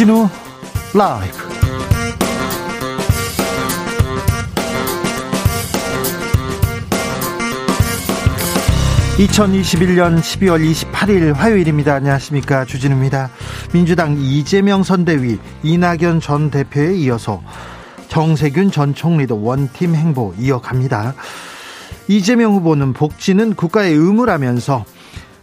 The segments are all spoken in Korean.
주진우 라이브 (2021년 12월 28일) 화요일입니다. 안녕하십니까. 주진우입니다. 민주당 이재명 선대위 이낙연 전 대표에 이어서 정세균 전 총리도 원팀 행보 이어갑니다. 이재명 후보는 복지는 국가의 의무라면서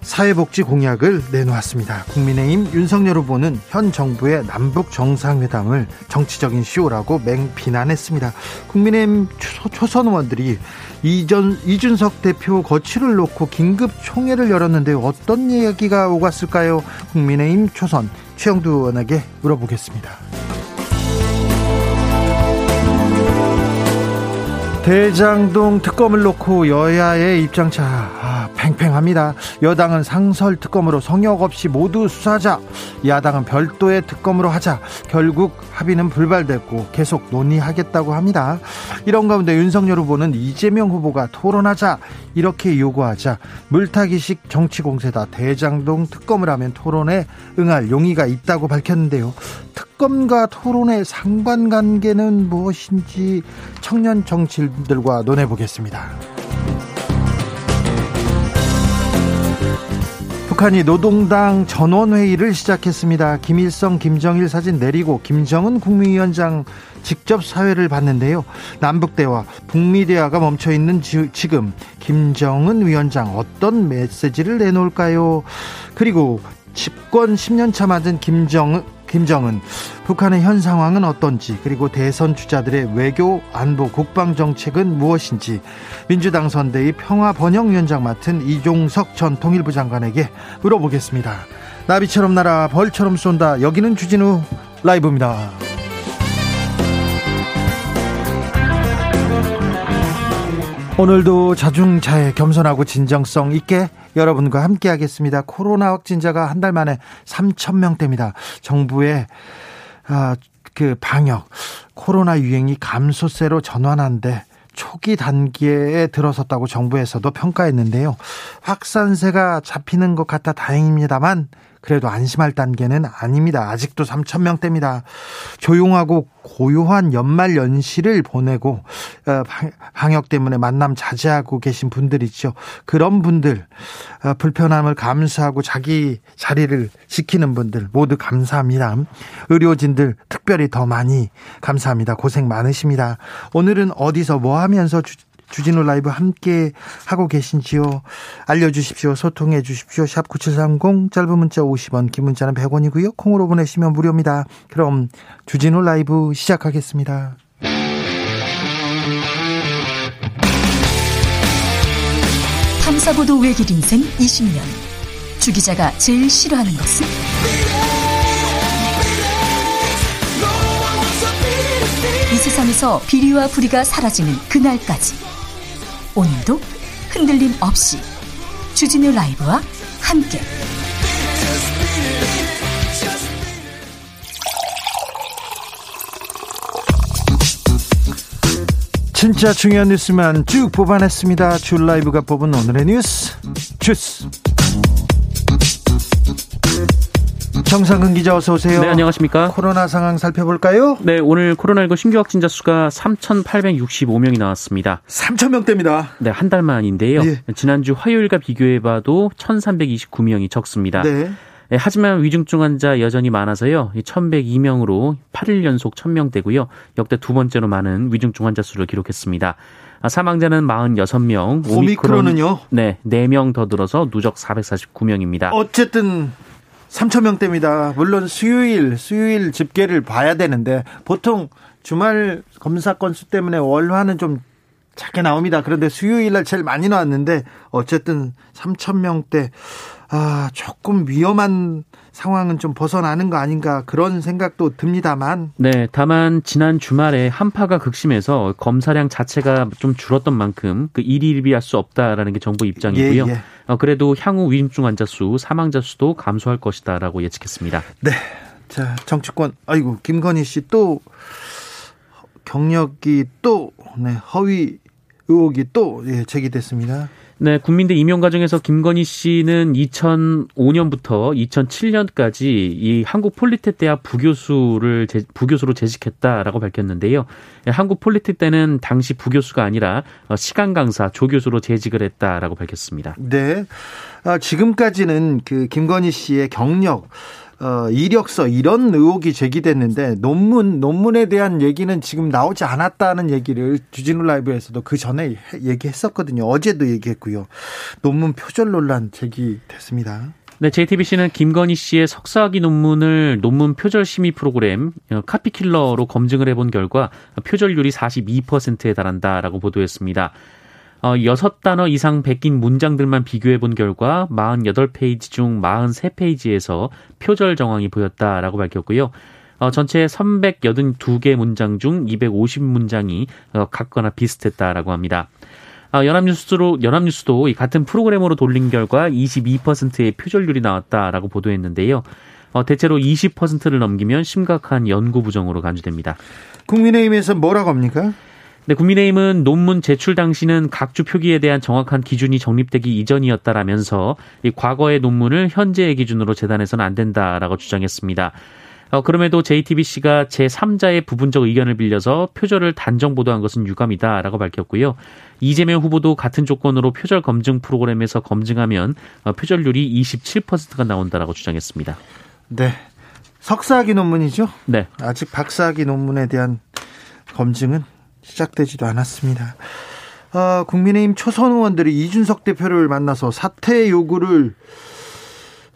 사회복지 공약을 내놓았습니다. 국민의힘 윤석열 후보는 현 정부의 남북 정상회담을 정치적인 쇼라고 맹비난했습니다. 국민의힘 초선 의원들이 이전 이준석 대표 거취를 놓고 긴급 총회를 열었는데 어떤 이야기가 오갔을까요? 국민의힘 초선 최영두 의원에게 물어보겠습니다. 대장동 특검을 놓고 여야의 입장차 아, 팽팽합니다. 여당은 상설 특검으로 성역 없이 모두 수사하자. 야당은 별도의 특검으로 하자. 결국 합의는 불발됐고 계속 논의하겠다고 합니다. 이런 가운데 윤석열 후보는 이재명 후보가 토론하자 이렇게 요구하자 물타기식 정치 공세다. 대장동 특검을 하면 토론에 응할 용의가 있다고 밝혔는데요. 특검과 토론의 상관관계는 무엇인지 청년 정치인들과 논해보겠습니다. 북한이 노동당 전원회의를 시작했습니다. 김일성, 김정일 사진 내리고 김정은 국무위원장 직접 사회를 봤는데요. 남북대화, 북미대화가 멈춰 있는 지금 김정은 위원장 어떤 메시지를 내놓을까요? 그리고 집권 10년차 만든 김정은 김정은 북한의 현 상황은 어떤지 그리고 대선 주자들의 외교 안보 국방 정책은 무엇인지 민주당 선대위 평화 번영 위원장 맡은 이종석 전 통일부 장관에게 물어보겠습니다. 나비처럼 날아 벌처럼 쏜다. 여기는 주진우 라이브입니다. 오늘도 자중차에 겸손하고 진정성 있게 여러분과 함께 하겠습니다. 코로나 확진자가 한 달 만에 3천 명대입니다. 정부의 아, 그 방역 코로나 유행이 감소세로 전환한데 초기 단계에 들어섰다고 정부에서도 평가했는데요. 확산세가 잡히는 것 같아 다행입니다만 그래도 안심할 단계는 아닙니다. 아직도 3천 명대입니다. 조용하고 고요한 연말 연시를 보내고 어, 방역 때문에 만남 자제하고 계신 분들 있죠. 그런 분들 어, 불편함을 감수하고 자기 자리를 지키는 분들 모두 감사합니다. 의료진들 특별히 더 많이 감사합니다. 고생 많으십니다. 오늘은 어디서 뭐 하면서 주 진우 라이브 함께 하고 계신지요? 알려주십시오. 소통해 주십시오. 샵 9730 짧은 문자 50원 긴 문자는 100원이고요. 콩으로 보내시면 무료입니다. 그럼 주진우 라이브 시작하겠습니다. 탐사보도 외길 인생 20년 주 기자가 제일 싫어하는 것은? 이 세상에서 비리와 부리가 사라지는 그날까지 오늘도 흔들림 없이 주진우 라이브와 함께. 진짜 중요한 뉴스만 쭉 뽑아냈습니다. 줄 라이브가 뽑은 오늘의 뉴스. 주스 정상근 기자 어서 오세요. 네, 안녕하십니까? 코로나 상황 살펴볼까요? 네, 오늘 코로나19 신규 확진자 수가 3,865명이 나왔습니다. 3,000명대입니다. 네, 한 달 만인데요. 예. 지난주 화요일과 비교해 봐도 1,329명이 적습니다. 네. 네, 하지만 위중증 환자 여전히 많아서요. 1,102명으로 8일 연속 1,000명대고요. 역대 두 번째로 많은 위중증 환자 수를 기록했습니다. 아, 사망자는 46명. 오미크론, 오미크론은요? 네, 4명 더 들어서 누적 449명입니다. 어쨌든 3천 명대입니다. 물론 수요일 수요일 집계를 봐야 되는데 보통 주말 검사 건수 때문에 월화는 좀 작게 나옵니다. 그런데 수요일 날 제일 많이 나왔는데 어쨌든 3천 명대 아, 조금 위험한 상황은 좀 벗어나는 거 아닌가 그런 생각도 듭니다만. 네, 다만 지난 주말에 한파가 극심해서 검사량 자체가 좀 줄었던 만큼 그 일일비할 수 없다라는 게 정부 입장이고요. 예, 예. 어, 그래도 향후 위중증 환자 수, 사망자 수도 감소할 것이다라고 예측했습니다. 네. 자, 정치권 아이고 김건희 씨 또 경력이 또 네, 허위 의혹이 또 예, 제기됐습니다. 네, 국민대 임용 과정에서 김건희 씨는 2005년부터 2007년까지 이 한국 폴리텍 대학 부교수를 제, 부교수로 재직했다라고 밝혔는데요. 한국 폴리텍 때는 당시 부교수가 아니라 어, 시간 강사 조교수로 재직을 했다라고 밝혔습니다. 네. 아, 지금까지는 그 김건희 씨의 경력 어, 이력서 이런 의혹이 제기됐는데 논문 논문에 대한 얘기는 지금 나오지 않았다는 얘기를 주진우 라이브에서도 그 전에 얘기했었거든요. 어제도 얘기했고요. 논문 표절 논란 제기됐습니다. 네, JTBC는 김건희 씨의 석사학위 논문을 논문 표절 심의 프로그램 어, 카피킬러로 검증을 해본 결과 표절률이 42%에 달한다라고 보도했습니다. 어, 6단어 이상 베낀 문장들만 비교해 본 결과 48페이지 중 43페이지에서 표절 정황이 보였다라고 밝혔고요. 어, 전체 382개 문장 중 250문장이 어, 같거나 비슷했다라고 합니다. 어, 연합뉴스로 연합뉴스도 이 같은 프로그램으로 돌린 결과 22%의 표절률이 나왔다라고 보도했는데요. 어, 대체로 20%를 넘기면 심각한 연구 부정으로 간주됩니다. 국민의힘에서 뭐라고 합니까? 네, 국민의힘은 논문 제출 당시는 각주 표기에 대한 정확한 기준이 정립되기 이전이었다라면서 이 과거의 논문을 현재의 기준으로 재단해서는 안 된다라고 주장했습니다. 어, 그럼에도 JTBC가 제3자의 부분적 의견을 빌려서 표절을 단정 보도한 것은 유감이다라고 밝혔고요. 이재명 후보도 같은 조건으로 표절 검증 프로그램에서 검증하면 어, 표절률이 27%가 나온다라고 주장했습니다. 네. 석사학위 논문이죠? 네. 아직 박사학위 논문에 대한 검증은 시작되지도 않았습니다. 어, 국민의힘 초선 의원들이 이준석 대표를 만나서 사퇴 요구를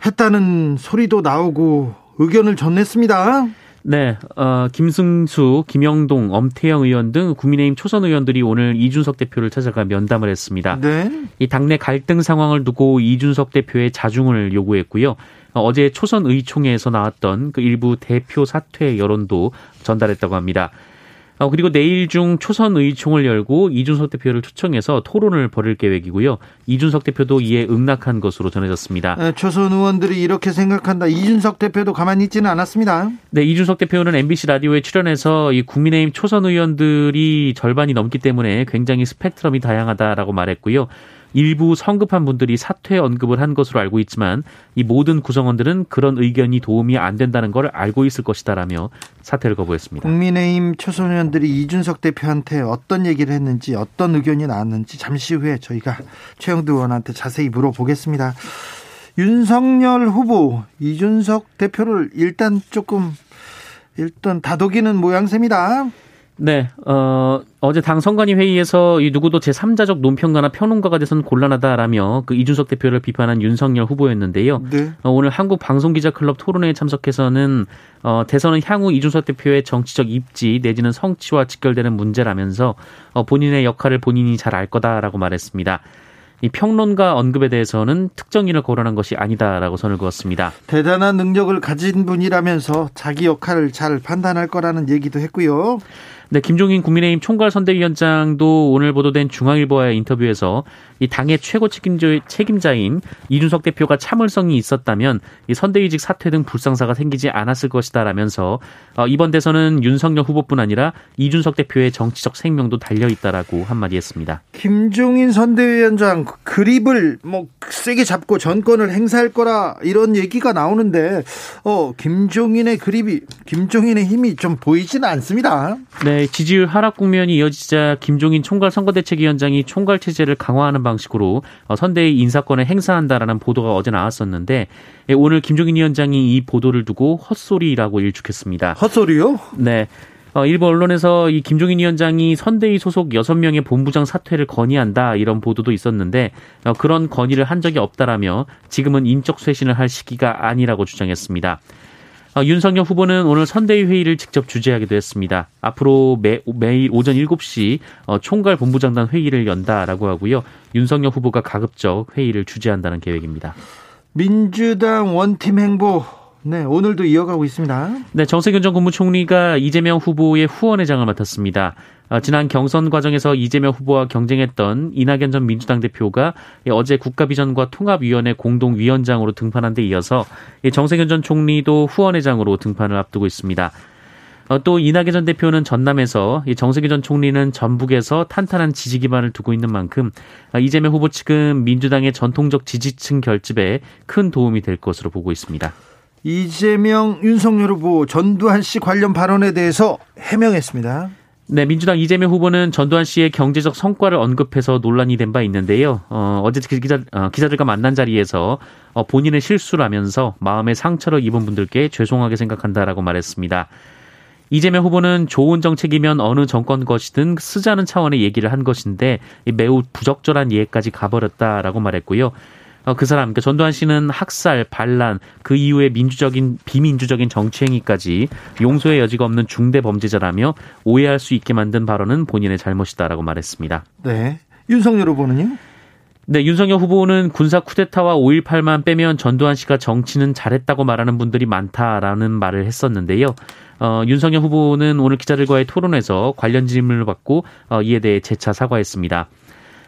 했다는 소리도 나오고 의견을 전했습니다. 네, 어, 김승수, 김영동, 엄태영 의원 등 국민의힘 초선 의원들이 오늘 이준석 대표를 찾아가 면담을 했습니다. 네. 이 당내 갈등 상황을 두고 이준석 대표의 자중을 요구했고요. 어, 어제 초선 의총회에서 나왔던 그 일부 대표 사퇴 여론도 전달했다고 합니다. 어, 그리고 내일 중 초선 의총을 열고 이준석 대표를 초청해서 토론을 벌일 계획이고요. 이준석 대표도 이에 응낙한 것으로 전해졌습니다. 네, 초선 의원들이 이렇게 생각한다. 이준석 대표도 가만히 있지는 않았습니다. 네, 이준석 대표는 MBC 라디오에 출연해서 이 국민의힘 초선 의원들이 절반이 넘기 때문에 굉장히 스펙트럼이 다양하다라고 말했고요. 일부 성급한 분들이 사퇴 언급을 한 것으로 알고 있지만 이 모든 구성원들은 그런 의견이 도움이 안 된다는 걸 알고 있을 것이다라며 사퇴를 거부했습니다. 국민의힘 초소년들이 이준석 대표한테 어떤 얘기를 했는지 어떤 의견이 나왔는지 잠시 후에 저희가 최영두 의원한테 자세히 물어보겠습니다. 윤석열 후보 이준석 대표를 일단 조금 일단 다독이는 모양새입니다. 네, 어, 어제 당 선관위 회의에서 이 누구도 제3자적 논평가나 평론가가 돼서는 곤란하다라며 그 이준석 대표를 비판한 윤석열 후보였는데요. 네. 어, 오늘 한국 방송기자클럽 토론회에 참석해서는 어, 대선은 향후 이준석 대표의 정치적 입지 내지는 성취와 직결되는 문제라면서 어, 본인의 역할을 본인이 잘 알 거다라고 말했습니다. 이 평론가 언급에 대해서는 특정인을 거론한 것이 아니다라고 선을 그었습니다. 대단한 능력을 가진 분이라면서 자기 역할을 잘 판단할 거라는 얘기도 했고요. 네, 김종인 국민의힘 총괄선대위원장도 오늘 보도된 중앙일보와의 인터뷰에서 이 당의 최고 책임자, 인 이준석 대표가 참을성이 있었다면 이 선대위직 사퇴 등 불상사가 생기지 않았을 것이다라면서 어, 이번 대선은 윤석열 후보뿐 아니라 이준석 대표의 정치적 생명도 달려 있다라고 한마디 했습니다. 김종인 선대위원장 그립을 뭐 세게 잡고 전권을 행사할 거라 이런 얘기가 나오는데 어 김종인의 그립이 김종인의 힘이 좀 보이지는 않습니다. 네, 지지율 하락 국면이 이어지자 김종인 총괄 선거대책위원장이 총괄 체제를 강화하는 방 식으로 어, 선대위 인사권을 행사한다라는 보도가 어제 나왔었는데 예, 오늘 김종인 위원장이 이 보도를 두고 헛소리라고 일축했습니다. 헛소리요? 네. 어, 일부 언론에서 이 김종인 위원장이 선대위 소속 6명의 본부장 사퇴를 건의한다 이런 보도도 있었는데 어, 그런 건의를 한 적이 없다라며 지금은 인적 쇄신을 할 시기가 아니라고 주장했습니다. 어, 윤석열 후보는 오늘 선대위 회의를 직접 주재하기도 했습니다. 앞으로 매, 매일 오전 7시 어, 총괄 본부장단 회의를 연다라고 하고요. 윤석열 후보가 가급적 회의를 주재한다는 계획입니다. 민주당 원팀 행보 네, 오늘도 이어가고 있습니다. 네, 정세균 전 국무총리가 이재명 후보의 후원회장을 맡았습니다. 어, 지난 경선 과정에서 이재명 후보와 경쟁했던 이낙연 전 민주당 대표가 어제 국가비전과 통합위원회 공동위원장으로 등판한 데 이어서 정세균 전 총리도 후원회장으로 등판을 앞두고 있습니다. 어, 또 이낙연 전 대표는 전남에서 정세균 전 총리는 전북에서 탄탄한 지지 기반을 두고 있는 만큼 어, 이재명 후보 측은 민주당의 전통적 지지층 결집에 큰 도움이 될 것으로 보고 있습니다. 이재명, 윤석열 후보 전두환 씨 관련 발언에 대해서 해명했습니다. 네, 민주당 이재명 후보는 전두환 씨의 경제적 성과를 언급해서 논란이 된 바 있는데요. 어, 어제 기자, 어, 기자들과 만난 자리에서 어, 본인의 실수라면서 마음의 상처를 입은 분들께 죄송하게 생각한다라고 말했습니다. 이재명 후보는 좋은 정책이면 어느 정권 것이든 쓰자는 차원의 얘기를 한 것인데 매우 부적절한 예까지 가버렸다라고 말했고요. 어, 그 사람, 그러니까 전두환 씨는 학살, 반란, 그 이후에 민주적인 비민주적인 정치 행위까지 용서의 여지가 없는 중대 범죄자라며 오해할 수 있게 만든 발언은 본인의 잘못이다라고 말했습니다. 네. 윤석열 후보는요? 네, 윤석열 후보는 군사 쿠데타와 5.18만 빼면 전두환 씨가 정치는 잘했다고 말하는 분들이 많다라는 말을 했었는데요. 어, 윤석열 후보는 오늘 기자들과의 토론에서 관련 질문을 받고 어, 이에 대해 재차 사과했습니다.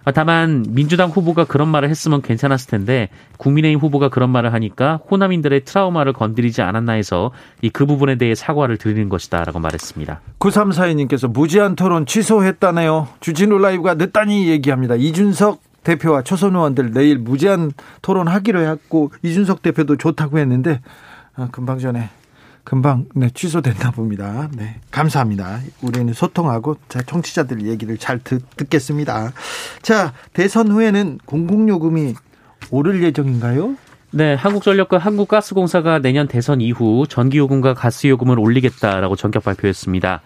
아, 다만 민주당 후보가 그런 말을 했으면 괜찮았을 텐데 국민의힘 후보가 그런 말을 하니까 호남인들의 트라우마를 건드리지 않았나 해서 이 그 부분에 대해 사과를 드리는 것이다라고 말했습니다. 9342님께서 무제한 토론 취소했다네요. 주진우 라이브가 늦다니 얘기합니다. 이준석 대표와 초선 의원들 내일 무제한 토론하기로 했고 이준석 대표도 좋다고 했는데 아, 금방 전에 금방 네, 취소됐나 봅니다. 네, 감사합니다. 우리는 소통하고 자, 청취자들 얘기를 잘 듣, 듣겠습니다. 자, 대선 후에는 공공요금이 오를 예정인가요? 네, 한국전력과 한국가스공사가 내년 대선 이후 전기요금과 가스요금을 올리겠다라고 전격 발표했습니다.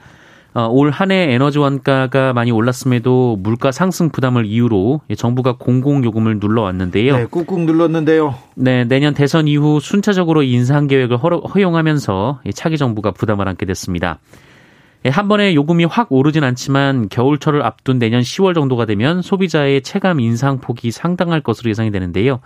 어, 올한 해 에너지 원가가 많이 올랐음에도 물가 상승 부담을 이유로 정부가 공공 요금을 눌러왔는데요. 네, 꾹꾹 눌렀는데요. 네, 내년 대선 이후 순차적으로 인상 계획을 허용하면서 차기 정부가 부담을 안게 됐습니다. 예, 한 번에 요금이 확 오르진 않지만 겨울철을 앞둔 내년 10월 정도가 되면 소비자의 체감 인상 폭이 상당할 것으로 예상이 되는데요.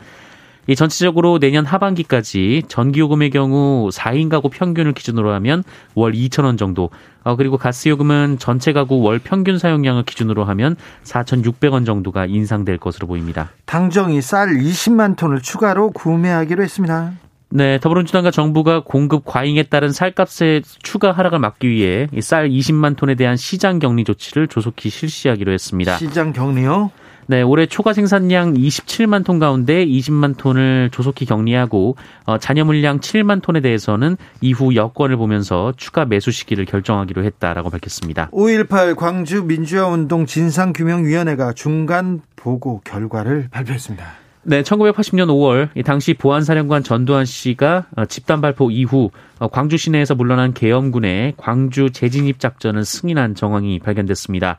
이 전체적으로 내년 하반기까지 전기요금의 경우 4인 가구 평균을 기준으로 하면 월 2천 원 정도, 어, 그리고 가스요금은 전체 가구 월 평균 사용량을 기준으로 하면 4,600원 정도가 인상될 것으로 보입니다. 당정이 쌀 20만 톤을 추가로 구매하기로 했습니다. 네, 더불어민주당과 정부가 공급 과잉에 따른 쌀값의 추가 하락을 막기 위해 쌀 20만 톤에 대한 시장 격리 조치를 조속히 실시하기로 했습니다. 시장 격리요? 네, 올해 초과 생산량 27만 톤 가운데 20만 톤을 조속히 격리하고 어, 잔여 물량 7만 톤에 대해서는 이후 여건을 보면서 추가 매수 시기를 결정하기로 했다라고 밝혔습니다. 5.18 광주 민주화 운동 진상규명위원회가 중간 보고 결과를 발표했습니다. 네, 1980년 5월 당시 보안사령관 전두환 씨가 어, 집단 발포 이후 어, 광주 시내에서 물러난 계엄군의 광주 재진입 작전을 승인한 정황이 발견됐습니다.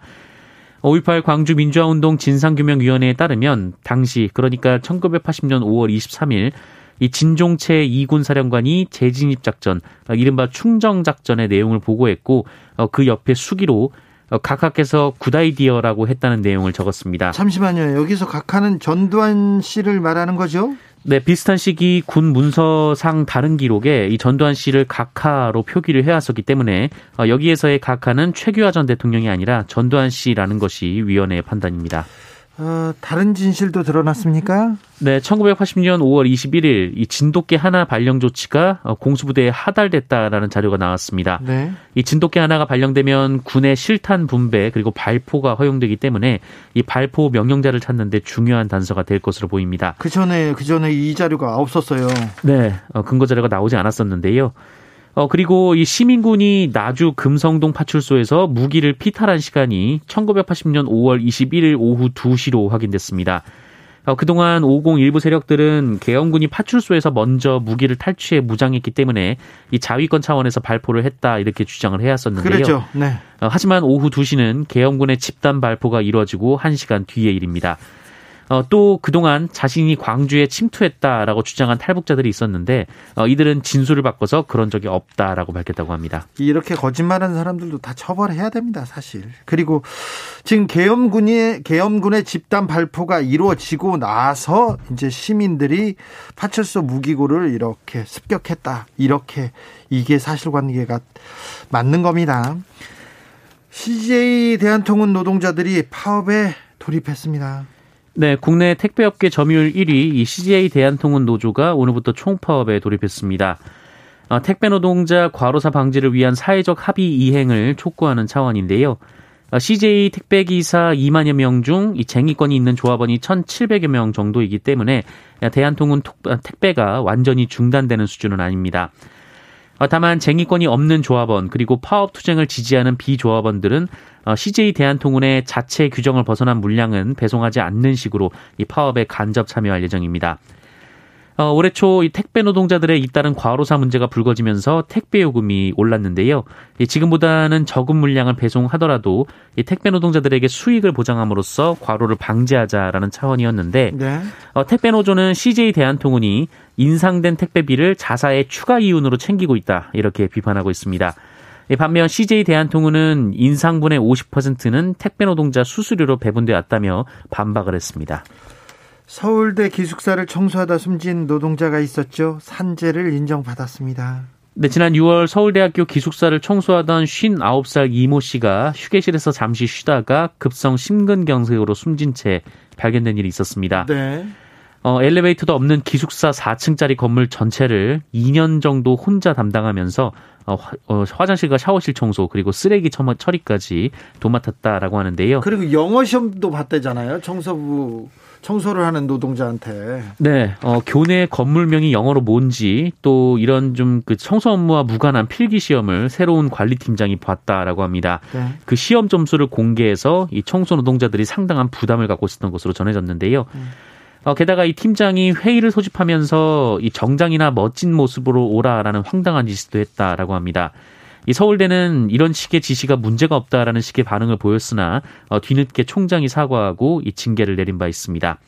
5.18 광주 민주화운동 진상규명위원회에 따르면 당시 그러니까 1980년 5월 23일 이 진종채 이군 사령관이 재진입 작전, 어, 이른바 충정 작전의 내용을 보고했고 어, 그 옆에 수기로 어, 각하께서 굿아이디어라고 했다는 내용을 적었습니다. 잠시만요. 여기서 각하는 전두환 씨를 말하는 거죠? 네, 비슷한 시기 군 문서상 다른 기록에 이 전두환 씨를 각하로 표기를 해왔었기 때문에 어, 여기에서의 각하는 최규하 전 대통령이 아니라 전두환 씨라는 것이 위원회의 판단입니다. 어, 다른 진실도 드러났습니까? 네, 1980년 5월 21일 이 진돗개 하나 발령 조치가 어, 공수부대에 하달됐다라는 자료가 나왔습니다. 네. 이 진돗개 하나가 발령되면 군의 실탄 분배 그리고 발포가 허용되기 때문에 이 발포 명령자를 찾는데 중요한 단서가 될 것으로 보입니다. 그 전에 그 전에 이 자료가 없었어요. 네, 어, 근거 자료가 나오지 않았었는데요. 어, 그리고 이 시민군이 나주 금성동 파출소에서 무기를 피탈한 시간이 1980년 5월 21일 오후 2시로 확인됐습니다. 어, 그동안 50 일부 세력들은 계엄군이 파출소에서 먼저 무기를 탈취해 무장했기 때문에 이 자위권 차원에서 발포를 했다 이렇게 주장을 해왔었는데요. 그렇죠. 네. 어, 하지만 오후 2시는 계엄군의 집단 발포가 이루어지고 1시간 뒤의 일입니다. 어, 또 그동안 자신이 광주에 침투했다라고 주장한 탈북자들이 있었는데 어, 이들은 진술을 바꿔서 그런 적이 없다라고 밝혔다고 합니다. 이렇게 거짓말하는 사람들도 다 처벌해야 됩니다, 사실. 그리고 지금 계엄군의 계엄군의 집단 발포가 이루어지고 나서 이제 시민들이 파출소 무기고를 이렇게 습격했다. 이렇게 이게 사실관계가 맞는 겁니다. CJ 대한통운 노동자들이 파업에 돌입했습니다. 네, 국내 택배업계 점유율 1위 이 CJ 대한통운 노조가 오늘부터 총파업에 돌입했습니다. 어, 택배 노동자 과로사 방지를 위한 사회적 합의 이행을 촉구하는 차원인데요. 어, CJ 택배 기사 2만여 명 중 이 쟁의권이 있는 조합원이 1,700여 명 정도이기 때문에 대한통운 어, 택배가 완전히 중단되는 수준은 아닙니다. 어, 다만 쟁의권이 없는 조합원 그리고 파업 투쟁을 지지하는 비조합원들은 CJ 대한통운의 자체 규정을 벗어난 물량은 배송하지 않는 식으로 이 파업에 간접 참여할 예정입니다. 어, 올해 초 이 택배 노동자들의 잇따른 과로사 문제가 불거지면서 택배 요금이 올랐는데요. 이 지금보다는 적은 물량을 배송하더라도 이 택배 노동자들에게 수익을 보장함으로써 과로를 방지하자라는 차원이었는데 네. 어, 택배 노조는 CJ 대한통운이 인상된 택배비를 자사의 추가 이윤으로 챙기고 있다 이렇게 비판하고 있습니다. 반면 CJ 대한통운은 인상분의 50%는 택배 노동자 수수료로 배분돼 왔다며 반박을 했습니다. 서울대 기숙사를 청소하다 숨진 노동자가 있었죠. 산재를 인정받았습니다. 네, 지난 6월 서울대학교 기숙사를 청소하던 59살 이모 씨가 휴게실에서 잠시 쉬다가 급성 심근경색으로 숨진 채 발견된 일이 있었습니다. 네. 어, 엘리베이터도 없는 기숙사 4층짜리 건물 전체를 2년 정도 혼자 담당하면서 어, 화, 어, 화장실과 샤워실 청소 그리고 쓰레기 처리까지 도맡았다라고 하는데요. 그리고 영어 시험도 봤대잖아요. 청소부 청소를 하는 노동자한테. 네, 어, 교내 건물명이 영어로 뭔지 또 이런 좀 그 청소 업무와 무관한 필기 시험을 새로운 관리팀장이 봤다라고 합니다. 네. 그 시험 점수를 공개해서 이 청소 노동자들이 상당한 부담을 갖고 있었던 것으로 전해졌는데요. 음. 어, 게다가 이 팀장이 회의를 소집하면서 이 정장이나 멋진 모습으로 오라라는 황당한 짓도 했다라고 합니다. 이 서울대는 이런 식의 지시가 문제가 없다라는 식의 반응을 보였으나 어, 뒤늦게 총장이 사과하고 이 징계를 내린 바 있습니다.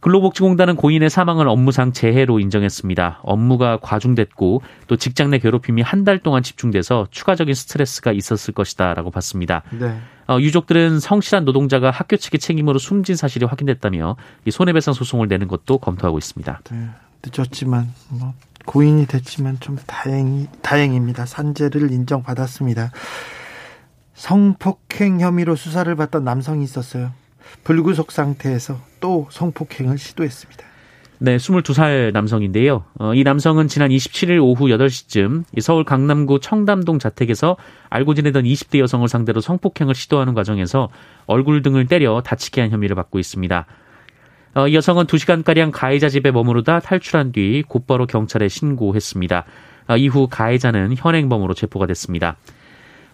근로복지공단은 고인의 사망을 업무상 재해로 인정했습니다. 업무가 과중됐고 또 직장 내 괴롭힘이 한 달 동안 집중돼서 추가적인 스트레스가 있었을 것이다라고 봤습니다. 네. 어, 유족들은 성실한 노동자가 학교 측의 책임으로 숨진 사실이 확인됐다며 이 손해배상 소송을 내는 것도 검토하고 있습니다. 네, 늦었지만 뭐 고인이 됐지만 좀 다행이 다행입니다. 산재를 인정받았습니다. 성폭행 혐의로 수사를 받던 남성이 있었어요. 불구속 상태에서 또 성폭행을 시도했습니다. 네, 22살 남성인데요. 어, 이 남성은 지난 27일 오후 8시쯤 서울 강남구 청담동 자택에서 알고 지내던 20대 여성을 상대로 성폭행을 시도하는 과정에서 얼굴 등을 때려 다치게 한 혐의를 받고 있습니다. 어, 이 여성은 2시간가량 가해자 집에 머무르다 탈출한 뒤 곧바로 경찰에 신고했습니다. 어, 이후 가해자는 현행범으로 체포가 됐습니다.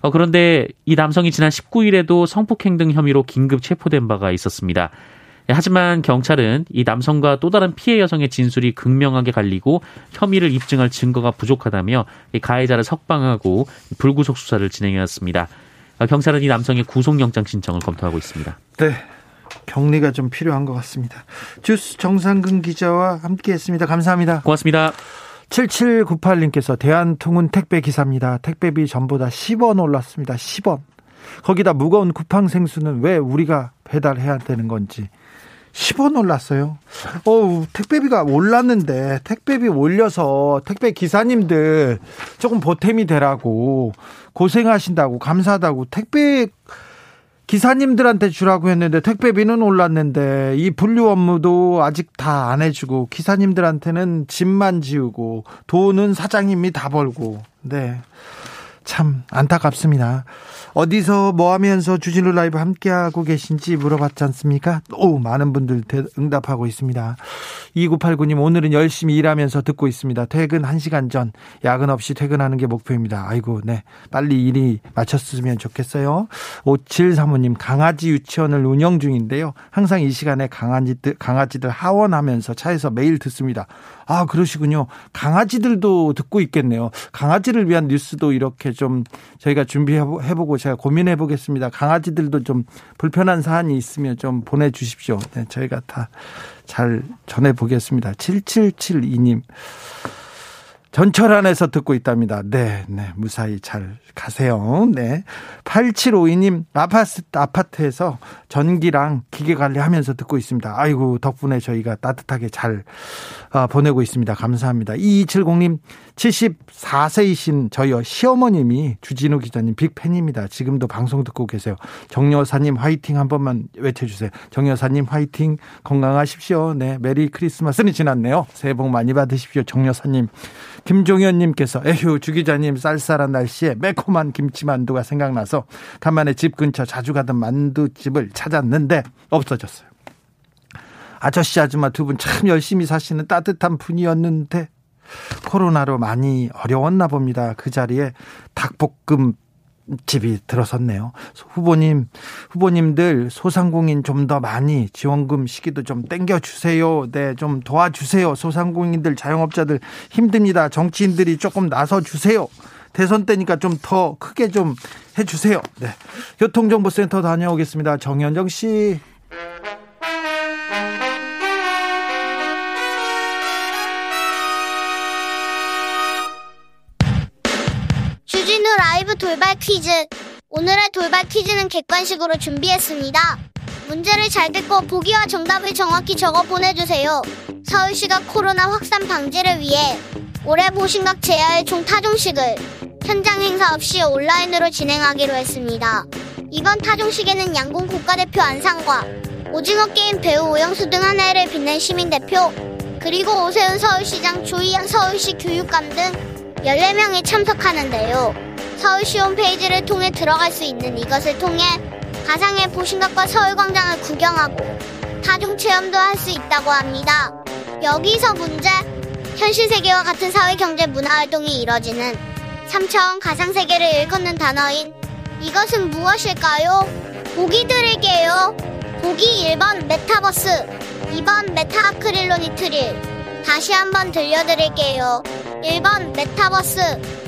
어, 그런데 이 남성이 지난 19일에도 성폭행 등 혐의로 긴급 체포된 바가 있었습니다. 예, 하지만 경찰은 이 남성과 또 다른 피해 여성의 진술이 극명하게 갈리고 혐의를 입증할 증거가 부족하다며 이 가해자를 석방하고 불구속 수사를 진행해왔습니다. 어, 경찰은 이 남성의 구속영장 신청을 검토하고 있습니다. 네. 격리가 좀 필요한 것 같습니다. 주스 정상근 기자와 함께 했습니다. 감사합니다. 고맙습니다. 7798님께서 대한통운 택배 기사입니다. 택배비 전부 다 10원 올랐습니다. 10원. 거기다 무거운 쿠팡 생수는 왜 우리가 배달해야 되는 건지 10원 올랐어요. 어 택배비가 올랐는데 택배비 올려서 택배 기사님들 조금 보탬이 되라고 고생하신다고 감사하다고 택배 기사님들한테 주라고 했는데 택배비는 올랐는데 이 분류 업무도 아직 다 안 해주고 기사님들한테는 집만 지우고 돈은 사장님이 다 벌고 네. 참 안타깝습니다. 어디서 뭐 하면서 주진우 라이브 함께하고 계신지 물어봤지 않습니까? 오, 많은 분들 응답하고 있습니다. 2989님, 오늘은 열심히 일하면서 듣고 있습니다. 퇴근 1시간 전, 야근 없이 퇴근하는 게 목표입니다. 아이고, 네. 빨리 일이 마쳤으면 좋겠어요. 5735님, 강아지 유치원을 운영 중인데요. 항상 이 시간에 강아지들, 강아지들 하원하면서 차에서 매일 듣습니다. 아, 그러시군요. 강아지들도 듣고 있겠네요. 강아지를 위한 뉴스도 이렇게 좀 저희가 준비해보고 제가 고민해 보겠습니다. 강아지들도 좀 불편한 사안이 있으면 좀 보내주십시오. 네, 저희가 다 잘 전해 보겠습니다. 7772님. 전철 안에서 듣고 있답니다. 네, 네, 무사히 잘 가세요. 네. 8752님, 아파트, 아파트에서 전기랑 기계 관리하면서 듣고 있습니다. 아이고, 덕분에 저희가 따뜻하게 잘 아, 보내고 있습니다. 감사합니다. 2270님, 74세이신 저희 시어머님이 주진우 기자님 빅팬입니다. 지금도 방송 듣고 계세요. 정 여사님 화이팅 한 번만 외쳐주세요. 정 여사님 화이팅 건강하십시오. 네 메리 크리스마스는 지났네요. 새해 복 많이 받으십시오. 정 여사님. 김종현님께서 에휴 주 기자님 쌀쌀한 날씨에 매콤한 김치만두가 생각나서 간만에 집 근처 자주 가던 만두집을 찾았는데 없어졌어요. 아저씨 아줌마 두 분 참 열심히 사시는 따뜻한 분이었는데 코로나로 많이 어려웠나 봅니다. 그 자리에 닭볶음 집이 들어섰네요. 후보님, 후보님들 소상공인 좀 더 많이 지원금 시기도 좀 땡겨 주세요. 네, 좀 도와주세요. 소상공인들, 자영업자들 힘듭니다. 정치인들이 조금 나서 주세요. 대선 때니까 좀 더 크게 좀 해주세요. 네, 교통정보센터 다녀오겠습니다. 정현정 씨. 돌발 퀴즈. 오늘의 돌발 퀴즈는 객관식으로 준비했습니다. 문제를 잘 듣고 보기와 정답을 정확히 적어 보내주세요. 서울시가 코로나 확산 방지를 위해 올해 보신각 제야의 총 타종식을 현장 행사 없이 온라인으로 진행하기로 했습니다. 이번 타종식에는 양궁 국가대표 안상과 오징어 게임 배우 오영수 등 한 해를 빛낸 시민대표 그리고 오세훈 서울시장 조희양 서울시 교육감 등 14명이 참석하는데요. 서울시 홈페이지를 통해 들어갈 수 있는 이것을 통해 가상의 보신각과 서울광장을 구경하고 타종 체험도 할 수 있다고 합니다. 여기서 문제 현실 세계와 같은 사회 경제 문화 활동이 이뤄지는 3차원 가상 세계를 일컫는 단어인 이것은 무엇일까요? 보기 드릴게요. 보기 1번 메타버스 2번 메타 아크릴로니트릴 다시 한번 들려드릴게요. 1번 메타버스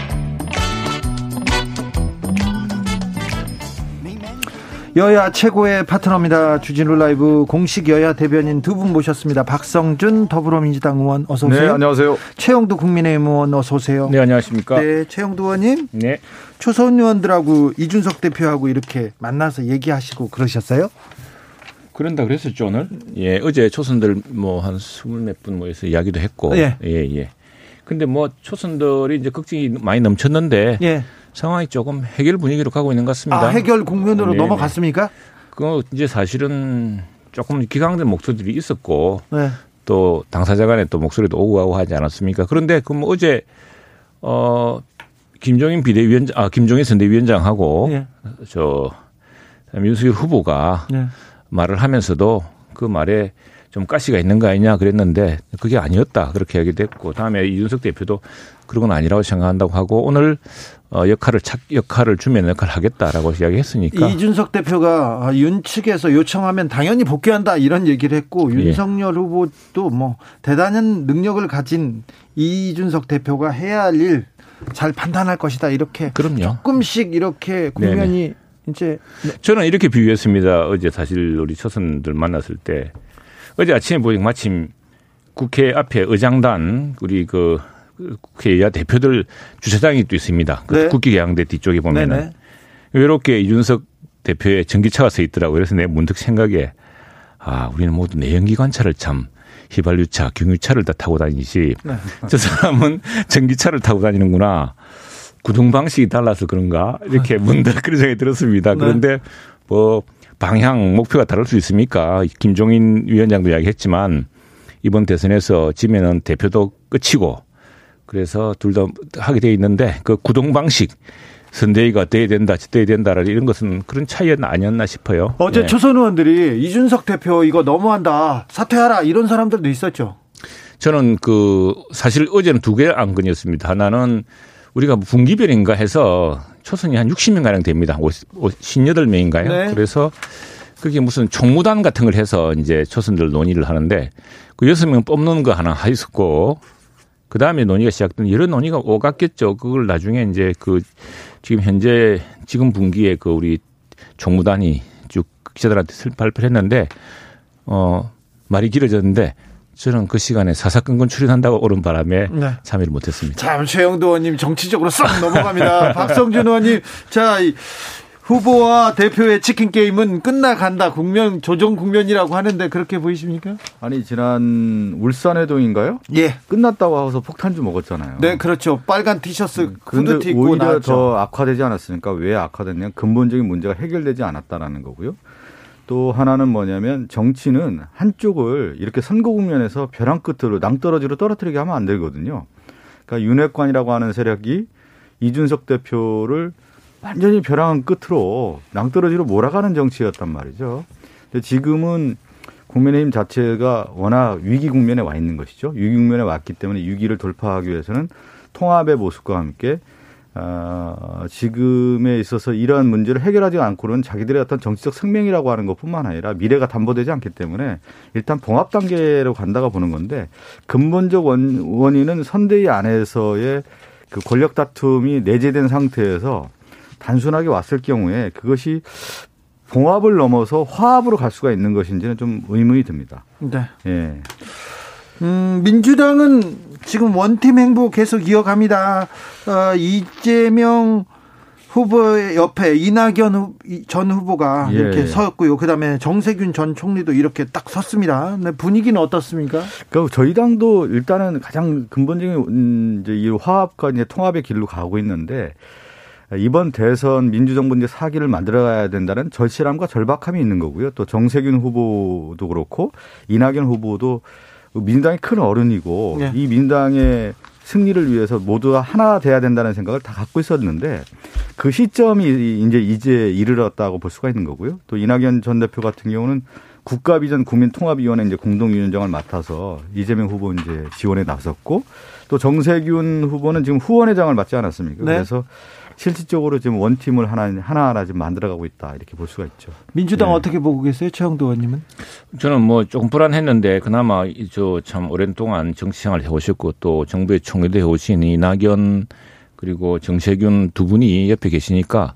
여야 최고의 파트너입니다. 주진우 라이브 공식 여야 대변인 두 분 모셨습니다. 박성준 더불어민주당 의원 어서 오세요. 네, 안녕하세요. 최영두 국민의힘 의원 어서 오세요. 네, 안녕하십니까? 네, 최영두 의원님. 네. 초선 의원들하고 이준석 대표하고 이렇게 만나서 얘기하시고 그러셨어요? 그런다 그랬었죠, 오늘. 예, 어제 초선들 뭐 한 스물 몇 분 모여서 이야기도 했고. 예. 예, 예. 근데 뭐 초선들이 이제 걱정이 많이 넘쳤는데 예. 상황이 조금 해결 분위기로 가고 있는 것 같습니다. 아, 해결 국면으로 네, 네. 넘어갔습니까? 그 이제 사실은 조금 기강된 목소리들이 있었고 네. 또 당사자 간에 또 목소리도 오고 가고 하지 않았습니까? 그런데 그럼 어제 어 김종인 비대위원장 아 김종인 선대위원장하고 네. 저 윤석열 후보가 네. 말을 하면서도 그 말에 좀 가시가 있는 거 아니냐 그랬는데 그게 아니었다 그렇게 얘기됐고 다음에 이준석 대표도 그런 건 아니라고 생각한다고 하고 오늘 어, 역할을 착 역할을 주면 역할을 하겠다라고 이야기했으니까 이준석 대표가 아, 윤 측에서 요청하면 당연히 복귀한다 이런 얘기를 했고 예. 윤석열 후보도 뭐 대단한 능력을 가진 이준석 대표가 해야 할 일 잘 판단할 것이다 이렇게 그럼요. 조금씩 이렇게 국면이 네네. 이제 저는 이렇게 비유했습니다. 어제 사실 우리 초선들 만났을 때 어제 아침에 보니까 마침 국회 앞에 의장단 우리 그 국회의야 대표들 주차장이 또 있습니다. 그 네. 국기계양대 뒤쪽에 보면은 네네. 이렇게 이준석 대표의 전기차가 서 있더라고요. 그래서 내 문득 생각에 아 우리는 모두 내연기관차를 참 휘발유차, 경유차를 다 타고 다니지 네. 저 사람은 전기차를 타고 다니는구나. 구동 방식이 달라서 그런가 이렇게 문득 그런 생각이 들었습니다. 네. 그런데 뭐 방향 목표가 다를 수 있습니까? 김종인 위원장도 이야기했지만 이번 대선에서 지면은 대표도 끝이고 그래서 둘 다 하게 돼 있는데 그 구동 방식 선대위가 돼야 된다, 돼야 된다라 이런 것은 그런 차이는 아니었나 싶어요. 어제 네. 초선 의원들이 이준석 대표 이거 너무한다, 사퇴하라 이런 사람들도 있었죠. 저는 그 사실 어제는 두개 안건이었습니다. 하나는 우리가 분기별인가 해서 초선이 한 60명 가량 됩니다. 58명인가요? 네. 그래서 그게 무슨 총무단 같은 걸 해서 이제 초선들 논의를 하는데 그 6명 뽑는 거 하나 있었고 그 다음에 논의가 시작된 여러 논의가 오갔겠죠. 그걸 나중에 이제 그 지금 현재 지금 분기에 그 우리 총무단이 쭉 기자들한테 발표를 했는데 어 말이 길어졌는데 저는 그 시간에 사사건건 출연한다고 오른 바람에 네. 참여를 못했습니다. 참 최영도 의원님 정치적으로 싹 넘어갑니다. 박성준 의원님 자 후보와 대표의 치킨 게임은 끝나간다. 국면 조정 국면이라고 하는데 그렇게 보이십니까? 아니 지난 울산회동인가요? 예. 끝났다고 하고서 폭탄주 먹었잖아요. 네, 그렇죠. 빨간 티셔츠 음, 후드티 입고 오히려 나왔죠. 더 악화되지 않았으니까 왜 악화됐냐? 근본적인 문제가 해결되지 않았다라는 거고요. 또 하나는 뭐냐면 정치는 한쪽을 이렇게 선거 국면에서 벼랑 끝으로 낭떠러지로 떨어뜨리게 하면 안 되거든요. 그러니까 윤핵관이라고 하는 세력이 이준석 대표를 완전히 벼랑 끝으로 낭떠러지로 몰아가는 정치였단 말이죠. 근데 지금은 국민의힘 자체가 워낙 위기 국면에 와 있는 것이죠. 위기 국면에 왔기 때문에 위기를 돌파하기 위해서는 통합의 모습과 함께 어, 지금에 있어서 이러한 문제를 해결하지 않고는 자기들의 어떤 정치적 생명이라고 하는 것뿐만 아니라 미래가 담보되지 않기 때문에 일단 봉합 단계로 간다가 보는 건데 근본적 원, 원인은 선대위 안에서의 그 권력 다툼이 내재된 상태에서 단순하게 왔을 경우에 그것이 봉합을 넘어서 화합으로 갈 수가 있는 것인지는 좀 의문이 듭니다. 네. 예. 음, 민주당은 지금 원팀 행보 계속 이어갑니다. 어, 이재명 후보의 옆에 이낙연 전 후보가 예. 이렇게 섰고요. 그다음에 정세균 전 총리도 이렇게 딱 섰습니다. 네, 분위기는 어떻습니까? 그 저희 당도 일단은 가장 근본적인 음, 이제 이 화합과 이제 통합의 길로 가고 있는데 이번 대선 민주정부 이제 사기를 만들어가야 된다는 절실함과 절박함이 있는 거고요. 또 정세균 후보도 그렇고 이낙연 후보도 민주당이 큰 어른이고 네. 이 민주당의 승리를 위해서 모두가 하나 돼야 된다는 생각을 다 갖고 있었는데 그 시점이 이제 이제 이르렀다고 볼 수가 있는 거고요. 또 이낙연 전 대표 같은 경우는 국가비전 국민통합위원회 이제 공동위원장을 맡아서 이재명 후보 이제 지원에 나섰고 또 정세균 후보는 지금 후원회장을 맡지 않았습니까? 네. 그래서 실질적으로 지금 원팀을 하나 하나하나 지금 만들어가고 있다 이렇게 볼 수가 있죠. 민주당 네. 어떻게 보고 계세요, 최영도 의원님은? 저는 뭐 조금 불안했는데 그나마 저 참 오랜 동안 정치 생활을 해오셨고 또 정부의 총리도 해오신 이낙연 그리고 정세균 두 분이 옆에 계시니까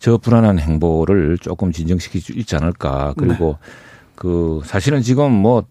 저 불안한 행보를 조금 진정시킬 수 있지 않을까. 그리고 네. 그 사실은 지금 뭐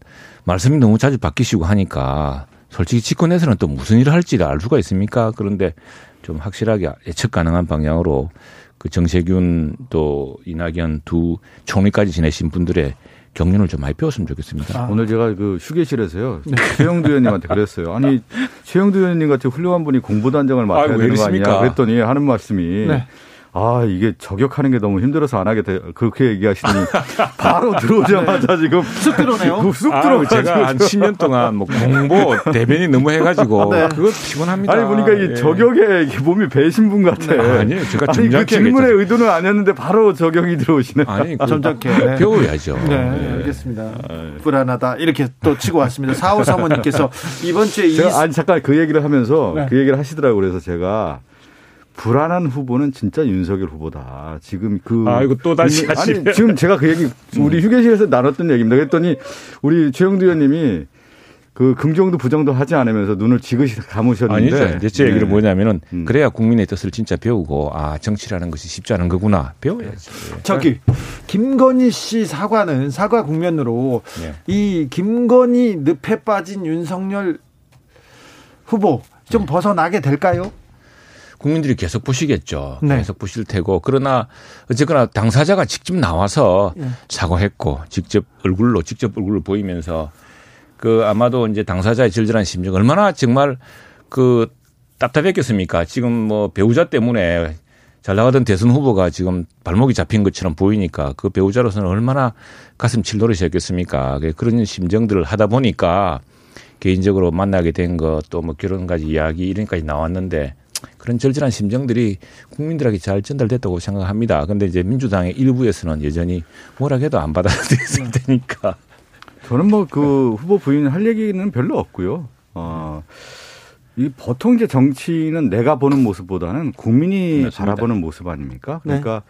말씀이 너무 자주 바뀌시고 하니까 솔직히 집권에서는 또 무슨 일을 할지를 알 수가 있습니까? 그런데 좀 확실하게 예측 가능한 방향으로 그 정세균 또 이낙연 두 총리까지 지내신 분들의 경륜을 좀 많이 배웠으면 좋겠습니다. 아. 오늘 제가 그 휴게실에서요. 네. 최영두 의원님한테 그랬어요. 아니, 최영두 의원님 같이 훌륭한 분이 공보단장을 맡아야 아유, 되는 거 아니냐 그랬더니 하는 말씀이 네. 아 이게 저격하는 게 너무 힘들어서 안 하게 돼 그렇게 얘기하시더니 바로 들어오자마자 네. 지금 쑥 들어오네요. 쑥 들어. 아, 제가 한 10년 동안 뭐 공보 대변이 너무 해가지고 네. 그거 피곤합니다. 아니 보니까 이 예. 저격에 몸이 배신 분 같아. 네. 아니요, 제가 아니 그 질문의 의도는 아니었는데 바로 저격이 들어오시네. 아니 그 점잖게 네. 배워야죠. 네, 네. 알겠습니다. 아, 불안하다 이렇게 또 치고 왔습니다. 사호 사모님께서 이번 주에 제가 이... 아니 잠깐 그 얘기를 하면서 네. 그 얘기를 하시더라고 그래서 제가 불안한 후보는 진짜 윤석열 후보다. 지금 그. 아, 이거 또 다시 아니, 지금 제가 그 얘기, 우리 휴게실에서 나눴던 얘기입니다. 그랬더니 우리 최영두 의원님이 그 긍정도 부정도 하지 않으면서 눈을 지그시 감으셨는데. 아니죠. 이제 제 얘기를 네. 뭐냐면은 음. 그래야 국민의 뜻을 진짜 배우고 아, 정치라는 것이 쉽지 않은 거구나. 배워야지. 네. 저기, 김건희 씨 사과는 사과 국면으로 네. 이 김건희 늪에 빠진 윤석열 후보 좀 네. 벗어나게 될까요? 국민들이 계속 보시겠죠. 네. 계속 보실 테고 그러나 어쨌거나 당사자가 직접 나와서 네. 사과했고 직접 얼굴로 직접 얼굴을 보이면서 그 아마도 이제 당사자의 절절한 심정 얼마나 정말 그 답답했겠습니까? 지금 뭐 배우자 때문에 잘 나가던 대선 후보가 지금 발목이 잡힌 것처럼 보이니까 그 배우자로서는 얼마나 가슴 칠 노릇이었겠습니까? 그런 심정들을 하다 보니까 개인적으로 만나게 된 것 또 뭐 결혼까지 이야기 이런까지 나왔는데 그런 절절한 심정들이 국민들에게 잘 전달됐다고 생각합니다. 그런데 이제 민주당의 일부에서는 여전히 뭐라 해도 안 받아들였을 네. 테니까. 저는 뭐 그 후보 부인할 얘기는 별로 없고요. 어, 이 보통 이제 정치는 내가 보는 모습보다는 국민이 맞습니다. 바라보는 모습 아닙니까? 그러니까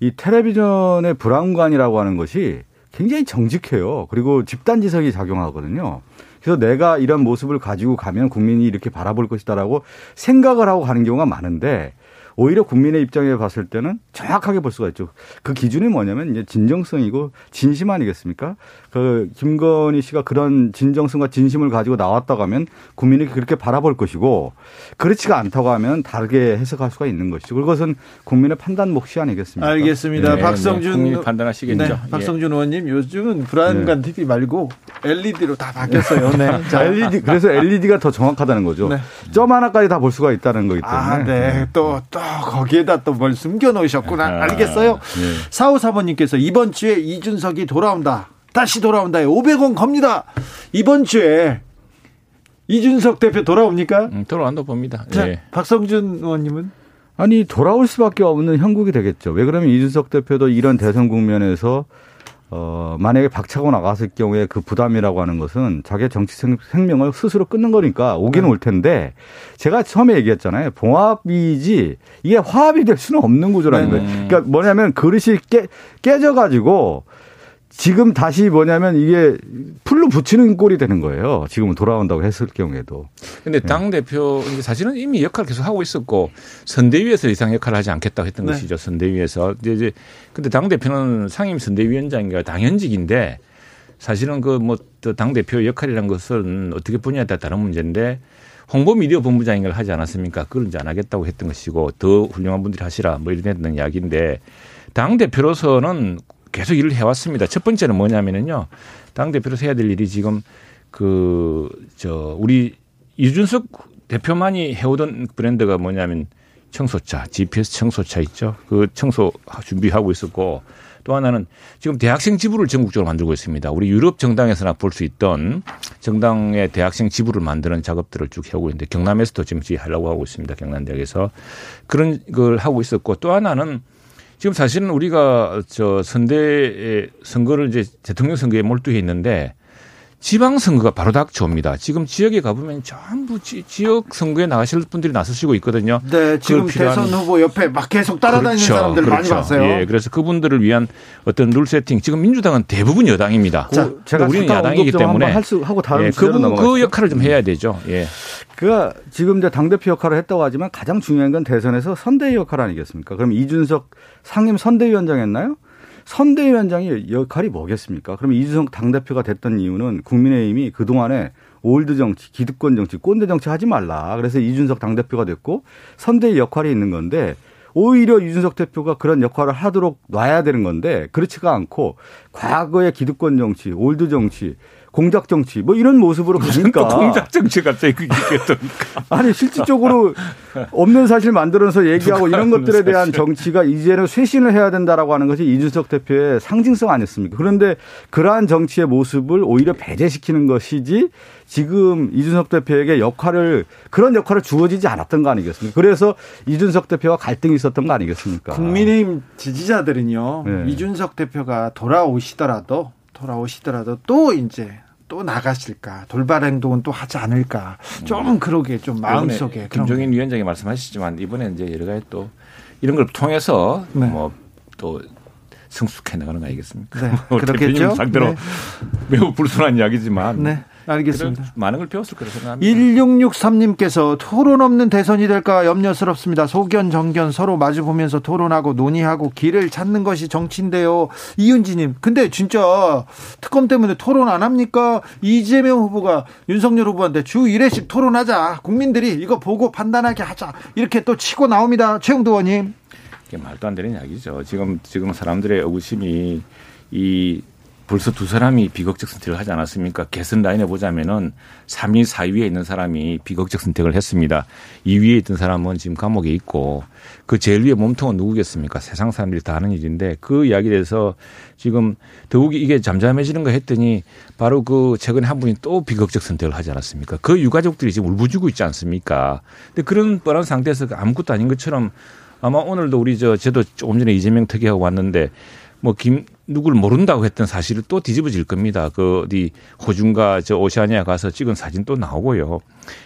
네. 이 텔레비전의 브라운관이라고 하는 것이 굉장히 정직해요. 그리고 집단지성이 작용하거든요. 그래서 내가 이런 모습을 가지고 가면 국민이 이렇게 바라볼 것이다라고 생각을 하고 가는 경우가 많은데 오히려 국민의 입장에 봤을 때는 정확하게 볼 수가 있죠. 그 기준이 뭐냐면 이제 진정성이고 진심 아니겠습니까? 그 김건희 씨가 그런 진정성과 진심을 가지고 나왔다고 하면 국민이 그렇게 바라볼 것이고 그렇지가 않다고 하면 다르게 해석할 수가 있는 것이죠. 그것은 국민의 판단 몫이 아니겠습니까? 알겠습니다. 네, 박성준 네, 판단하시겠죠. 네, 예. 박성준 의원님 요즘은 불안감 네. TV 말고 LED로 다 바뀌었어요. 네. 자, LED 그래서 LED가 더 정확하다는 거죠. 네. 점 하나까지 다 볼 수가 있다는 거기 때문에. 아, 네. 또또 또 거기에다 또 뭘 숨겨 놓으셨구나. 아, 알겠어요. 네. 사오사번님께서 이번 주에 이준석이 돌아온다. 다시 돌아온다. 500원 겁니다. 이번 주에 이준석 대표 돌아옵니까? 음, 돌아온다 봅니다. 자, 네. 박성준 의원님은? 아니 돌아올 수밖에 없는 형국이 되겠죠. 왜 그러면 이준석 대표도 이런 대선 국면에서 어, 만약에 박차고 나갔을 경우에 그 부담이라고 하는 것은 자기의 정치 생명을 스스로 끊는 거니까 오기는 네. 올 텐데 제가 처음에 얘기했잖아요. 봉합이지 이게 화합이 될 수는 없는 구조라는 네. 거예요. 그러니까 뭐냐면 그릇이 깨, 깨져가지고 지금 다시 뭐냐면 이게 풀로 붙이는 꼴이 되는 거예요. 지금은 돌아온다고 했을 경우에도. 근데 네. 당 대표 사실은 이미 역할 을 계속 하고 있었고 선대위에서 이상 역할을 하지 않겠다고 했던 네. 것이죠. 선대위에서. 이제 이제 근데 당 대표는 상임 선대위원장인가 당연직인데 사실은 그 뭐 당 대표 역할이라는 것은 어떻게 보냐에 따라 다른 문제인데 홍보 미디어 본부장인 걸 하지 않았습니까? 그걸 이제 안 하겠다고 했던 것이고 더 훌륭한 분들이 하시라 뭐 이런 이야기인데 당 대표로서는 계속 일을 해왔습니다. 첫 번째는 뭐냐면은요. 당대표로서 해야 될 일이 지금 그, 저, 우리 이준석 대표만이 해오던 브랜드가 뭐냐면 청소차, GPS 청소차 있죠. 그 청소 준비하고 있었고 또 하나는 지금 대학생 지부를 전국적으로 만들고 있습니다. 우리 유럽 정당에서나 볼 수 있던 정당의 대학생 지부를 만드는 작업들을 쭉 해오고 있는데 경남에서도 지금 하려고 하고 있습니다. 경남 대학에서 그런 걸 하고 있었고 또 하나는 지금 사실은 우리가 저 선대 선거를 이제 대통령 선거에 몰두해 있는데 지방 선거가 바로 닥쳐옵니다. 지금 지역에 가보면 전부 지, 역 선거에 나가실 분들이 나서시고 있거든요. 네, 지금 대선 후보 옆에 막 계속 따라다니는 그렇죠, 사람들 그렇죠. 많이 봤어요. 예, 그래서 그분들을 위한 어떤 룰 세팅. 지금 민주당은 대부분 여당입니다. 자, 그, 제가 우리는 야당이기 때문에 할 수 하고 다른 예, 그분 그 역할을 좀 해야 되죠. 예. 그가 지금 이제 당 대표 역할을 했다고 하지만 가장 중요한 건 대선에서 선대위 역할 아니겠습니까? 그럼 이준석 상임 선대위원장 했나요? 선대위원장의 역할이 뭐겠습니까? 그럼 이준석 당대표가 됐던 이유는 국민의힘이 그동안에 old 정치, 기득권 정치, 꼰대 정치 하지 말라. 그래서 이준석 당대표가 됐고 선대위 역할이 있는 건데 오히려 이준석 대표가 그런 역할을 하도록 놔야 되는 건데 그렇지가 않고 과거의 기득권 정치, old 정치, 공작 정치 뭐 이런 모습으로 가니까 공작 정치 갑자기 됩니까? 아니 실질적으로 없는 사실 만들어서 얘기하고 이런 것들에 대한 정치가 이제는 쇄신을 해야 된다라고 하는 것이 이준석 대표의 상징성 아니었습니까? 그런데 그러한 정치의 모습을 오히려 배제시키는 것이지 지금 이준석 대표에게 역할을 그런 역할을 주어지지 않았던 거 아니겠습니까? 그래서 이준석 대표와 갈등이 있었던 거 아니겠습니까? 국민의힘 지지자들은요. 네. 이준석 대표가 돌아오시더라도 돌아오시더라도 또 이제 또 나가실까 돌발 행동은 또 하지 않을까 좀 음. 그러게 좀 마음속에 김종인 위원장이 말씀하시지만 이번에 이제 여러 가지 또 이런 걸 통해서 네. 뭐또 성숙해 나가는 거 아니겠습니까? 네. 뭐 그렇겠죠. 상대로 네. 매우 불순한 이야기지만 네. 알겠습니다. 많은 걸 배웠을 거라 생각합니다. 1663님께서 토론 없는 대선이 될까 염려스럽습니다. 소견, 정견 서로 마주보면서 토론하고 논의하고 길을 찾는 것이 정치인데요. 이윤지님, 근데 진짜 특검 때문에 토론 안 합니까? 이재명 후보가 윤석열 후보한테 주 1회씩 토론하자. 국민들이 이거 보고 판단하게 하자. 이렇게 또 치고 나옵니다. 최영도 의원님. 이게 말도 안 되는 이야기죠. 지금, 지금 사람들의 의구심이 이 벌써 두 사람이 비극적 선택을 하지 않았습니까? 개선 라인에 보자면은 3위, 4위에 있는 사람이 비극적 선택을 했습니다. 2위에 있던 사람은 지금 감옥에 있고 그 제일 위에 몸통은 누구겠습니까? 세상 사람들이 다 하는 일인데 그 이야기에 대해서 지금 더욱이 이게 잠잠해지는 거 했더니 바로 그 최근에 한 분이 또 비극적 선택을 하지 않았습니까? 그 유가족들이 지금 울부짖고 있지 않습니까? 근데 그런 뻔한 상태에서 아무것도 아닌 것처럼 아마 오늘도 우리 저 저도 조금 전에 이재명 특위하고 왔는데 뭐 김 누구를 모른다고 했던 사실을 또 뒤집어질 겁니다. 그 어디 호중과 저 오시아니아 가서 찍은 사진 또 나오고요.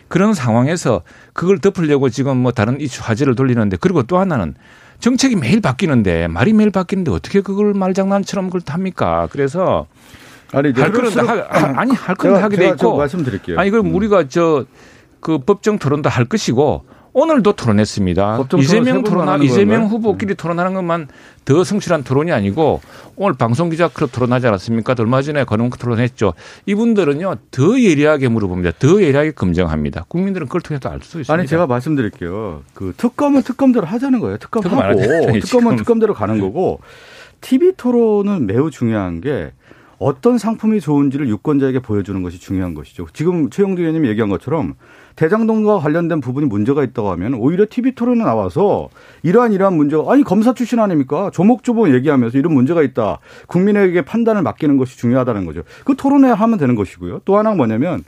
그런 상황에서 그걸 덮으려고 지금 뭐 다른 이슈 화제를 돌리는데 그리고 또 하나는 정책이 매일 바뀌는데 말이 매일 바뀌는데 어떻게 그걸 말장난처럼 그걸 탑니까? 그래서 아니 할 거는 다 아니 할 거는 하게 돼 있고 말씀드릴게요. 아니 그럼 음. 우리가 저 그 법정 토론도 할 것이고 오늘도 토론했습니다. 이재명 토론, 이재명 후보끼리 음. 토론하는 것만 더 성실한 토론이 아니고 오늘 방송기자 클럽 토론하지 않았습니까? 얼마 전에 건원 토론했죠. 이분들은요 더 예리하게 물어봅니다. 더 예리하게 검증합니다. 국민들은 그걸 통해서 알 수 있습니다. 아니 제가 말씀드릴게요. 그 특검은 특검대로 하자는 거예요. 특검하고 특검 특검은 특검대로 가는 거고 TV 토론은 매우 중요한 게 어떤 상품이 좋은지를 유권자에게 보여주는 것이 중요한 것이죠. 지금 최영두 의원님이 얘기한 것처럼 대장동과 관련된 부분이 문제가 있다고 하면 오히려 TV 토론에 나와서 이러한 이러한 문제가 아니 검사 출신 아닙니까? 조목조목 얘기하면서 이런 문제가 있다. 국민에게 판단을 맡기는 것이 중요하다는 거죠. 그 토론회 하면 되는 것이고요. 또 하나가 뭐냐면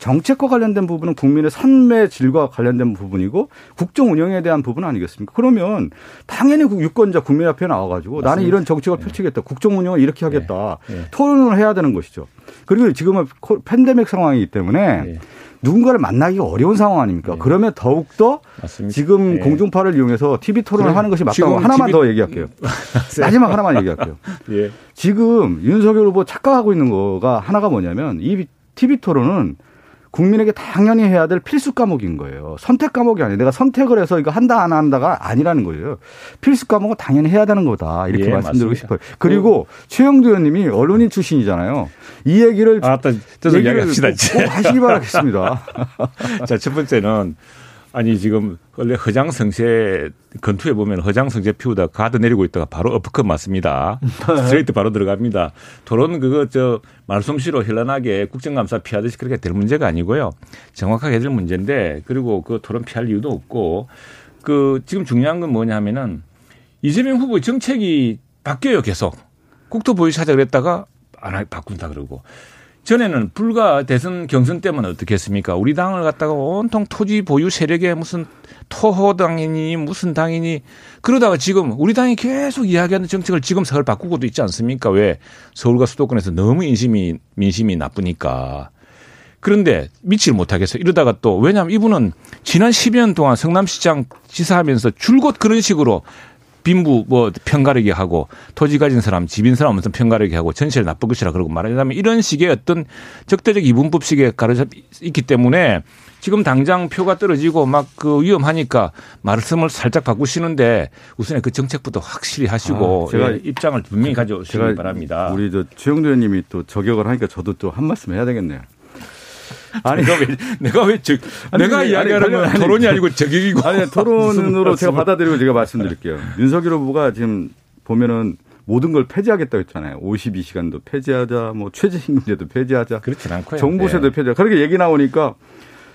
정책과 관련된 부분은 국민의 삶의 질과 관련된 부분이고 국정 운영에 대한 부분 아니겠습니까? 그러면 당연히 유권자 국민 앞에 나와가지고 맞습니다. 나는 이런 정책을 네. 펼치겠다. 국정 운영을 이렇게 하겠다. 네. 네. 토론을 해야 되는 것이죠. 그리고 지금은 팬데믹 상황이기 때문에 네. 누군가를 만나기가 어려운 상황 아닙니까? 네. 그러면 더욱더 지금 네. 공중파를 이용해서 TV 토론을 하는 것이 맞다고 하나만 TV... 더 얘기할게요. 마지막 하나만 얘기할게요. 예. 지금 윤석열 후보 착각하고 있는 거가 하나가 뭐냐면 이 TV 토론은 국민에게 당연히 해야 될 필수 과목인 거예요. 선택 과목이 아니에요. 내가 선택을 해서 이거 한다 안 한다가 아니라는 거예요. 필수 과목은 당연히 해야 되는 거다. 이렇게 예, 말씀드리고 맞습니다. 싶어요. 그리고 그... 최영두 의원님이 언론인 출신이잖아요. 이 얘기를 아, 또, 또 얘기합시다. 꼭 하시기 바라겠습니다. 자, 첫 번째는 아니 지금 원래 허장성세 건투에 보면 허장성세 피우다 가드 내리고 있다가 바로 어퍼컷 맞습니다. 스트레이트 바로 들어갑니다. 토론 그거 저 말솜씨로 현란하게 국정감사 피하듯이 그렇게 될 문제가 아니고요. 정확하게 될 문제인데 그리고 그 토론 피할 이유도 없고 그 지금 중요한 건 뭐냐면은 이재명 후보의 정책이 바뀌어요 계속. 국토보유 사자 그랬다가 안 바꾼다 그러고 전에는 불과 대선 경선 때만 어떻게 했습니까? 우리 당을 갖다가 온통 토지 보유 세력의 무슨 토호당이니 무슨 당이니 그러다가 지금 우리 당이 계속 이야기하는 정책을 지금 서울 바꾸고도 있지 않습니까? 왜 서울과 수도권에서 너무 인심이 민심이 나쁘니까. 그런데 미치를 못하겠어. 이러다가 또 왜냐하면 이분은 지난 10년 동안 성남시장 지사하면서 줄곧 그런 식으로 빈부 뭐 편가르기 하고 토지 가진 사람 집인 사람 무슨 편가르기 하고 전시를 나쁜 것이라 그러고 말하자면 이런 식의 어떤 적대적 이분법식에 가르쳐 있기 때문에 지금 당장 표가 떨어지고 막 그 위험하니까 말씀을 살짝 바꾸시는데 우선에 그 정책부터 확실히 하시고 아, 제가 예, 입장을 분명히 가져오시기 바랍니다. 우리 저 최영도 의원님이 또 저격을 하니까 저도 또 한 말씀 해야 되겠네요. 아니 내가 왜 내가 왜 저, 아니, 내가 이야기하는 아니, 토론이 아니고 저격이고 아니 토론으로 제가 받아들이고 제가 말씀드릴게요. 윤석열 후보가 지금 보면은 모든 걸 폐지하겠다고 했잖아요. 52시간도 폐지하자, 뭐 최저임금제도 폐지하자. 그렇진 않고요. 정보세도 네. 폐지하자. 그렇게 얘기 나오니까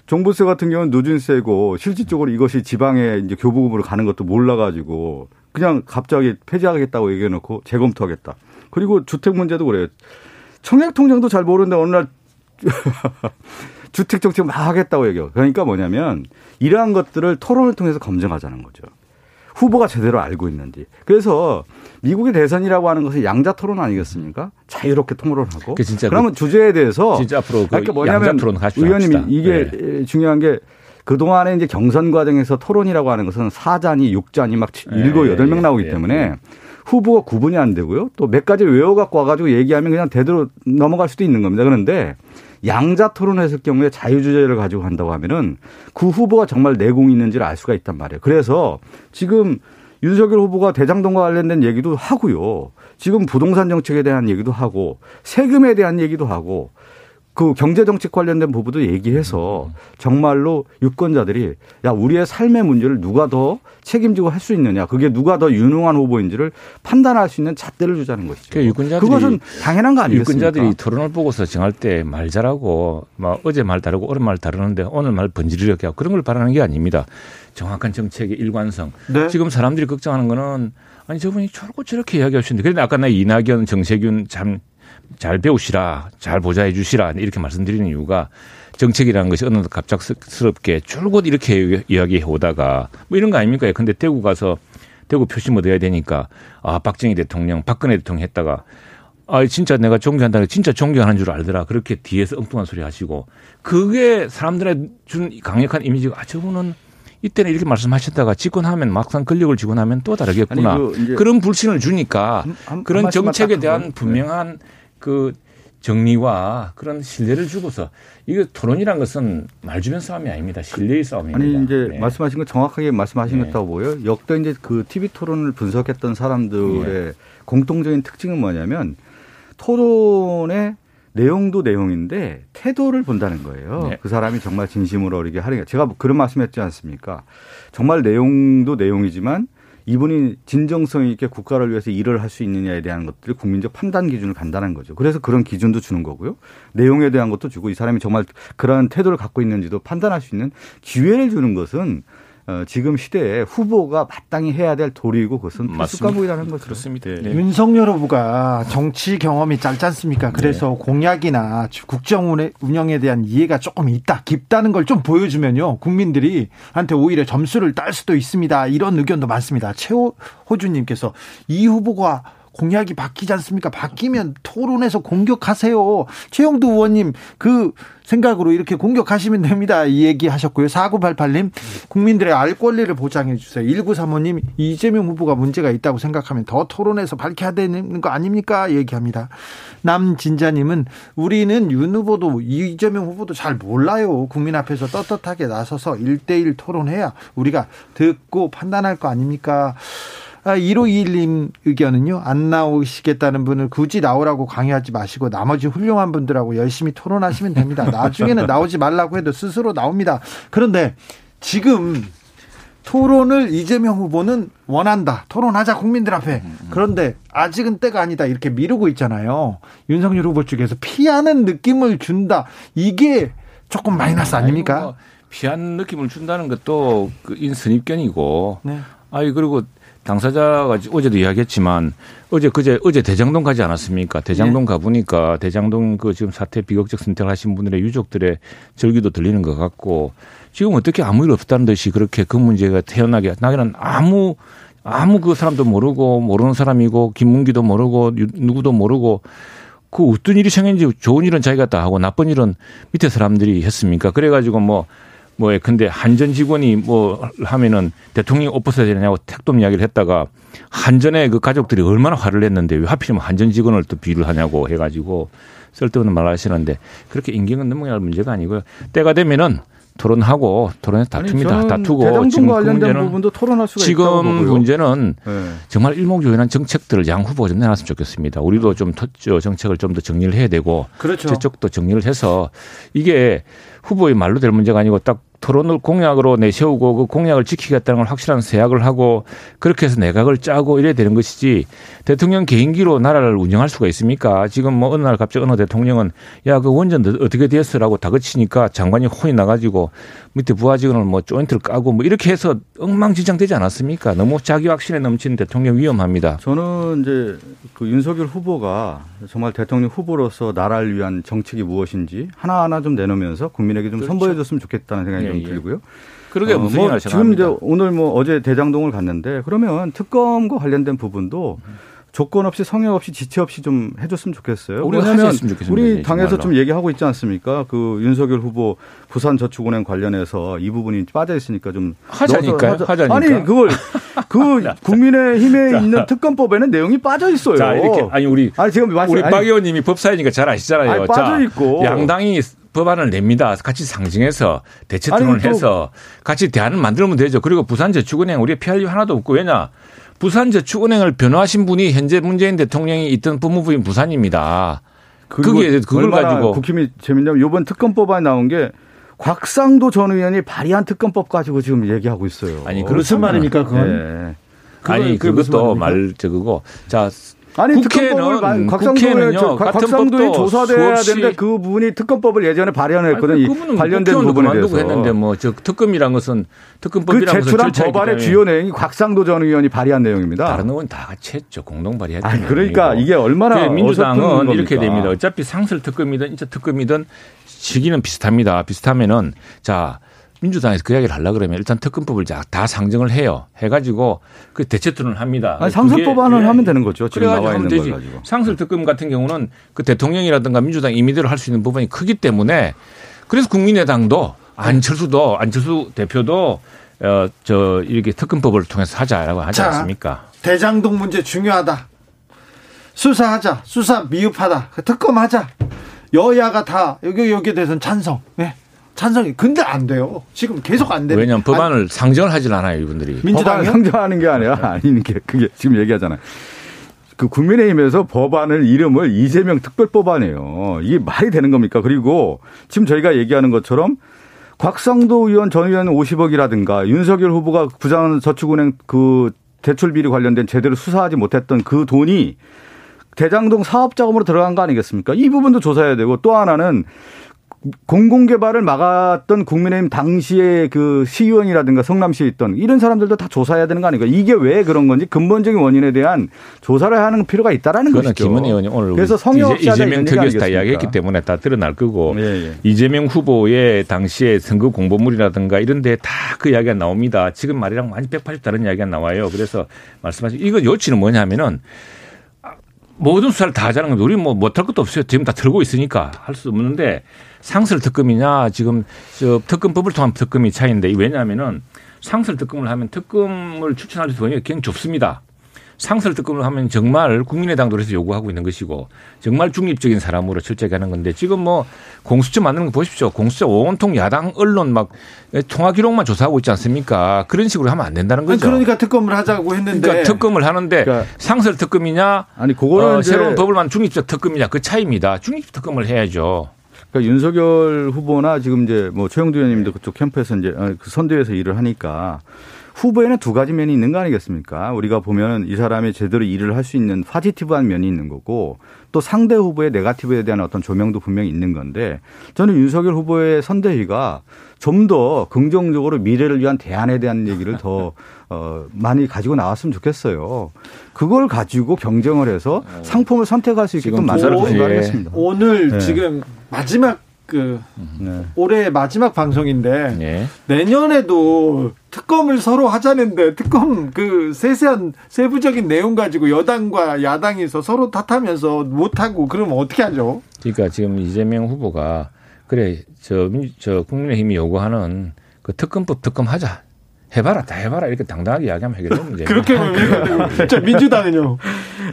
정보세 같은 경우는 누진세고 실질적으로 이것이 지방에 이제 교부금으로 가는 것도 몰라가지고 그냥 갑자기 폐지하겠다고 얘기해놓고 재검토하겠다. 그리고 주택 문제도 그래요. 청약 통장도 잘 모르는데 어느 날 주택 정책 막 하겠다고 얘기해요. 그러니까 뭐냐면 이러한 것들을 토론을 통해서 검증하자는 거죠. 후보가 제대로 알고 있는지. 그래서 미국의 대선이라고 하는 것은 양자 토론 아니겠습니까? 자유롭게 통론하고. 그 그러면 그 주제에 대해서 진짜 앞으로 그 그러니까 뭐냐면 의원님이 이게 네. 중요한 게 그동안에 이제 경선 과정에서 토론이라고 하는 것은 사자니 육자니 막 일곱 여덟 명 나오기 때문에 후보가 구분이 안 되고요. 또 몇 가지 외워갖고 와가지고 얘기하면 그냥 대대로 넘어갈 수도 있는 겁니다. 그런데 양자 토론했을 경우에 자유주제를 가지고 한다고 하면은 그 후보가 정말 내공이 있는지를 알 수가 있단 말이에요. 그래서 지금 윤석열 후보가 대장동과 관련된 얘기도 하고요. 지금 부동산 정책에 대한 얘기도 하고 세금에 대한 얘기도 하고 그 경제 정책 관련된 부분도 얘기해서 정말로 유권자들이 야, 우리의 삶의 문제를 누가 더 책임지고 할 수 있느냐. 그게 누가 더 유능한 후보인지를 판단할 수 있는 잣대를 주자는 것이죠. 그 유권자들이, 그것은 당연한 거 아니겠습니까? 유권자들이 토론을 보고서 정할 때 말 잘하고 막 어제 말 다르고 오늘 말 다르는데 오늘 말 번지르게 하고 그런 걸 바라는 게 아닙니다. 정확한 정책의 일관성. 네. 지금 사람들이 걱정하는 거는 아니 저분이 저렇게 저렇게 이야기하시는데 그런데 아까 나 이낙연, 정세균 참 잘 배우시라, 잘 보좌해 주시라 이렇게 말씀드리는 이유가 정책이라는 것이 어느 갑작스럽게 줄곧 이렇게 이야기해 오다가 뭐 이런 거 아닙니까? 근데 대구 가서 대구 표심 얻어야 되니까 아 박정희 대통령, 박근혜 대통령 했다가 아 진짜 내가 존경한다 진짜 존경하는 줄 알더라. 그렇게 뒤에서 엉뚱한 소리 하시고 그게 사람들의 준 강력한 이미지가 아 저분은 이때는 이렇게 말씀하셨다가 집권하면 막상 권력을 쥐고 나면 또 다르겠구나. 그 그런 불신을 주니까 한, 한, 그런 한 정책에 대한 분명한 그 정리와 그런 신뢰를 주고서 이거 토론이란 것은 말 주변 싸움이 아닙니다. 신뢰의 싸움입니다. 아니 이제 네. 말씀하신 거 정확하게 말씀하신 네. 것다고 보여요. 역대 이제 그 TV 토론을 분석했던 사람들의 네. 공통적인 특징은 뭐냐면 토론의 내용도 내용인데 태도를 본다는 거예요. 네. 그 사람이 정말 진심으로 어리게 하는 게 제가 그런 말씀했지 않습니까? 정말 내용도 내용이지만 이분이 진정성 있게 국가를 위해서 일을 할 수 있느냐에 대한 것들을 국민적 판단 기준을 간다는 거죠. 그래서 그런 기준도 주는 거고요. 내용에 대한 것도 주고 이 사람이 정말 그런 태도를 갖고 있는지도 판단할 수 있는 기회를 주는 것은 어, 지금 시대에 후보가 마땅히 해야 될 도리이고 그것은 필수 과목이라는 거죠. 그렇습니다. 네. 네. 윤석열 후보가 정치 경험이 짧지 않습니까? 그래서 네. 공약이나 국정 운영에 대한 이해가 조금 있다, 깊다는 걸 좀 보여주면요. 국민들이 한테 오히려 점수를 딸 수도 있습니다. 이런 의견도 많습니다. 최호주님께서 이 후보가 공약이 바뀌지 않습니까? 바뀌면 토론에서 공격하세요. 최영두 의원님 그 생각으로 이렇게 공격하시면 됩니다. 이 얘기 하셨고요. 4988님 국민들의 알 권리를 보장해 주세요. 1935님 이재명 후보가 문제가 있다고 생각하면 더 토론에서 밝혀야 되는 거 아닙니까? 얘기합니다. 남진자님은 우리는 윤 후보도 이재명 후보도 잘 몰라요. 국민 앞에서 떳떳하게 나서서 1대1 토론해야 우리가 듣고 판단할 거 아닙니까? 아, 1521님 의견은요, 안 나오시겠다는 분을 굳이 나오라고 강요하지 마시고 나머지 훌륭한 분들하고 열심히 토론하시면 됩니다. 나중에는 나오지 말라고 해도 스스로 나옵니다. 그런데 지금 토론을 이재명 후보는 원한다. 토론하자 국민들 앞에. 그런데 아직은 때가 아니다. 이렇게 미루고 있잖아요. 윤석열 후보 쪽에서 피하는 느낌을 준다. 이게 조금 마이너스 아닙니까? 뭐 피하는 느낌을 준다는 것도 그 인선입견이고. 네. 아이 그리고 당사자가 어제도 이야기했지만 어제 그제 어제 대장동 가지 않았습니까? 대장동 네. 가보니까 대장동 그 지금 사태 비극적 선택을 하신 분들의 유족들의 절규도 들리는 것 같고 지금 어떻게 아무 일 없다는 듯이 그렇게 그 문제가 태어나게 나기는 아무 아무 그 사람도 모르고 모르는 사람이고 김문기도 모르고 누구도 모르고 그 어떤 일이 생긴지 좋은 일은 자기가 다 하고 나쁜 일은 밑에 사람들이 했습니까? 그래가지고 뭐 뭐에 근데 한전 직원이 뭐 하면은 대통령이 없어야 되냐고 택돔 이야기를 했다가 한전의 그 가족들이 얼마나 화를 냈는데 왜 하필이면 한전 직원을 또 비유를 하냐고 해가지고 쓸데없는 말을 하시는데 그렇게 인경은 넘어갈 문제가 아니고요. 때가 되면은 토론하고 토론에서 다툽니다. 아니, 다투고 지금 관련된 문제는 부분도 토론할 수가 지금 문제는 네. 정말 일목요연한 정책들을 양 후보가 좀 내놨으면 좋겠습니다. 우리도 좀 정책을 좀 더 정리를 해야 되고 그렇죠. 저쪽도 정리를 해서 이게 후보의 말로 될 문제가 아니고 딱 토론을 공약으로 내세우고 그 공약을 지키겠다는 걸 확실한 세약을 하고 그렇게 해서 내각을 짜고 이래야 되는 것이지 대통령 개인기로 나라를 운영할 수가 있습니까? 지금 뭐 어느 날 갑자기 어느 대통령은 야 그 원전 어떻게 됐어라고 다그치니까 장관이 혼이 나가지고 밑에 부하 직원을 뭐 조인트를 까고 뭐 이렇게 해서 엉망진창되지 않았습니까? 너무 자기 확신에 넘치는 대통령 위험합니다. 저는 이제 그 윤석열 후보가 정말 대통령 후보로서 나라를 위한 정책이 무엇인지 하나하나 좀 내놓으면서 국민에게 좀 그렇죠. 선보여 줬으면 좋겠다는 생각이 예, 좀 예. 들고요. 그러게 어, 무슨 뭐 지금 이제 오늘 뭐 어제 대장동을 갔는데 그러면 특검과 관련된 부분도 조건 없이 성역 없이 지체 없이 좀 해줬으면 좋겠어요. 우리 하면 우리 당에서 좀 얘기하고 있지 않습니까? 그 윤석열 후보 부산 저축은행 관련해서 이 부분이 빠져 있으니까 좀 하자니까요. 하자. 하자니까. 아니 그걸 그 국민의힘에 자. 있는 특검법에는 내용이 빠져 있어요. 자 이렇게 아니 우리 아니 지금 우리 박 의원님이 법사위니까 잘 아시잖아요. 아니, 빠져 있고 양당이 법안을 냅니다. 같이 상징해서 대체 토론을 해서 같이 대안을 만들면 되죠. 그리고 부산저축은행 우리 피할 일 하나도 없고 왜냐 부산저축은행을 변호하신 분이 현재 문재인 대통령이 있던 법무부인 부산입니다. 그게 그걸 가지고 국힘이 재밌냐면 이번 특검법안에 나온 게 곽상도 전 의원이 발의한 특검법 가지고 지금 얘기하고 있어요. 아니 무슨 말입니까 그건? 네. 아니 그것도 말 저거고 자 아니 국회는 곽상도의 곽상도의 조사돼야 되는데 그 부분이 특검법을 예전에 발의했거든요. 관련된 부분에 대해서 했는데 뭐저 특검이란 것은 특검법이란 그 제출한 법안의 주요 내용이 곽상도 전 의원이 발의한 내용입니다. 다른 의원 다 같이 했죠. 공동 발의했죠. 그러니까 이게 얼마나 민주당은 이렇게 됩니다. 어차피 상설 특검이든 인적 특검이든 시기는 비슷합니다. 비슷하면은 자 민주당에서 그 이야기를 하려 그러면 일단 특검법을 다 상정을 해요. 해가지고 그 대체 토론을 합니다. 아니, 상설법안을 예. 하면 되는 거죠. 지금 나와 있는 되지. 걸 가지고. 상설 특검 같은 경우는 그 대통령이라든가 민주당 임의대로 할 수 있는 부분이 크기 때문에 그래서 국민의당도 안철수도 안철수 대표도 어, 저 이렇게 특검법을 통해서 하자라고 하지 자, 않습니까? 대장동 문제 중요하다. 수사하자. 수사 미흡하다. 특검하자. 여야가 다 여기 여기에 대해서는 찬성. 네. 찬성이 근데 안 돼요. 지금 계속 안 돼요. 왜냐하면 법안을 안, 상정을 하질 않아요, 이분들이. 민주당이 상정하는 게 아니라 아니는 게 그게 지금 얘기하잖아요. 그 국민의힘에서 법안을 이름을 이재명 특별법안이에요. 이게 말이 되는 겁니까? 그리고 지금 저희가 얘기하는 것처럼 곽상도 의원 전 의원 50억이라든가 윤석열 후보가 부산 저축은행 그 대출 비리 관련된 제대로 수사하지 못했던 그 돈이 대장동 사업 자금으로 들어간 거 아니겠습니까? 이 부분도 조사해야 되고 또 하나는 공공개발을 막았던 국민의힘 당시에 그 시의원이라든가 성남시에 있던 이런 사람들도 다 조사해야 되는 거 아닙니까? 이게 왜 그런 건지 근본적인 원인에 대한 조사를 하는 필요가 있다라는 것이죠. 김은 의원이 오늘 그래서 성역 이재명 특위에서 다 이야기했기 때문에 다 드러날 거고 예, 예. 이재명 후보의 당시에 선거 공보물이라든가 이런 데 다 그 이야기가 나옵니다. 지금 말이랑 많이 180 다른 이야기가 나와요. 그래서 말씀하신 이거 여치는 뭐냐면은 모든 수사를 다 하자는 건데 우리 뭐 못할 것도 없어요. 지금 다 들고 있으니까 할 수 없는데 상설 특검이냐 지금 저 특검법을 통한 특검이 차이인데 왜냐하면은 상설 특검을 하면 특검을 추천할 수 있는 굉장히 좁습니다. 상설 특검을 하면 정말 국민의당도 그래서 요구하고 있는 것이고 정말 중립적인 사람으로 철저하게 하는 건데 지금 뭐 공수처 만드는 거 보십시오. 공수처 온통 야당 언론 막 통화 기록만 조사하고 있지 않습니까? 그런 식으로 하면 안 된다는 거죠. 그러니까 특검을 하자고 했는데 그러니까 특검을 하는데 그러니까 상설 특검이냐 아니 그거는 어, 새로운 법을 만 중립적 특검이냐 그 차이입니다. 중립적 특검을 해야죠. 그러니까 윤석열 후보나 지금 이제 뭐 최영두 의원님도 그쪽 캠프에서 이제 어, 그 선대에서 일을 하니까 후보에는 두 가지 면이 있는 거 아니겠습니까? 우리가 보면 이 사람이 제대로 일을 할 수 있는 파지티브한 면이 있는 거고 또 상대 후보의 네가티브에 대한 어떤 조명도 분명히 있는 건데 저는 윤석열 후보의 선대위가 좀 더 긍정적으로 미래를 위한 대안에 대한 얘기를 더 어, 많이 가지고 나왔으면 좋겠어요. 그걸 가지고 경쟁을 해서 상품을 선택할 수 있게끔 만들어 주시기 바라겠습니다. 오늘 네. 지금 마지막 그 네. 올해 마지막 방송인데 네. 내년에도 특검을 서로 하자는데 특검 그 세세한 세부적인 내용 가지고 여당과 야당에서 서로 탓하면서 못 하고 그러면 어떻게 하죠? 그러니까 지금 이재명 후보가 그래 저, 저 국민의힘이 요구하는 그 특검법 특검 하자. 해봐라, 다 해봐라 이렇게 당당하게 이야기하면 해결되는 문제. 그렇게 저 민주당은요.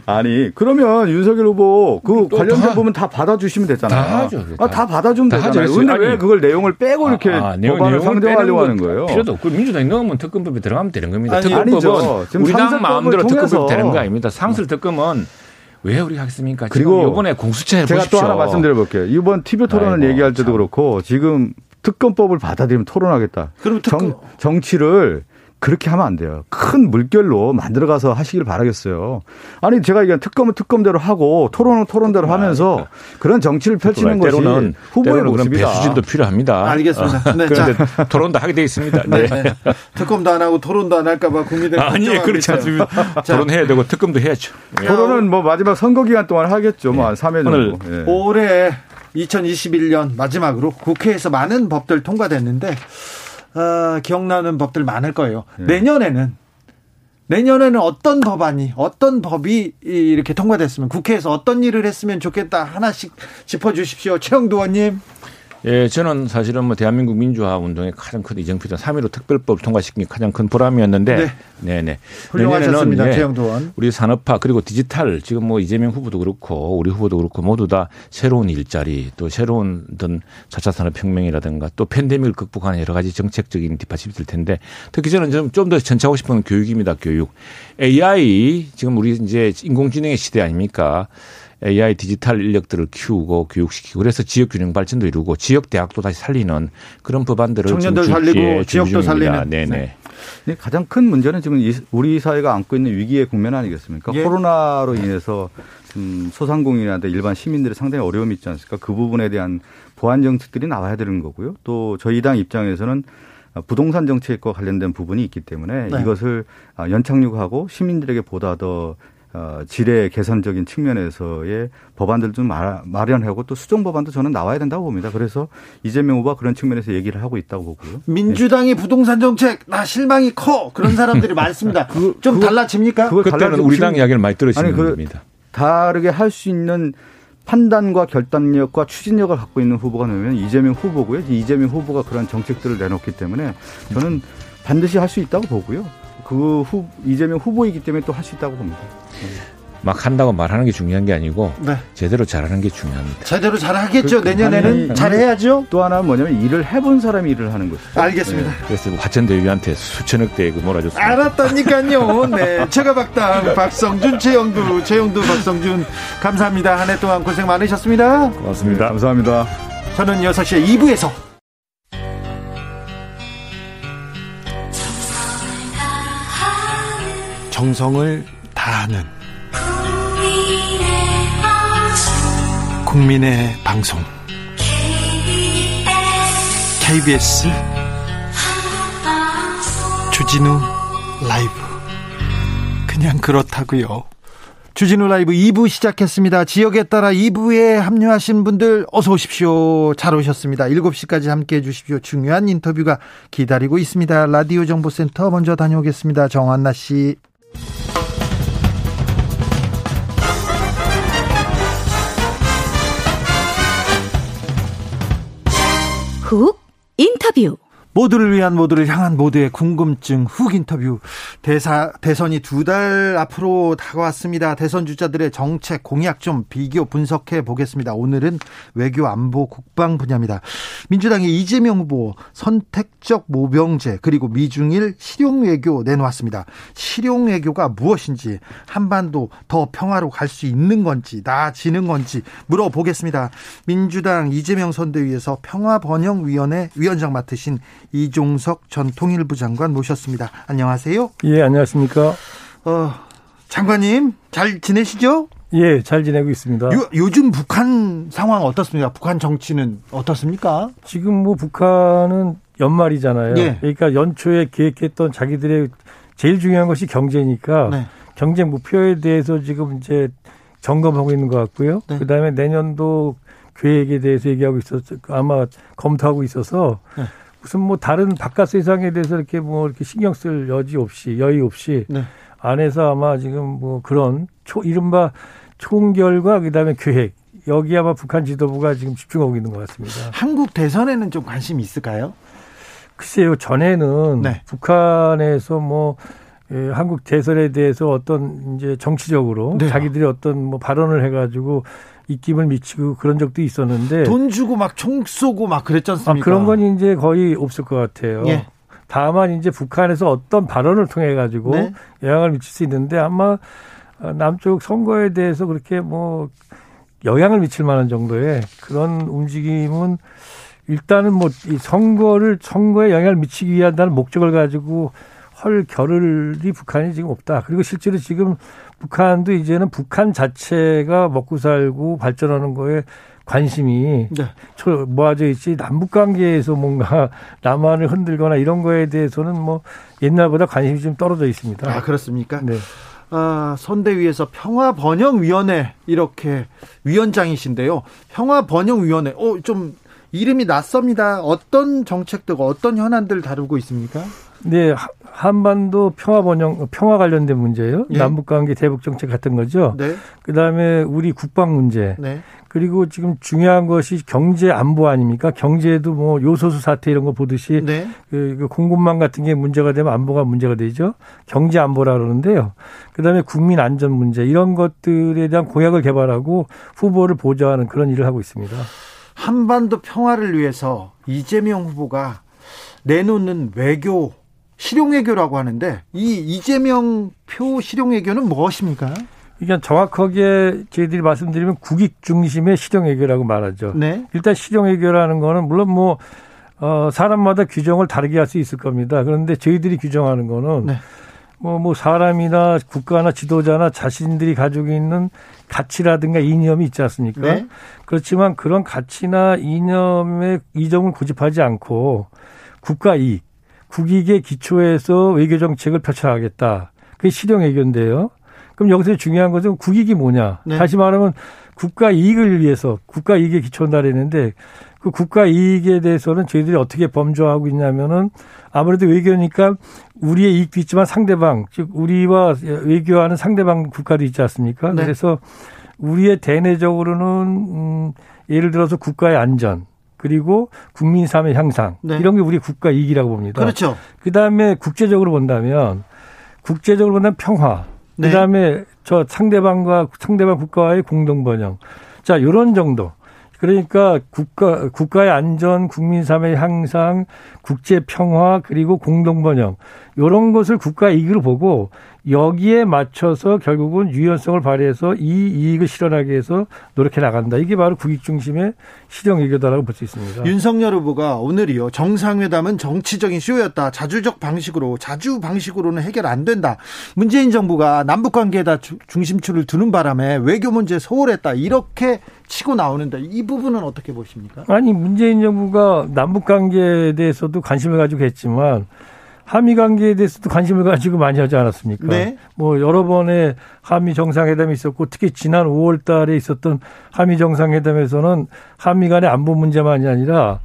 아니 그러면 윤석열 후보 그 관련된 부분 다 받아주시면 되잖아요. 다 하죠. 다, 아, 다 받아주면 다 되잖아요. 그런데 왜 그걸 내용을 빼고 이렇게 아, 아, 내용, 법안을 상정하려고 하는 거예요? 필요도 없고 민주당이 넣으면 특검법에 들어가면 되는 겁니다. 아니, 특검법은 우리 당 마음대로 특검법이 되는 거 아닙니다. 상설 특검은 왜 우리가 하겠습니까? 그리고 이번에 공수처에 제가 보십시오. 또 하나 말씀드려 볼게요. 이번 TV 토론을 아이고, 얘기할 때도 참. 그렇고 지금 특검법을 받아들이면 토론하겠다. 그럼 특검. 정, 정치를 그렇게 하면 안 돼요. 큰 물결로 만들어가서 하시길 바라겠어요. 아니 제가 얘기한 특검은 특검대로 하고 토론은 토론대로 하면서 그러니까. 그런 정치를 펼치는 것이 때로는, 후보의 때로는 모습이다. 배수진도 필요합니다. 알겠습니다. 어, 네, 그런데 토론도 하게 돼 있습니다. 네. 네. 특검도 안 하고 토론도 안 할까봐 국민들 아니 그렇지 않습니다. 토론해야 되고 특검도 해야죠. 토론은 뭐 마지막 선거 기간 동안 하겠죠. 뭐 한 3회 정도. 네. 올해 2021년 마지막으로 국회에서 많은 법들 통과됐는데 어, 기억나는 법들 많을 거예요. 네. 내년에는 내년에는 어떤 법안이 어떤 법이 이렇게 통과됐으면 국회에서 어떤 일을 했으면 좋겠다 하나씩 짚어주십시오. 최영도 의원님. 예, 저는 사실은 뭐 대한민국 민주화 운동의 가장 큰 이정표전 3.15 특별법을 통과시킨 게 가장 큰 보람이었는데 네. 네네. 훌륭하셨습니다. 최영도원. 우리 산업화 그리고 디지털 지금 뭐 이재명 후보도 그렇고 우리 후보도 그렇고 모두 다 새로운 일자리 또 새로운 어떤 4차 산업혁명이라든가 또 팬데믹을 극복하는 여러 가지 정책적인 뒷받침이 있을 텐데 특히 저는 좀더 전차하고 싶은 교육입니다. 교육. AI 지금 우리 이제 인공지능의 시대 아닙니까? AI 디지털 인력들을 키우고 교육시키고 그래서 지역 균형 발전도 이루고 지역 대학도 다시 살리는 그런 법안들을 청년들 살리고 지역도 살리는 네네. 네. 가장 큰 문제는 지금 우리 사회가 안고 있는 위기의 국면 아니겠습니까? 예. 코로나로 인해서 음, 소상공인이나 일반 시민들이 상당히 어려움이 있지 않습니까? 그 부분에 대한 보완 정책들이 나와야 되는 거고요. 또 저희 당 입장에서는 부동산 정책과 관련된 부분이 있기 때문에 네. 이것을 연착륙하고 시민들에게 보다 더 어, 지뢰 개선적인 측면에서의 법안들 좀 마련하고 또 수정 법안도 저는 나와야 된다고 봅니다. 그래서 이재명 후보가 그런 측면에서 얘기를 하고 있다고 보고요. 민주당의 네. 부동산 정책 나 실망이 커 그런 사람들이 많습니다. 그, 좀 그거, 달라집니까? 그때는 우리 당 이야기를 많이 들으시는 그 겁니다. 다르게 할 수 있는 판단과 결단력과 추진력을 갖고 있는 후보가 되면 이재명 후보고요. 이재명 후보가 그런 정책들을 내놓기 때문에 저는 반드시 할 수 있다고 보고요. 그 후, 이재명 후보이기 때문에 또 할 수 있다고 봅니다. 막 한다고 말하는 게 중요한 게 아니고 네. 제대로 잘하는 게 중요합니다. 제대로 잘하겠죠. 그, 내년에는 아니, 잘해야죠. 또 하나 뭐냐면 일을 해본 사람이 일을 하는 것이죠. 알겠습니다. 네. 그래서 화천대유한테 수천억 대그 몰아줬습니다. 알았다니까요. 네. 최가박당 박성준, 최영두, 최영두, 박성준 감사합니다. 한 해 동안 고생 많으셨습니다. 고맙습니다. 네, 감사합니다. 저는 6시에 2부에서 정성을 다하는 국민의 방송 KBS 주진우 라이브 그냥 그렇다고요. 주진우 라이브 2부 시작했습니다. 지역에 따라 2부에 합류하신 분들 어서 오십시오. 잘 오셨습니다. 7시까지 함께 해 주십시오. 중요한 인터뷰가 기다리고 있습니다. 라디오 정보센터 먼저 다녀오겠습니다. 정한나 씨. 훅 인터뷰 모두를 위한 모두를 향한 모두의 궁금증 훅 인터뷰 대사 대선이 두 달 앞으로 다가왔습니다. 대선 주자들의 정책 공약 좀 비교 분석해 보겠습니다. 오늘은 외교 안보 국방 분야입니다. 민주당의 이재명 후보 선택적 모병제 그리고 미중일 실용 외교 내놓았습니다. 실용 외교가 무엇인지 한반도 더 평화로 갈 수 있는 건지 나아지는 건지 물어보겠습니다. 민주당 이재명 선대위에서 평화번영위원회 위원장 맡으신 이종석 전 통일부 장관 모셨습니다. 안녕하세요. 예, 안녕하십니까. 어, 장관님 잘 지내시죠? 예, 잘 지내고 있습니다. 요, 즘 북한 상황 어떻습니까? 북한 정치는 어떻습니까? 지금 뭐 북한은 연말이잖아요. 예. 그러니까 연초에 계획했던 자기들의 제일 중요한 것이 경제니까 네. 경제 목표에 대해서 지금 이제 점검하고 있는 것 같고요. 네. 그다음에 내년도 계획에 대해서 얘기하고 있어서 아마 검토하고 있어서 네. 무슨 뭐 다른 바깥 세상에 대해서 이렇게 뭐 이렇게 신경 쓸 여지 없이 여유 없이 네. 안에서 아마 지금 뭐 그런 초 이른바 총결과 그다음에 계획 여기 아마 북한 지도부가 지금 집중하고 있는 것 같습니다. 한국 대선에는 좀 관심이 있을까요? 글쎄요 전에는 네. 북한에서 뭐 예, 한국 대선에 대해서 어떤 이제 정치적으로 네. 자기들이 어떤 뭐 발언을 해가지고 입김을 미치고 그런 적도 있었는데 돈 주고 막 총 쏘고 막 그랬지 않습니까? 아, 그런 건 이제 거의 없을 것 같아요. 예. 다만 이제 북한에서 어떤 발언을 통해 가지고 네. 영향을 미칠 수 있는데 아마 남쪽 선거에 대해서 그렇게 뭐 영향을 미칠 만한 정도의 그런 움직임은 일단은 뭐 이 선거를 선거에 영향을 미치기 위한다는 목적을 가지고 헐 겨를이 북한이 지금 없다. 그리고 실제로 지금 북한도 이제는 북한 자체가 먹고 살고 발전하는 거에 관심이 네. 모아져 있지 남북 관계에서 뭔가 남한을 흔들거나 이런 거에 대해서는 뭐 옛날보다 관심이 좀 떨어져 있습니다. 아 그렇습니까? 네. 아, 선대위에서 평화번영위원회 이렇게 위원장이신데요. 평화번영위원회, 어, 좀 이름이 낯섭니다. 어떤 정책들과 어떤 현안들 다루고 있습니까? 네, 한반도 평화 번영 평화 관련된 문제예요. 예. 남북 관계 대북 정책 같은 거죠. 네. 그다음에 우리 국방 문제. 네. 그리고 지금 중요한 것이 경제 안보 아닙니까? 경제도 뭐 요소수 사태 이런 거 보듯이 네. 그, 그 공급망 같은 게 문제가 되면 안보가 문제가 되죠. 경제 안보라 그러는데요. 그다음에 국민 안전 문제 이런 것들에 대한 공약을 개발하고 후보를 보좌하는 그런 일을 하고 있습니다. 한반도 평화를 위해서 이재명 후보가 내놓는 외교 실용외교라고 하는데 이 이재명 표 실용외교는 무엇입니까? 이게 정확하게 저희들이 말씀드리면 국익 중심의 실용외교라고 말하죠. 네. 일단 실용외교라는 거는 물론 뭐 어, 사람마다 규정을 다르게 할 수 있을 겁니다. 그런데 저희들이 규정하는 거는 네. 뭐, 뭐 사람이나 국가나 지도자나 자신들이 가지고 있는 가치라든가 이념이 있지 않습니까? 네. 그렇지만 그런 가치나 이념의 이점을 고집하지 않고 국가 이익, 국익의 기초에서 외교 정책을 펼쳐가겠다. 그게 실용 외교인데요. 그럼 여기서 중요한 것은 국익이 뭐냐. 네. 다시 말하면 국가 이익을 위해서 국가 이익에 기초한다 그랬는데 그 국가 이익에 대해서는 저희들이 어떻게 범조하고 있냐면은 아무래도 외교니까 우리의 이익도 있지만 상대방 즉 우리와 외교하는 상대방 국가도 있지 않습니까? 네. 그래서 우리의 대내적으로는 음 예를 들어서 국가의 안전 그리고 국민 삶의 향상 네. 이런 게 우리 국가 이익이라고 봅니다. 그렇죠. 그다음에 국제적으로 본다면 국제적으로 본다면 평화. 네. 그다음에 저 상대방과 상대방 국가와의 공동 번영. 자, 요런 정도. 그러니까 국가 국가의 안전, 국민 삶의 향상, 국제 평화 그리고 공동 번영 요런 것을 국가 이익으로 보고 여기에 맞춰서 결국은 유연성을 발휘해서 이 이익을 실현하기 위해서 노력해 나간다. 이게 바로 국익 중심의 실용 외교다라고 볼 수 있습니다. 윤석열 후보가 오늘이요. 정상회담은 정치적인 쇼였다. 자주적 방식으로 자주 방식으로는 해결 안 된다. 문재인 정부가 남북 관계에다 중심축을 두는 바람에 외교 문제 소홀했다. 이렇게 치고 나오는데 이 부분은 어떻게 보십니까? 아니 문재인 정부가 남북 관계에 대해서도 관심을 가지고 했지만 한미 관계에 대해서도 관심을 가지고 많이 하지 않았습니까? 네. 뭐 여러 번의 한미 정상회담이 있었고 특히 지난 5월 달에 있었던 한미 정상회담에서는 한미 간의 안보 문제만이 아니라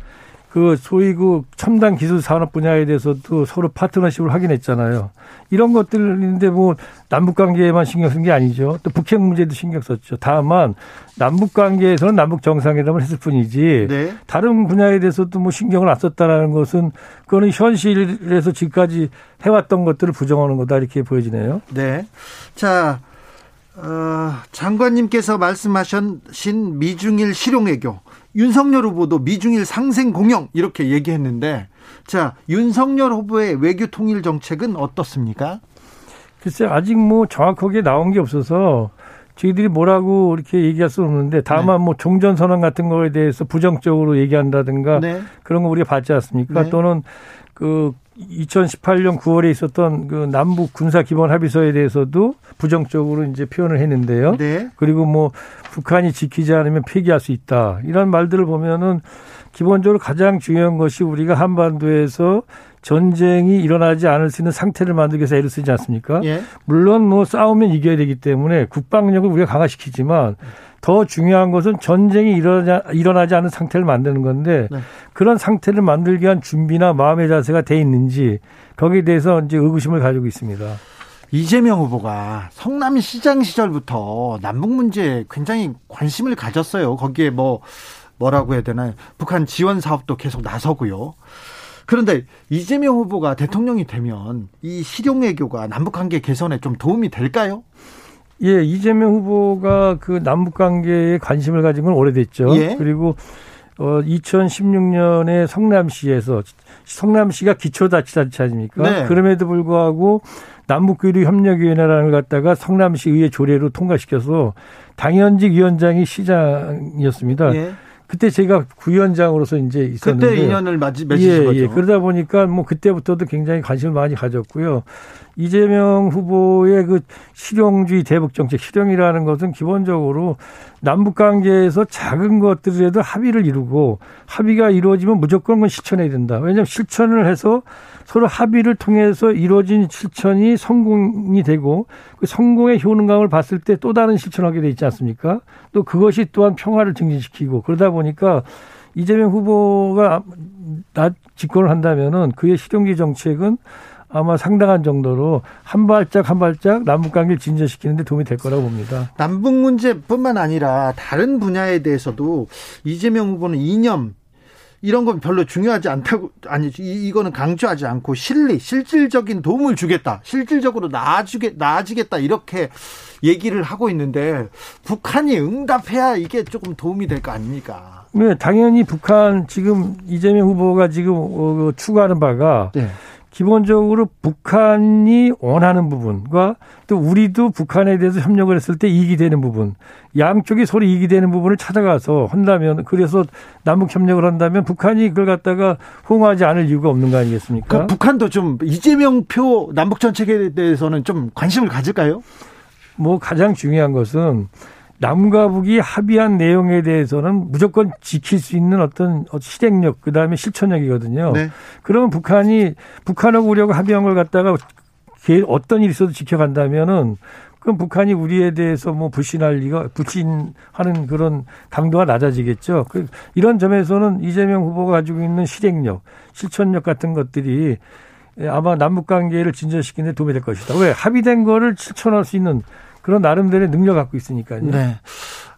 그 소위 그 첨단 기술 산업 분야에 대해서도 서로 파트너십을 확인했잖아요. 이런 것들인데 뭐 남북 관계에만 신경 쓴 게 아니죠. 또 북핵 문제도 신경 썼죠. 다만 남북 관계에서는 남북 정상회담을 했을 뿐이지 네. 다른 분야에 대해서도 뭐 신경을 안 썼다라는 것은 그거는 현실에서 지금까지 해왔던 것들을 부정하는 거다 이렇게 보여지네요. 네. 자. 어, 장관님께서 말씀하신 미중일 실용외교 윤석열 후보도 미중일 상생 공영 이렇게 얘기했는데 자 윤석열 후보의 외교 통일 정책은 어떻습니까? 글쎄 아직 뭐 정확하게 나온 게 없어서 저희들이 뭐라고 이렇게 얘기할 수는 없는데 다만 네. 뭐 종전 선언 같은 거에 대해서 부정적으로 얘기한다든가 네. 그런 거 우리가 봤지 않습니까? 네. 또는 그 2018년 9월에 있었던 그 남북 군사 기본 합의서에 대해서도 부정적으로 이제 표현을 했는데요. 네. 그리고 뭐 북한이 지키지 않으면 폐기할 수 있다. 이런 말들을 보면은 기본적으로 가장 중요한 것이 우리가 한반도에서 전쟁이 일어나지 않을 수 있는 상태를 만들기 위해서 애를 쓰지 않습니까? 예. 물론 뭐 싸우면 이겨야 되기 때문에 국방력을 우리가 강화시키지만 더 중요한 것은 전쟁이 일어나, 일어나지 않은 상태를 만드는 건데 네. 그런 상태를 만들기 위한 준비나 마음의 자세가 돼 있는지 거기에 대해서 이제 의구심을 가지고 있습니다. 이재명 후보가 성남시장 시절부터 남북 문제에 굉장히 관심을 가졌어요. 거기에 뭐 뭐라고 해야 되나요? 북한 지원 사업도 계속 나서고요. 그런데 이재명 후보가 대통령이 되면 이 실용 외교가 남북 관계 개선에 좀 도움이 될까요? 예, 이재명 후보가 그 남북 관계에 관심을 가진 건 오래됐죠. 예. 그리고 어 2016년에 성남시에서 성남시가 기초자치단체 아닙니까? 네. 그럼에도 불구하고 남북교류 협력위원회라는 걸 갖다가 성남시 의회 조례로 통과시켜서 당연직 위원장이 시장이었습니다. 예. 그때 제가 구위원장으로서 이제 있었는데 그때 인연을 맺으신 예, 거죠. 예. 그러다 보니까 뭐 그때부터도 굉장히 관심을 많이 가졌고요. 이재명 후보의 그 실용주의 대북 정책 실용이라는 것은 기본적으로 남북 관계에서 작은 것들에도 합의를 이루고 합의가 이루어지면 무조건 그건 실천해야 된다. 왜냐하면 실천을 해서 서로 합의를 통해서 이루어진 실천이 성공이 되고 그 성공의 효능감을 봤을 때 또 다른 실천하게 돼 있지 않습니까? 또 그것이 또한 평화를 증진시키고 그러다 보니까 이재명 후보가 나 집권을 한다면은 그의 실용기 정책은 아마 상당한 정도로 한 발짝 한 발짝 남북 관계를 진전시키는데 도움이 될 거라고 봅니다. 남북 문제뿐만 아니라 다른 분야에 대해서도 이재명 후보는 이념 이런 건 별로 중요하지 않다고 아니 이, 이거는 강조하지 않고 실리 실질적인 도움을 주겠다 실질적으로 나아주게 나아지겠다 이렇게 얘기를 하고 있는데 북한이 응답해야 이게 조금 도움이 될 거 아닙니까? 네, 당연히 북한 지금 이재명 후보가 지금 어, 추구하는 바가 네. 기본적으로 북한이 원하는 부분과 또 우리도 북한에 대해서 협력을 했을 때 이익이 되는 부분, 양쪽이 서로 이익이 되는 부분을 찾아가서 한다면 그래서 남북 협력을 한다면 북한이 그걸 갖다가 호응하지 않을 이유가 없는 거 아니겠습니까? 그러니까 북한도 좀 이재명 표 남북 정책에 대해서는 좀 관심을 가질까요? 뭐 가장 중요한 것은 남과 북이 합의한 내용에 대해서는 무조건 지킬 수 있는 어떤 실행력 그다음에 실천력이거든요. 네. 그러면 북한이 북한하고 우리하고 합의한 걸 갖다가 어떤 일이 있어도 지켜간다면은 그럼 북한이 우리에 대해서 뭐 불신할 리가 불신하는 그런 강도가 낮아지겠죠. 그 이런 점에서는 이재명 후보가 가지고 있는 실행력, 실천력 같은 것들이 아마 남북 관계를 진전시키는 데 도움이 될 것이다. 왜 합의된 거를 실천할 수 있는 그런 나름대로의 능력 갖고 있으니까요. 네.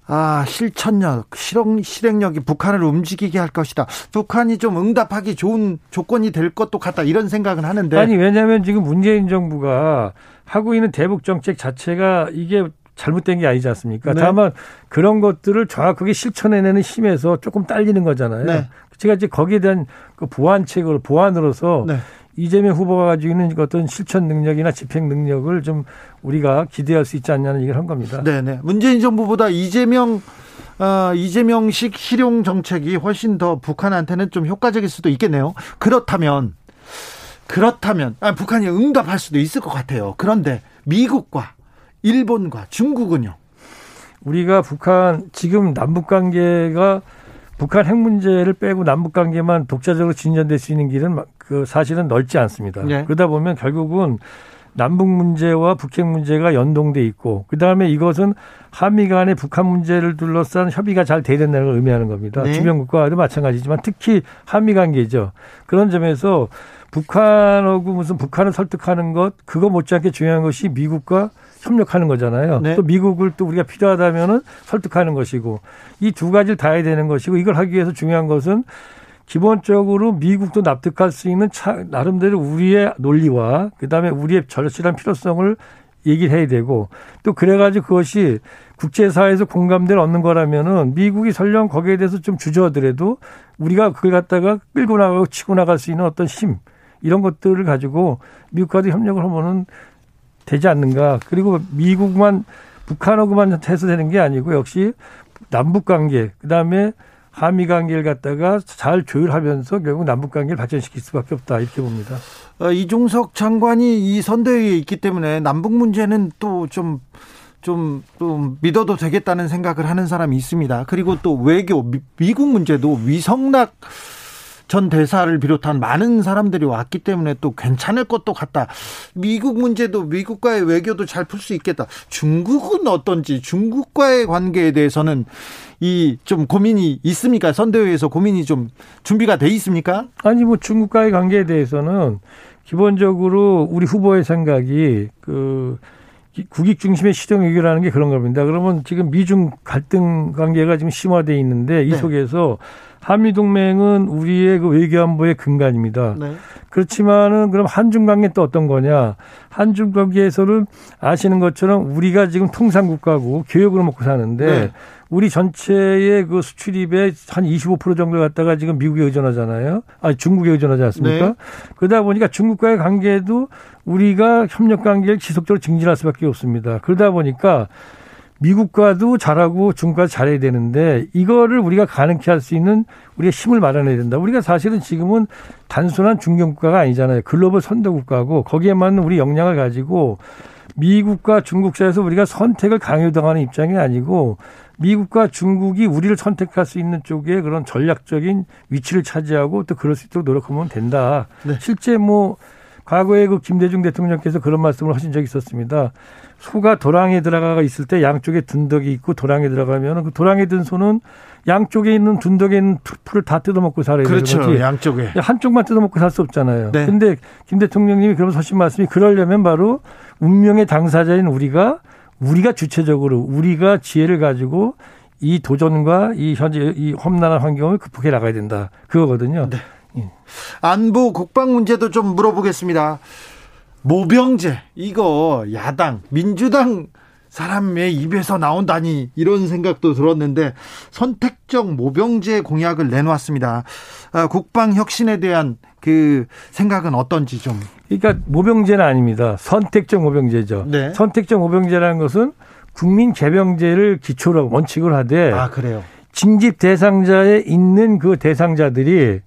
아, 실천력, 실행, 실행력이 북한을 움직이게 할 것이다. 북한이 좀 응답하기 좋은 조건이 될 것도 같다. 이런 생각은 하는데. 아니, 왜냐하면 지금 문재인 정부가 하고 있는 대북 정책 자체가 이게 잘못된 게 아니지 않습니까? 네. 다만 그런 것들을 정확하게 실천해내는 힘에서 조금 딸리는 거잖아요. 네. 제가 이제 거기에 대한 그 보완책을 보완으로서 네. 이재명 후보가 가지고 있는 어떤 실천 능력이나 집행 능력을 좀 우리가 기대할 수 있지 않냐는 얘기를 한 겁니다. 네네. 문재인 정부보다 이재명 어, 이재명식 실용 정책이 훨씬 더 북한한테는 좀 효과적일 수도 있겠네요. 그렇다면 그렇다면 아, 북한이 응답할 수도 있을 것 같아요. 그런데 미국과 일본과 중국은요. 우리가 북한 지금 남북 관계가 북한 핵 문제를 빼고 남북 관계만 독자적으로 진전될 수 있는 길은 그 사실은 넓지 않습니다. 네. 그러다 보면 결국은 남북 문제와 북핵 문제가 연동돼 있고 그다음에 이것은 한미 간의 북한 문제를 둘러싼 협의가 잘 돼야 된다는 걸 의미하는 겁니다. 네. 주변 국가와도 마찬가지지만 특히 한미 관계죠. 그런 점에서 북한하고 무슨 북한을 설득하는 것 그거 못지않게 중요한 것이 미국과 협력하는 거잖아요. 네. 또 미국을 또 우리가 필요하다면은 설득하는 것이고 이 두 가지를 다 해야 되는 것이고 이걸 하기 위해서 중요한 것은 기본적으로 미국도 납득할 수 있는 차, 나름대로 우리의 논리와 그다음에 우리의 절실한 필요성을 얘기를 해야 되고 또 그래가지고 그것이 국제사회에서 공감대를 얻는 거라면은 미국이 설령 거기에 대해서 좀 주저하더라도 우리가 그걸 갖다가 끌고 나가고 치고 나갈 수 있는 어떤 힘 이런 것들을 가지고 미국과도 협력을 하면은 되지 않는가. 그리고 미국만 북한하고만 해서 되는 게 아니고 역시 남북 관계 그다음에 한미 관계를 갖다가 잘 조율하면서 결국 남북 관계를 발전시킬 수밖에 없다 이렇게 봅니다. 어, 이종석 장관이 이 선대위에 있기 때문에 남북 문제는 또 좀 좀, 좀 믿어도 되겠다는 생각을 하는 사람이 있습니다. 그리고 또 외교, 미, 국 문제도 위성락 전 대사를 비롯한 많은 사람들이 왔기 때문에 또 괜찮을 것도 같다. 미국 문제도 미국과의 외교도 잘 풀 수 있겠다. 중국은 어떤지 중국과의 관계에 대해서는 이 좀 고민이 있습니까? 선대위에서 고민이 좀 준비가 돼 있습니까? 아니 뭐 중국과의 관계에 대해서는 기본적으로 우리 후보의 생각이 그 국익 중심의 시정 외교라는 게 그런 겁니다. 그러면 지금 미중 갈등 관계가 지금 심화돼 있는데 이 네. 속에서 한미 동맹은 우리의 그 외교안보의 근간입니다. 네. 그렇지만은 그럼 한중 관계 또 어떤 거냐? 한중 관계에서는 아시는 것처럼 우리가 지금 통상 국가고 교역으로 먹고 사는데 네. 우리 전체의 그 수출입의 한 25% 정도 갖다가 지금 미국에 의존하잖아요. 아니 중국에 의존하지 않습니까? 네. 그러다 보니까 중국과의 관계도 우리가 협력 관계를 지속적으로 증진할 수밖에 없습니다. 그러다 보니까 미국과도 잘하고 중국과도 잘해야 되는데 이거를 우리가 가능케 할 수 있는 우리가 힘을 마련해야 된다. 우리가 사실은 지금은 단순한 중견국가가 아니잖아요. 글로벌 선도국가고 거기에 맞는 우리 역량을 가지고 미국과 중국 사이에서 우리가 선택을 강요당하는 입장이 아니고 미국과 중국이 우리를 선택할 수 있는 쪽에 그런 전략적인 위치를 차지하고 또 그럴 수 있도록 노력하면 된다. 네. 실제 뭐 과거에 그 김대중 대통령께서 그런 말씀을 하신 적이 있었습니다. 소가 도랑에 들어가 있을 때 양쪽에 둔덕이 있고 도랑에 들어가면 그 도랑에 든 소는 양쪽에 있는 둔덕에 있는 풀을 다 뜯어먹고 살아야 그렇죠. 되는 거지. 양쪽에 한쪽만 뜯어먹고 살 수 없잖아요. 네. 근데 김 대통령님이 그러면서 하신 말씀이 그러려면 바로 운명의 당사자인 우리가 우리가 주체적으로 우리가 지혜를 가지고 이 도전과 이 현재 이 험난한 환경을 극복해 나가야 된다. 그거거든요. 네. 예. 안보 국방 문제도 좀 물어보겠습니다. 모병제 이거 야당 민주당 사람의 입에서 나온다니 이런 생각도 들었는데 선택적 모병제 공약을 내놓았습니다. 아, 국방 혁신에 대한 그 생각은 어떤지 좀. 그러니까 모병제는 아닙니다. 선택적 모병제죠. 네. 선택적 모병제라는 것은 국민 개병제를 기초로 원칙을 하되 아 그래요. 징집 대상자에 있는 그 대상자들이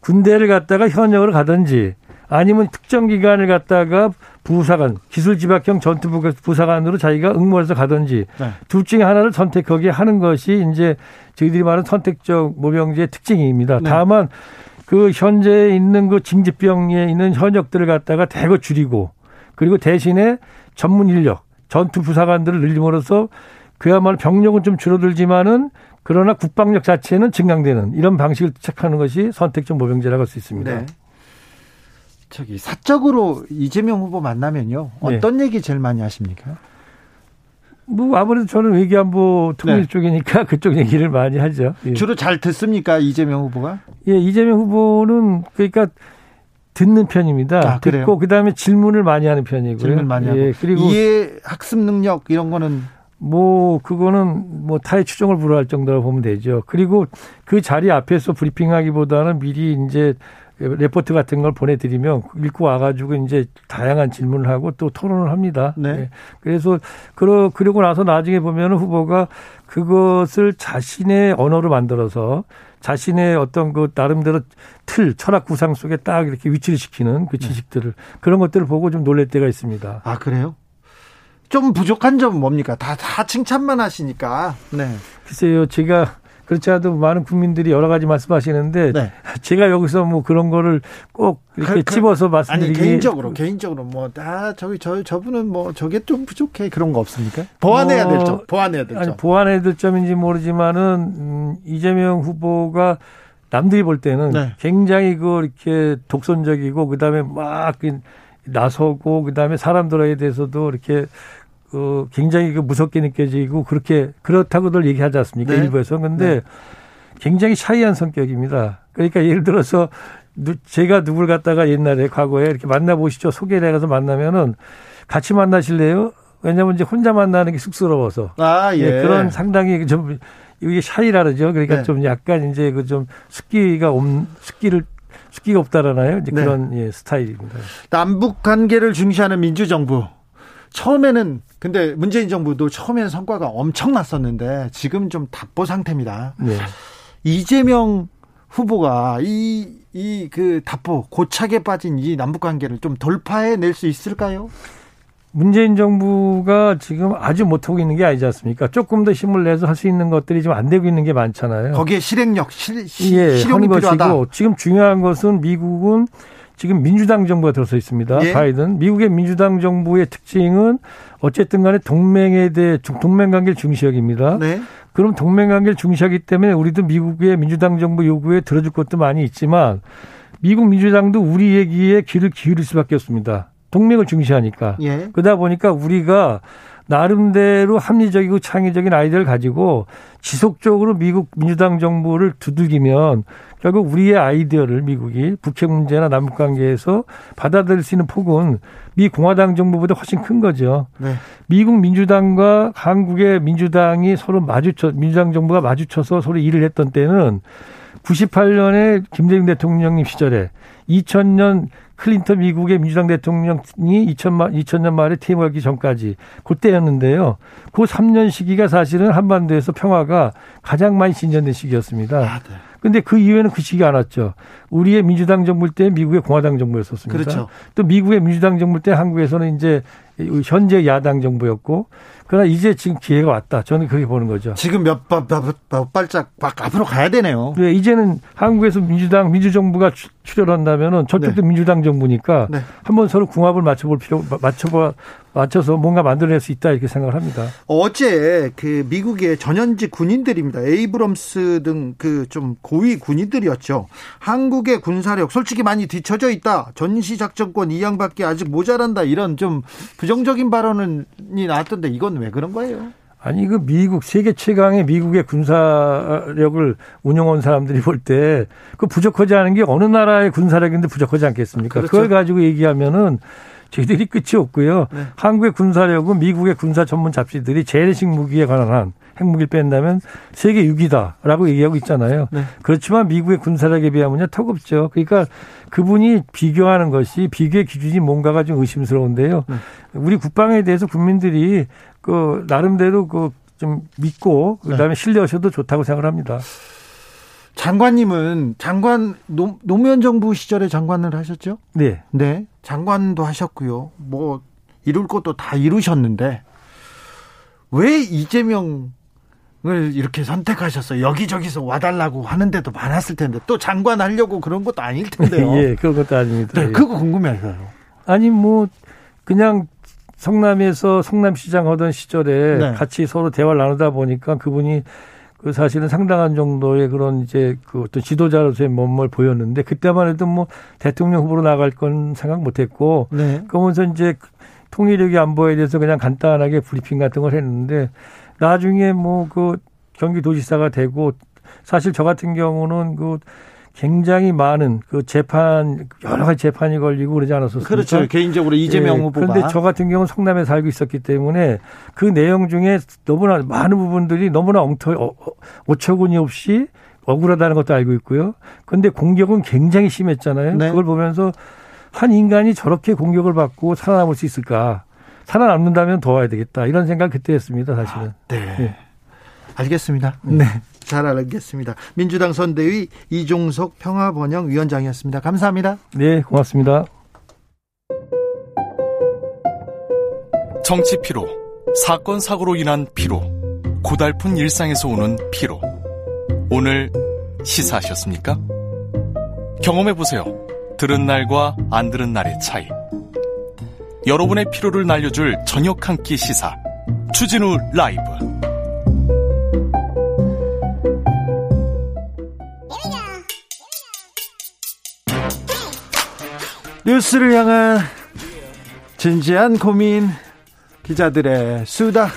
군대를 갔다가 현역을 가든지 아니면 특정 기관을 갖다가 부사관, 기술지박형 전투부사관으로 자기가 응모해서 가든지 네. 둘 중에 하나를 선택하게 하는 것이 이제 저희들이 말하는 선택적 모병제의 특징입니다. 네. 다만 그 현재 있는 그 징집병에 있는 현역들을 갖다가 대거 줄이고 그리고 대신에 전문 인력, 전투 부사관들을 늘림으로써 그야말로 병력은 좀 줄어들지만은 그러나 국방력 자체는 증강되는 이런 방식을 택하는 것이 선택적 모병제라고 할 수 있습니다. 네. 저기 사적으로 이재명 후보 만나면요 어떤 네. 얘기 제일 많이 하십니까? 뭐 아무래도 저는 외교안보 통일 네. 쪽이니까 그쪽 얘기를 많이 하죠. 예. 주로 잘 듣습니까 이재명 후보가? 예, 이재명 후보는 그러니까 듣는 편입니다. 아, 듣고 그다음에 질문을 많이 하는 편이고요. 질문 많이 예, 하고. 그리고 이해 학습 능력 이런 거는 뭐 그거는 뭐 타의 추정을 불허할 정도로 보면 되죠. 그리고 그 자리 앞에서 브리핑하기보다는 미리 이제 레포트 같은 걸 보내드리면 읽고 와가지고 이제 다양한 질문을 하고 또 토론을 합니다. 네. 네. 그래서 그러 그러고 나서 나중에 보면 후보가 그것을 자신의 언어로 만들어서 자신의 어떤 그 나름대로 틀 철학 구상 속에 딱 이렇게 위치를 시키는 그 네. 지식들을 네. 그런 것들을 보고 좀 놀랄 때가 있습니다. 아 그래요? 좀 부족한 점은 뭡니까? 다, 다 칭찬만 하시니까. 네. 글쎄요, 제가 그렇지 않아도 많은 국민들이 여러 가지 말씀하시는데 네. 제가 여기서 뭐 그런 거를 꼭 이렇게 그, 그, 집어서 말씀드리기 아니 개인적으로 개인적으로 뭐아 저기 저 저분은 뭐 저게 좀 부족해 그런 거 없습니까? 보완해야 뭐, 될 점, 보완해야 될 점. 아니 보완해야 될 점인지 모르지만은 음, 이재명 후보가 남들이 볼 때는 네. 굉장히 그 이렇게 독선적이고 그다음에 막 나서고 그다음에 사람들에 대해서도 이렇게 그 굉장히 그 무섭게 느껴지고 그렇게 그렇다고들 얘기하지 않습니까? 네. 일부에서. 근데 네. 굉장히 샤이한 성격입니다. 그러니까 예를 들어서 제가 누굴 갖다가 옛날에 과거에 이렇게 만나보시죠. 소개를 해가서 만나면은 같이 만나실래요? 왜냐면 이제 혼자 만나는 게 쑥스러워서. 아, 예. 예 그런 상당히 좀 이게 샤이라 그러죠. 그러니까 네. 좀 약간 이제 그 좀 습기가 옴, 습기를 습기가 없다라나요? 이제 네. 그런 예, 스타일입니다. 남북 관계를 중시하는 민주정부. 처음에는 근데 문재인 정부도 처음에는 성과가 엄청났었는데 지금 좀 답보 상태입니다. 네. 이재명 후보가 이 이 그 답보 고착에 빠진 이 남북 관계를 좀 돌파해 낼 수 있을까요? 문재인 정부가 지금 아주 못하고 있는 게 아니지 않습니까? 조금 더 힘을 내서 할 수 있는 것들이 지금 안 되고 있는 게 많잖아요. 거기에 실행력, 실, 예, 실용이 필요하다. 지금 중요한 것은 미국은 지금 민주당 정부가 들어서 있습니다. 예? 바이든. 미국의 민주당 정부의 특징은 어쨌든 간에 동맹에 대해 동맹 관계를 중시하기입니다. 네. 그럼 동맹 관계를 중시하기 때문에 우리도 미국의 민주당 정부 요구에 들어줄 것도 많이 있지만 미국 민주당도 우리 얘기에 귀를 기울일 수밖에 없습니다. 동맹을 중시하니까. 예. 그러다 보니까 우리가 나름대로 합리적이고 창의적인 아이디어를 가지고 지속적으로 미국 민주당 정부를 두들기면 결국 우리의 아이디어를 미국이 북핵 문제나 남북 관계에서 받아들일 수 있는 폭은 미 공화당 정부보다 훨씬 큰 거죠. 네. 미국 민주당과 한국의 민주당이 서로 마주쳐 민주당 정부가 마주쳐서 서로 일을 했던 때는 98년에 김대중 대통령님 시절에 2000년 클린턴 미국의 민주당 대통령이 2000년, 2000년 말에 퇴임하기 전까지 그때였는데요. 그 3년 시기가 사실은 한반도에서 평화가 가장 많이 진전된 시기였습니다. 아, 네. 근데 그 이후에는 그 시기 안 왔죠. 우리의 민주당 정부 때 미국의 공화당 정부였었습니다. 그렇죠. 또 미국의 민주당 정부 때 한국에서는 이제 현재 야당 정부였고 그러나 이제 지금 기회가 왔다. 저는 그렇게 보는 거죠. 지금 몇, 몇, 몇, 몇 발짝 막 앞으로 가야 되네요. 네, 이제는 한국에서 민주당, 민주정부가 출연한다면은 저쪽도 네. 민주당 정부니까 네. 한번 서로 궁합을 맞춰볼 필요, 맞춰봐, 맞춰서 뭔가 만들어낼 수 있다 이렇게 생각을 합니다. 어제 그 미국의 전현직 군인들입니다. 에이브럼스 등 그 좀 고위 군인들이었죠. 한국의 군사력 솔직히 많이 뒤처져 있다. 전시작전권 이양받기 아직 모자란다. 이런 좀 부정적인 발언이 나왔던데 이건 왜 그런 거예요? 아니 그 미국 세계 최강의 미국의 군사력을 운영한 사람들이 볼 때 그 부족하지 않은 게 어느 나라의 군사력인데 부족하지 않겠습니까? 그렇죠. 그걸 가지고 얘기하면은 저희들이 끝이 없고요. 네. 한국의 군사력은 미국의 군사 전문 잡지들이 재래식 무기에 관한 한 핵무기를 뺀다면 세계 6위다라고 얘기하고 있잖아요. 네. 그렇지만 미국의 군사력에 비하면 턱없죠. 그러니까 그분이 비교하는 것이 비교의 기준이 뭔가가 좀 의심스러운데요. 네. 우리 국방에 대해서 국민들이 그 나름대로 그 좀 믿고 그다음에 네. 신뢰하셔도 좋다고 생각을 합니다. 장관님은 장관 노, 노무현 정부 시절에 장관을 하셨죠? 네. 네. 장관도 하셨고요. 뭐 이룰 것도 다 이루셨는데 왜 이재명을 이렇게 선택하셨어요? 여기저기서 와달라고 하는데도 많았을 텐데 또 장관 하려고 그런 것도 아닐 텐데요. 예, 그런 것도 아닙니다. 네, 예. 그거 궁금해서요. 아니 뭐 그냥 성남에서 성남시장 하던 시절에 네. 같이 서로 대화를 나누다 보니까 그분이 그 사실은 상당한 정도의 그런 이제 그 어떤 지도자로서의 몸을 보였는데 그때만 해도 뭐 대통령 후보로 나갈 건 생각 못 했고 네. 그러면서 이제 통일력이 안보에 대해서 그냥 간단하게 브리핑 같은 걸 했는데 나중에 뭐 그 경기도지사가 되고 사실 저 같은 경우는 그 굉장히 많은 그 재판 여러 가지 재판이 걸리고 그러지 않았었습니까? 그렇죠. 개인적으로 이재명 예, 후보가. 그런데 저 같은 경우는 성남에 살고 있었기 때문에 그 내용 중에 너무나 많은 부분들이 너무나 엉터 어, 어, 어처구니 없이 억울하다는 것도 알고 있고요. 그런데 공격은 굉장히 심했잖아요. 네. 그걸 보면서 한 인간이 저렇게 공격을 받고 살아남을 수 있을까? 살아남는다면 도와야 되겠다. 이런 생각 그때 했습니다, 사실은. 아, 네. 네. 알겠습니다. 네. 잘 알겠습니다. 민주당 선대위 이종석 평화번영위원장이었습니다. 감사합니다. 네, 고맙습니다. 정치 피로, 사건 사고로 인한 피로, 고달픈 일상에서 오는 피로. 오늘 시사하셨습니까? 경험해 보세요. 들은 날과 안 들은 날의 차이. 여러분의 피로를 날려줄 저녁 한 끼 시사. 추진우 라이브. 뉴스를 향한 진지한 고민 기자들의 수다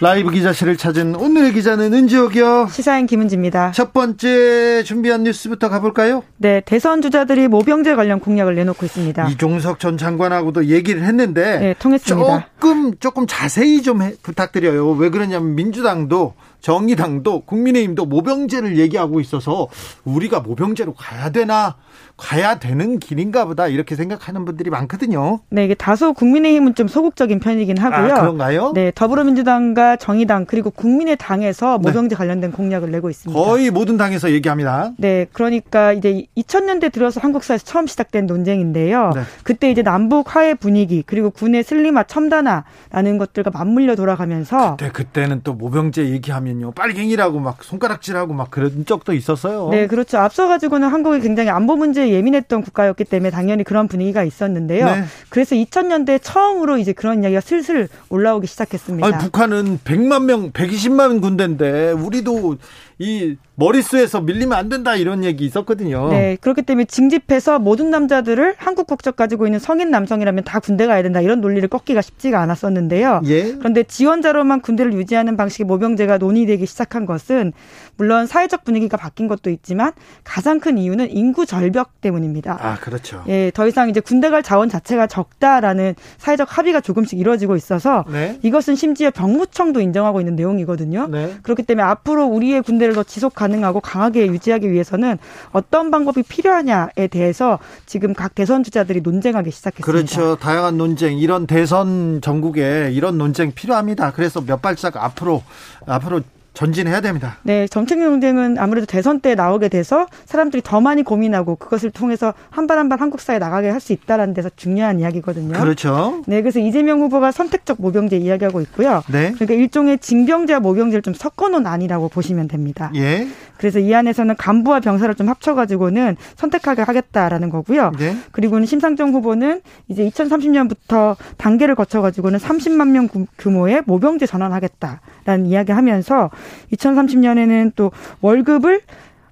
라이브 기자실을 찾은 오늘의 기자는 은지옥이요. 시사인 김은지입니다. 첫 번째 준비한 뉴스부터 가볼까요? 네, 대선 주자들이 모병제 관련 공약을 내놓고 있습니다. 이종석 전 장관하고도 얘기를 했는데 네, 통했습니다. 조금 조금 자세히 좀 해, 부탁드려요. 왜 그러냐면 민주당도 정의당도 국민의힘도 모병제를 얘기하고 있어서 우리가 모병제로 가야 되나 가야 되는 길인가 보다 이렇게 생각하는 분들이 많거든요. 네, 이게 다소 국민의힘은 좀 소극적인 편이긴 하고요. 아, 그런가요? 네, 더불어민주당과 정의당 그리고 국민의당에서 네. 모병제 네. 관련된 공약을 내고 있습니다. 거의 모든 당에서 얘기합니다. 네, 그러니까 이제 2000년대 들어서 한국사에서 처음 시작된 논쟁인데요. 네. 그때 이제 남북 화해 분위기 그리고 군의 슬림화 첨단화라는 것들과 맞물려 돌아가면서 그때 그때는 또 모병제 얘기하면 요 빨갱이라고 막 손가락질하고 막 그런 적도 있었어요. 네, 그렇죠. 앞서 가지고는 한국이 굉장히 안보 문제 예민했던 국가였기 때문에 당연히 그런 분위기가 있었는데요. 네. 그래서 2000년대 처음으로 이제 그런 이야기가 슬슬 올라오기 시작했습니다. 아니, 북한은 100만 명, 120만 군대인데 우리도 이 머릿수에서 밀리면 안 된다 이런 얘기 있었거든요. 네, 그렇기 때문에 징집해서 모든 남자들을 한국 국적 가지고 있는 성인 남성이라면 다 군대 가야 된다 이런 논리를 꺾기가 쉽지가 않았었는데요. 예. 그런데 지원자로만 군대를 유지하는 방식의 모병제가 논의되기 시작한 것은 물론 사회적 분위기가 바뀐 것도 있지만 가장 큰 이유는 인구 절벽 때문입니다. 아, 그렇죠. 예, 더 이상 이제 군대 갈 자원 자체가 적다라는 사회적 합의가 조금씩 이루어지고 있어서 네. 이것은 심지어 병무청도 인정하고 있는 내용이거든요. 네. 그렇기 때문에 앞으로 우리의 군대를 더 지속 가능하고 강하게 유지하기 위해서는 어떤 방법이 필요하냐에 대해서 지금 각 대선 주자들이 논쟁하기 시작했습니다. 그렇죠. 다양한 논쟁, 이런 대선 전국에 이런 논쟁 필요합니다. 그래서 몇 발짝 앞으로 앞으로 전진해야 됩니다. 네, 정책 논쟁은 아무래도 대선 때 나오게 돼서 사람들이 더 많이 고민하고 그것을 통해서 한 발 한 발 한국 사회에 나가게 할 수 있다라는 데서 중요한 이야기거든요. 그렇죠. 네, 그래서 이재명 후보가 선택적 모병제 이야기하고 있고요. 네. 그러니까 일종의 징병제와 모병제를 좀 섞어놓은 안이라고 보시면 됩니다. 예. 그래서 이 안에서는 간부와 병사를 좀 합쳐가지고는 선택하게 하겠다라는 거고요. 네. 그리고는 심상정 후보는 이제 2030년부터 단계를 거쳐가지고는 30만 명 규모의 모병제 전환하겠다라는 이야기하면서 2030년에는 또 월급을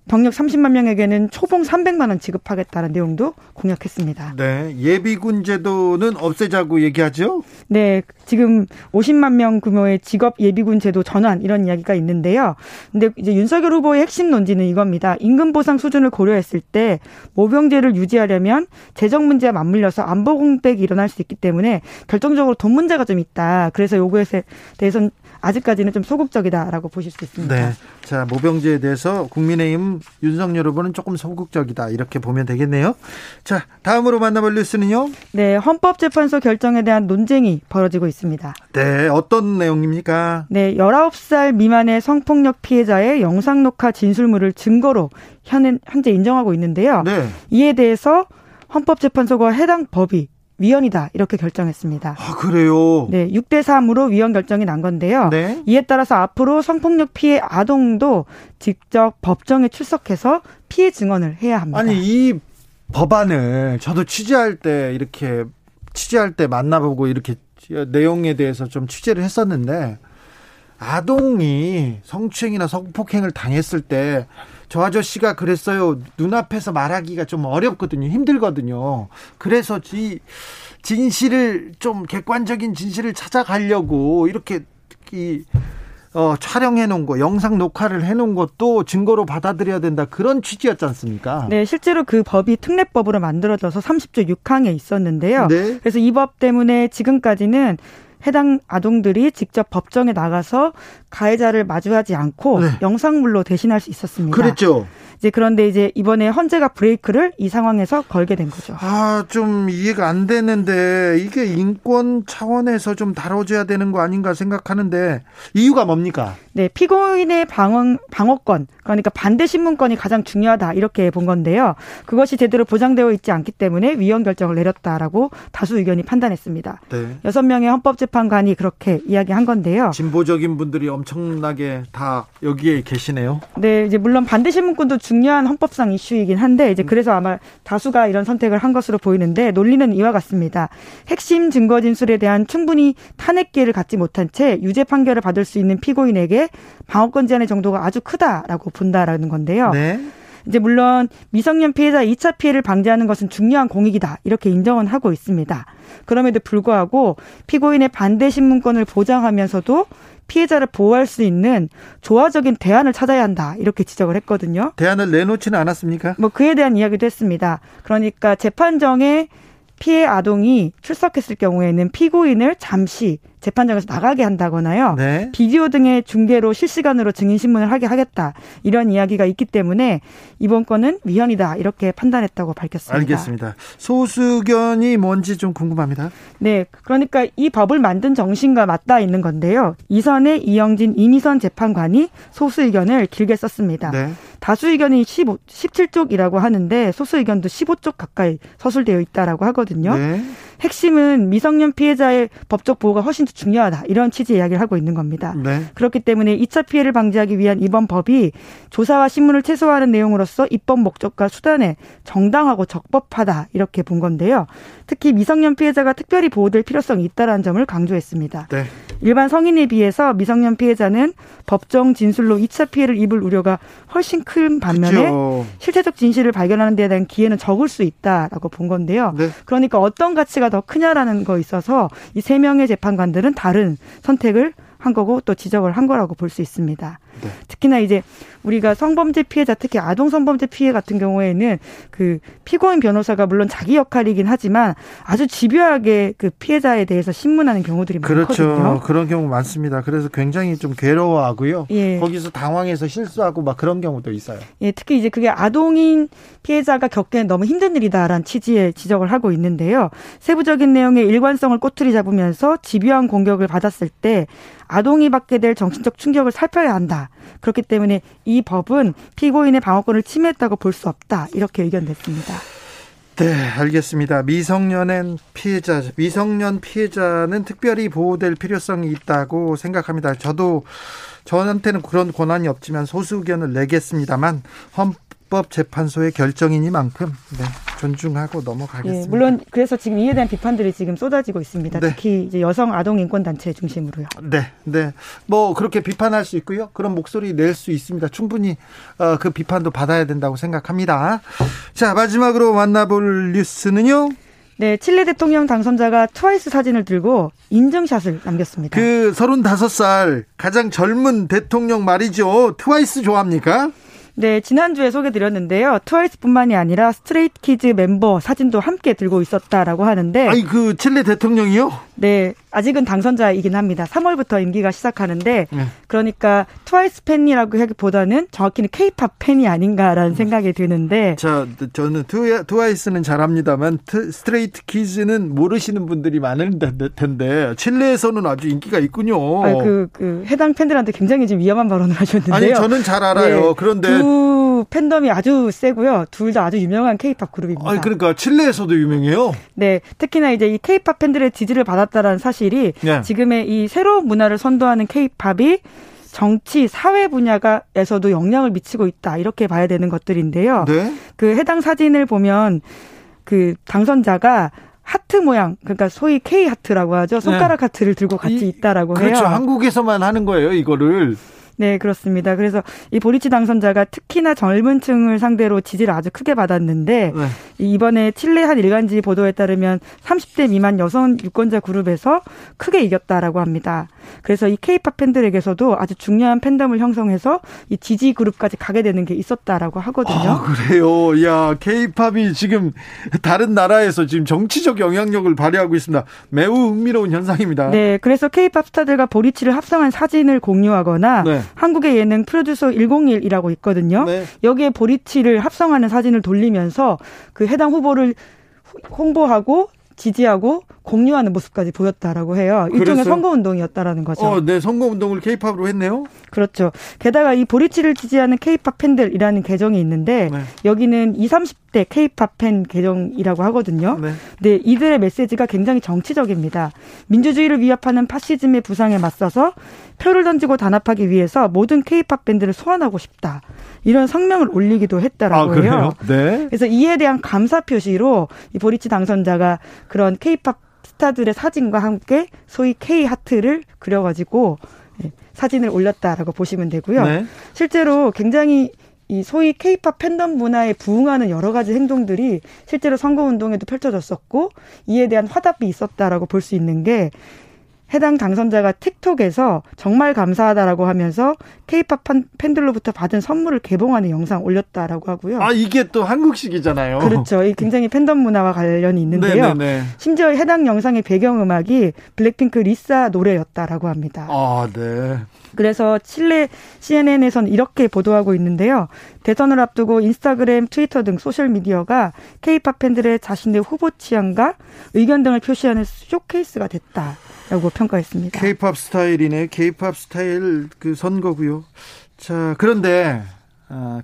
병력 30만 명에게는 초봉 300만 원 지급하겠다는 내용도 공약했습니다. 네, 예비군 제도는 없애자고 얘기하죠? 네, 지금 50만 명 규모의 직업 예비군 제도 전환 이런 이야기가 있는데요. 근데 이제 윤석열 후보의 핵심 논지는 이겁니다. 임금 보상 수준을 고려했을 때 모병제를 유지하려면 재정 문제와 맞물려서 안보 공백이 일어날 수 있기 때문에 결정적으로 돈 문제가 좀 있다. 그래서 요구에 대해서는 아직까지는 좀 소극적이다라고 보실 수 있습니다. 네. 자, 모병제에 대해서 국민의힘 윤석열 후보는 조금 소극적이다. 이렇게 보면 되겠네요. 자, 다음으로 만나볼 뉴스는요? 네, 헌법재판소 결정에 대한 논쟁이 벌어지고 있습니다. 네, 어떤 내용입니까? 네, 19살 미만의 성폭력 피해자의 영상 녹화 진술물을 증거로 현재 인정하고 있는데요. 네. 이에 대해서 헌법재판소가 해당 법이 위헌이다 이렇게 결정했습니다. 아 그래요? 네, 6대 3으로 위헌 결정이 난 건데요. 네. 이에 따라서 앞으로 성폭력 피해 아동도 직접 법정에 출석해서 피해 증언을 해야 합니다. 아니 이 법안을 저도 취재할 때 이렇게 취재할 때 만나보고 이렇게 내용에 대해서 좀 취재를 했었는데 아동이 성추행이나 성폭행을 당했을 때 저 아저씨가 그랬어요. 눈앞에서 말하기가 좀 어렵거든요. 힘들거든요. 그래서 이 진실을 좀 객관적인 진실을 찾아가려고 이렇게 이 어, 촬영해 놓은 거, 영상 녹화를 해 놓은 것도 증거로 받아들여야 된다. 그런 취지였지 않습니까? 네, 실제로 그 법이 특례법으로 만들어져서 30조 6항에 있었는데요. 네. 그래서 이 법 때문에 지금까지는 해당 아동들이 직접 법정에 나가서 가해자를 마주하지 않고 네. 영상물로 대신할 수 있었습니다. 그랬죠. 이제 그런데 이제 이번에 헌재가 브레이크를 이 상황에서 걸게 된 거죠. 아, 좀 이해가 안 되는데 이게 인권 차원에서 좀 다뤄줘야 되는 거 아닌가 생각하는데 이유가 뭡니까? 네, 피고인의 방어, 방어권, 그러니까 반대 신문권이 가장 중요하다 이렇게 본 건데요. 그것이 제대로 보장되어 있지 않기 때문에 위헌 결정을 내렸다라고 다수 의견이 판단했습니다. 네. 여섯 명의 헌법재 판관이 그렇게 이야기한 건데요. 진보적인 분들이 엄청나게 다 여기에 계시네요. 네, 이제 물론 반대 신문권도 중요한 헌법상 이슈이긴 한데 이제 그래서 아마 다수가 이런 선택을 한 것으로 보이는데 논리는 이와 같습니다. 핵심 증거 진술에 대한 충분히 탄핵 기회를 갖지 못한 채 유죄 판결을 받을 수 있는 피고인에게 방어권 제한의 정도가 아주 크다라고 본다라는 건데요. 네. 이제 물론 미성년 피해자 2차 피해를 방지하는 것은 중요한 공익이다. 이렇게 인정은 하고 있습니다. 그럼에도 불구하고 피고인의 반대 신문권을 보장하면서도 피해자를 보호할 수 있는 조화적인 대안을 찾아야 한다. 이렇게 지적을 했거든요. 대안을 내놓지는 않았습니까? 뭐 그에 대한 이야기도 했습니다. 그러니까 재판정에 피해 아동이 출석했을 경우에는 피고인을 잠시 재판장에서 나가게 한다거나요. 네. 비디오 등의 중계로 실시간으로 증인 신문을 하게 하겠다. 이런 이야기가 있기 때문에 이번 건은 위헌이다. 이렇게 판단했다고 밝혔습니다. 알겠습니다. 소수견이 뭔지 좀 궁금합니다. 네. 그러니까 이 법을 만든 정신과 맞닿아 있는 건데요. 이선의 이영진 이미선 재판관이 소수 의견을 길게 썼습니다. 네. 다수 의견이 15, 17쪽이라고 하는데 소수 의견도 15쪽 가까이 서술되어 있다라고 하거든요. 네. 핵심은 미성년 피해자의 법적 보호가 훨씬 더 중요하다. 이런 취지의 이야기를 하고 있는 겁니다. 네. 그렇기 때문에 2차 피해를 방지하기 위한 이번 법이 조사와 신문을 최소화하는 내용으로서 입법 목적과 수단에 정당하고 적법하다. 이렇게 본 건데요. 특히 미성년 피해자가 특별히 보호될 필요성이 있다라는 점을 강조했습니다. 네. 일반 성인에 비해서 미성년 피해자는 법정 진술로 2차 피해를 입을 우려가 훨씬 큰 반면에 그렇죠. 실체적 진실을 발견하는 데 대한 기회는 적을 수 있다라고 본 건데요. 네. 그러니까 어떤 가치가 더 크냐라는 거 있어서 이 세 명의 재판관들은 다른 선택을 한 거고 또 지적을 한 거라고 볼 수 있습니다. 네. 특히나 이제 우리가 성범죄 피해자 특히 아동 성범죄 피해 같은 경우에는 그 피고인 변호사가 물론 자기 역할이긴 하지만 아주 집요하게 그 피해자에 대해서 신문하는 경우들이 그렇죠. 많거든요. 그런 경우 많습니다. 그래서 굉장히 좀 괴로워하고요. 예. 거기서 당황해서 실수하고 막 그런 경우도 있어요. 예, 특히 이제 그게 아동인 피해자가 겪기엔 너무 힘든 일이다라는 취지의 지적을 하고 있는데요. 세부적인 내용의 일관성을 꼬투리 잡으면서 집요한 공격을 받았을 때 아동이 받게 될 정신적 충격을 살펴야 한다. 그렇기 때문에 이 법은 피고인의 방어권을 침해했다고 볼 수 없다. 이렇게 의견됐습니다. 네, 알겠습니다. 미성년엔 피해자, 미성년 피해자는 특별히 보호될 필요성이 있다고 생각합니다. 저도 저한테는 그런 권한이 없지만 소수 의견을 내겠습니다만 헌 헌법재판소의 결정이니만큼 네, 존중하고 넘어가겠습니다. 예, 물론 그래서 지금 이에 대한 비판들이 지금 쏟아지고 있습니다. 네. 특히 이제 여성 아동 인권 단체 중심으로요. 네, 네. 뭐 그렇게 비판할 수 있고요. 그런 목소리 낼 수 있습니다. 충분히 어, 그 비판도 받아야 된다고 생각합니다. 자 마지막으로 만나볼 뉴스는요. 네, 칠레 대통령 당선자가 트와이스 사진을 들고 인증샷을 남겼습니다. 그 35살 가장 젊은 대통령 말이죠. 트와이스 좋아합니까? 네, 지난주에 소개드렸는데요. 트와이스뿐만이 아니라 스트레이트 키즈 멤버 사진도 함께 들고 있었다라고 하는데. 아니, 그 칠레 대통령이요? 네, 아직은 당선자이긴 합니다. 3월부터 임기가 시작하는데 네. 그러니까 트와이스 팬이라고 하기보다는 정확히는 케이팝 팬이 아닌가라는 생각이 드는데 자, 저는 트와이스는 잘합니다만 스트레이트 키즈는 모르시는 분들이 많을 텐데 칠레에서는 아주 인기가 있군요. 아, 그, 그 해당 팬들한테 굉장히 좀 위험한 발언을 하셨는데요. 아니, 저는 잘 알아요. 네, 그런데 두 팬덤이 아주 세고요. 둘 다 아주 유명한 케이팝 그룹입니다. 아니, 그러니까 칠레에서도 유명해요. 네, 특히나 이제 이 케이팝 팬들의 지지를 받았다라는 사실 사실이 네. 지금의 이 새로운 문화를 선도하는 케이팝이 정치, 사회 분야가에서도 영향을 미치고 있다. 이렇게 봐야 되는 것들인데요. 네? 그 해당 사진을 보면 그 당선자가 하트 모양, 그러니까 소위 K 하트라고 하죠. 손가락 네. 하트를 들고 같이 있다라고 그렇죠. 해요. 그렇죠. 한국에서만 하는 거예요, 이거를. 네, 그렇습니다. 그래서 이 보리치 당선자가 특히나 젊은 층을 상대로 지지를 아주 크게 받았는데 네. 이번에 칠레 한 일간지 보도에 따르면 30대 미만 여성 유권자 그룹에서 크게 이겼다라고 합니다. 그래서 이 케이팝 팬들에게서도 아주 중요한 팬덤을 형성해서 이 지지 그룹까지 가게 되는 게 있었다라고 하거든요. 아, 그래요. 야, 케이팝이 지금 다른 나라에서 지금 정치적 영향력을 발휘하고 있습니다. 매우 흥미로운 현상입니다. 네, 그래서 케이팝 스타들과 보리치를 합성한 사진을 공유하거나 네. 한국의 예능 프로듀서 101이라고 있거든요. 네. 여기에 보리치를 합성하는 사진을 돌리면서 그 해당 후보를 홍보하고 지지하고 공유하는 모습까지 보였다라고 해요. 일종의 선거 운동이었다라는 거죠. 어, 네, 선거 운동을 케이팝으로 했네요. 그렇죠. 게다가 이 보리치를 지지하는 케이팝 팬들이라는 계정이 있는데 네. 여기는 20, 30대 케이팝 팬 계정이라고 하거든요. 네. 네, 이들의 메시지가 굉장히 정치적입니다. 민주주의를 위협하는 파시즘의 부상에 맞서서 표를 던지고 단합하기 위해서 모든 케이팝 팬들을 소환하고 싶다. 이런 성명을 올리기도 했다라고 아, 해요. 네. 그래서 이에 대한 감사 표시로 이 보리치 당선자가 그런 케이팝 스타들의 사진과 함께 소위 K 하트를 그려가지고 예, 사진을 올렸다라고 보시면 되고요. 네. 실제로 굉장히 이 소위 케이팝 팬덤 문화에 부응하는 여러 가지 행동들이 실제로 선거 운동에도 펼쳐졌었고 이에 대한 화답이 있었다라고 볼 수 있는 게 해당 당선자가 틱톡에서 정말 감사하다라고 하면서 케이팝 팬들로부터 받은 선물을 개봉하는 영상 올렸다라고 하고요. 아 이게 또 한국식이잖아요. 그렇죠. 이 굉장히 팬덤 문화와 관련이 있는데요. 네네네. 네, 네. 심지어 해당 영상의 배경 음악이 블랙핑크 리사 노래였다라고 합니다. 아 네. 그래서 칠레 CNN에서는 이렇게 보도하고 있는데요. 대선을 앞두고 인스타그램, 트위터 등 소셜 미디어가 케이팝 팬들의 자신의 후보 취향과 의견 등을 표시하는 쇼케이스가 됐다. 라고 평가했습니다. 케이팝 스타일이네. 케이팝 스타일 그 선거고요. 자, 그런데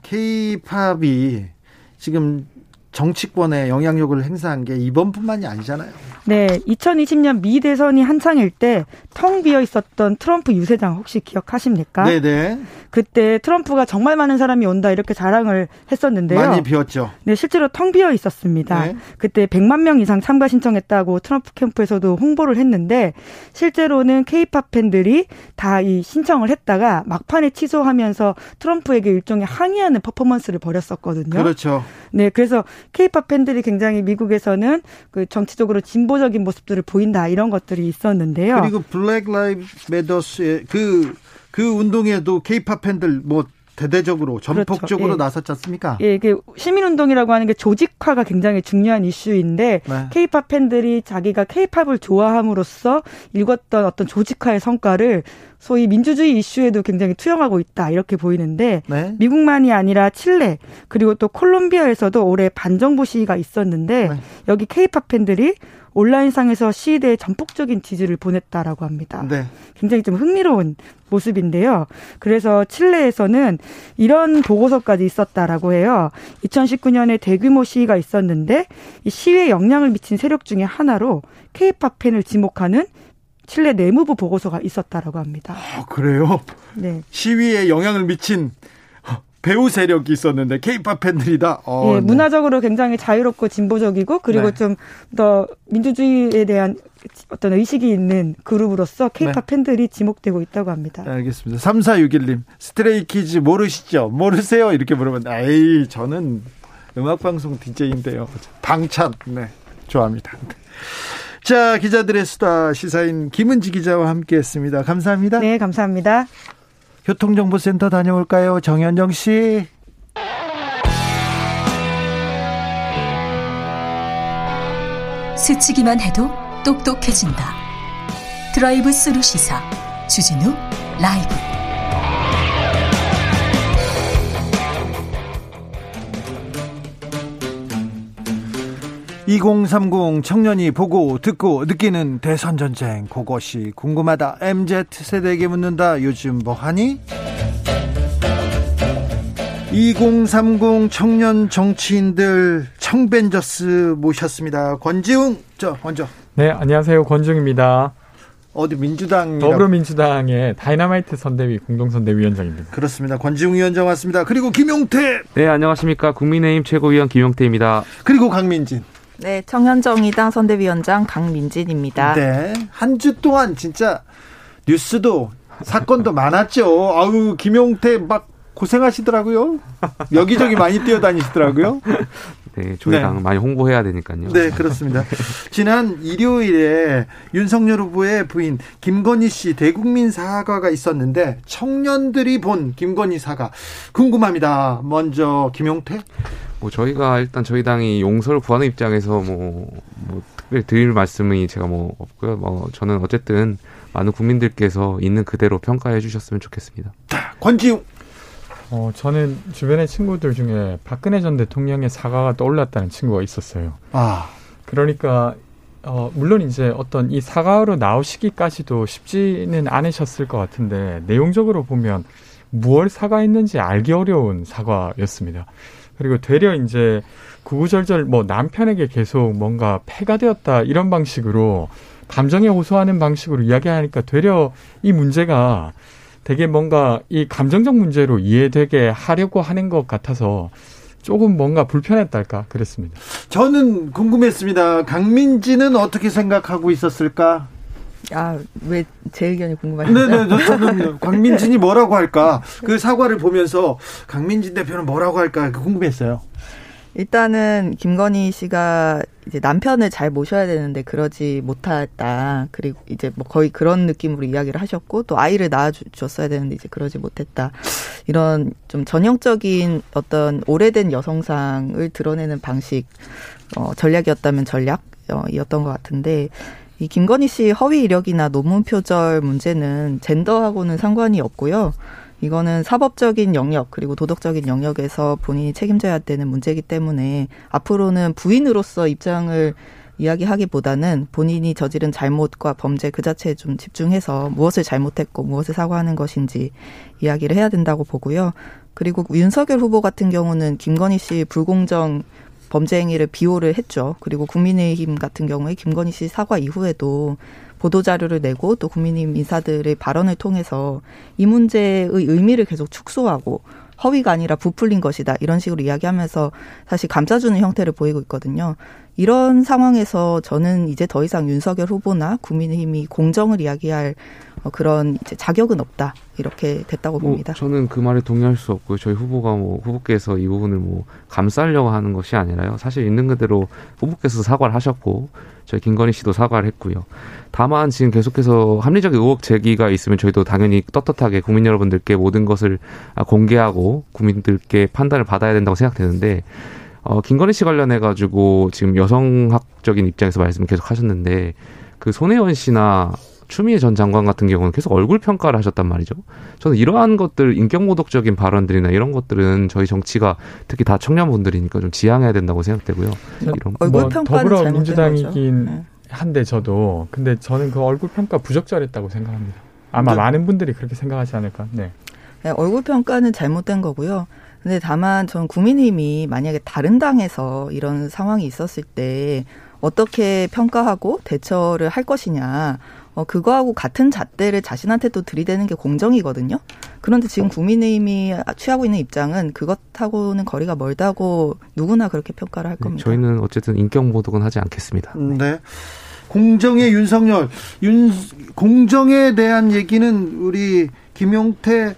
케이팝이 아, 지금 정치권에 영향력을 행사한 게 이번뿐만이 아니잖아요. 네, 2020년 미 대선이 한창일 때 텅 비어 있었던 트럼프 유세장 혹시 기억하십니까? 네, 네. 그때 트럼프가 정말 많은 사람이 온다 이렇게 자랑을 했었는데요. 많이 비었죠. 네, 실제로 텅 비어 있었습니다. 네. 그때 100만 명 이상 참가 신청했다고 트럼프 캠프에서도 홍보를 했는데 실제로는 케이팝 팬들이 다 이 신청을 했다가 막판에 취소하면서 트럼프에게 일종의 항의하는 퍼포먼스를 벌였었거든요. 그렇죠. 네, 그래서 케이팝 팬들이 굉장히 미국에서는 그 정치적으로 진보 적인 모습들을 보인다 이런 것들이 있었는데요. 그리고 블랙 라이브 매더스의 그, 그 운동에도 케이팝 팬들 뭐 대대적으로 전폭적으로 그렇죠. 예. 나섰지 않습니까? 예, 이게 시민운동이라고 하는 게 조직화가 굉장히 중요한 이슈인데 케이팝 네. 팬들이 자기가 케이팝을 좋아함으로써 일궜던 어떤 조직화의 성과를 소위 민주주의 이슈에도 굉장히 투영하고 있다 이렇게 보이는데 네. 미국만이 아니라 칠레 그리고 또 콜롬비아에서도 올해 반정부 시위가 있었는데 네. 여기 케이팝 팬들이 온라인상에서 시위에 대해 전폭적인 지지를 보냈다라고 합니다. 네. 굉장히 좀 흥미로운 모습인데요. 그래서 칠레에서는 이런 보고서까지 있었다라고 해요. 2019년에 대규모 시위가 있었는데 이 시위에 영향을 미친 세력 중에 하나로 케이팝 팬을 지목하는 칠레 내무부 보고서가 있었다라고 합니다. 아, 그래요? 네. 시위에 영향을 미친 배후 세력이 있었는데 케이팝 팬들이다. 어, 예, 네. 문화적으로 굉장히 자유롭고 진보적이고 그리고 네. 좀더 민주주의에 대한 어떤 의식이 있는 그룹으로서 케이팝 네. 팬들이 지목되고 있다고 합니다. 네, 알겠습니다. 3461님 스트레이키즈 모르시죠? 모르세요? 이렇게 물으면 에이 저는 음악방송 DJ인데요. 방찬 네 좋아합니다. 자, 기자들의 수다 시사인 김은지 기자와 함께했습니다. 감사합니다. 네, 감사합니다. 교통정보센터 다녀올까요, 정현정 씨? 스치기만 해도 똑똑해진다. 드라이브 스루 시사 주진우 라이브. 2030 청년이 보고 듣고 느끼는 대선 전쟁 그것이 궁금하다. MZ 세대에게 묻는다. 요즘 뭐 하니? 2030 청년 정치인들 청벤저스 모셨습니다. 권지웅 저 먼저. 네, 안녕하세요. 권지웅입니다. 어디 민주당 더불어민주당의 다이너마이트 선대위 공동선대위원장입니다. 그렇습니다. 권지웅 위원장 왔습니다. 그리고 김용태. 네, 안녕하십니까. 국민의힘 최고위원 김용태입니다. 그리고 강민진. 네, 청년정의당 선대위원장 강민진입니다. 네, 한 주 동안 진짜 뉴스도 사건도 많았죠. 아우 김용태 막 고생하시더라고요. 여기저기 많이 뛰어다니시더라고요. 네, 저희 네. 당 많이 홍보해야 되니까요. 네, 그렇습니다. 지난 일요일에 윤석열 후보의 부인 김건희 씨 대국민 사과가 있었는데 청년들이 본 김건희 사과 궁금합니다. 먼저 김용태. 뭐 저희가 일단 저희 당이 용서를 구하는 입장에서 뭐, 뭐 특별히 드릴 말씀이 제가 뭐 없고요. 뭐 저는 어쨌든 많은 국민들께서 있는 그대로 평가해 주셨으면 좋겠습니다. 권지웅. 어, 저는 주변의 친구들 중에 박근혜 전 대통령의 사과가 떠올랐다는 친구가 있었어요. 아. 그러니까, 어, 물론 이제 어떤 이 사과로 나오시기까지도 쉽지는 않으셨을 것 같은데, 내용적으로 보면 무얼 사과했는지 알기 어려운 사과였습니다. 그리고 되려 이제 구구절절 뭐 남편에게 계속 뭔가 폐가 되었다 이런 방식으로 감정에 호소하는 방식으로 이야기하니까 되려 이 문제가 되게 뭔가 이 감정적 문제로 이해되게 하려고 하는 것 같아서 조금 뭔가 불편했달까 그랬습니다. 저는 궁금했습니다. 강민지는 어떻게 생각하고 있었을까? 아, 왜 제 의견이 궁금하시죠? 네네, 저는 강민진이 뭐라고 할까? 그 사과를 보면서 강민진 대표는 뭐라고 할까? 궁금했어요. 일단은 김건희 씨가 이제 남편을 잘 모셔야 되는데 그러지 못했다. 그리고 이제 뭐 거의 그런 느낌으로 이야기를 하셨고 또 아이를 낳아줬어야 되는데 이제 그러지 못했다. 이런 좀 전형적인 어떤 오래된 여성상을 드러내는 방식 어, 전략이었다면 전략이었던 것 같은데 이 김건희 씨 허위 이력이나 논문 표절 문제는 젠더하고는 상관이 없고요. 이거는 사법적인 영역 그리고 도덕적인 영역에서 본인이 책임져야 되는 문제이기 때문에 앞으로는 부인으로서 입장을 이야기하기보다는 본인이 저지른 잘못과 범죄 그 자체에 좀 집중해서 무엇을 잘못했고 무엇을 사과하는 것인지 이야기를 해야 된다고 보고요. 그리고 윤석열 후보 같은 경우는 김건희 씨 불공정 범죄 행위를 비호를 했죠. 그리고 국민의힘 같은 경우에 김건희 씨 사과 이후에도 보도 자료를 내고 또 국민의힘 인사들의 발언을 통해서 이 문제의 의미를 계속 축소하고 허위가 아니라 부풀린 것이다 이런 식으로 이야기하면서 사실 감싸주는 형태를 보이고 있거든요. 이런 상황에서 저는 이제 더 이상 윤석열 후보나 국민의힘이 공정을 이야기할 어, 그런 이제 자격은 없다 이렇게 됐다고 뭐 봅니다. 저는 그 말에 동의할 수 없고요. 저희 후보가 뭐 후보께서 이 부분을 뭐 감싸려고 하는 것이 아니라요. 사실 있는 그대로 후보께서 사과를 하셨고 저희 김건희 씨도 사과를 했고요. 다만 지금 계속해서 합리적 의혹 제기가 있으면 저희도 당연히 떳떳하게 국민 여러분들께 모든 것을 공개하고 국민들께 판단을 받아야 된다고 생각되는데 어, 김건희 씨 관련해 가지고 지금 여성학적인 입장에서 말씀 계속 하셨는데 그 손혜원 씨나 추미애 전 장관 같은 경우는 계속 얼굴 평가를 하셨단 말이죠. 저는 이러한 것들 인격모독적인 발언들이나 이런 것들은 저희 정치가 특히 다 청년분들이니까 좀 지양해야 된다고 생각되고요. 이런 얼굴 뭐 평가는 더불어민주당이긴 네. 한데 저도 근데 저는 그 얼굴 평가 부적절했다고 생각합니다. 아마 네. 많은 분들이 그렇게 생각하지 않을까. 네. 네 얼굴 평가는 잘못된 거고요. 근데 다만 전 국민의힘이 만약에 다른 당에서 이런 상황이 있었을 때 어떻게 평가하고 대처를 할 것이냐. 어, 그거하고 같은 잣대를 자신한테 또 들이대는 게 공정이거든요. 그런데 지금 국민의힘이 취하고 있는 입장은 그것하고는 거리가 멀다고 누구나 그렇게 평가를 할 네, 겁니다. 저희는 어쨌든 인격 모독은 하지 않겠습니다. 음, 네. 공정의 윤석열, 윤, 공정에 대한 얘기는 우리 김용태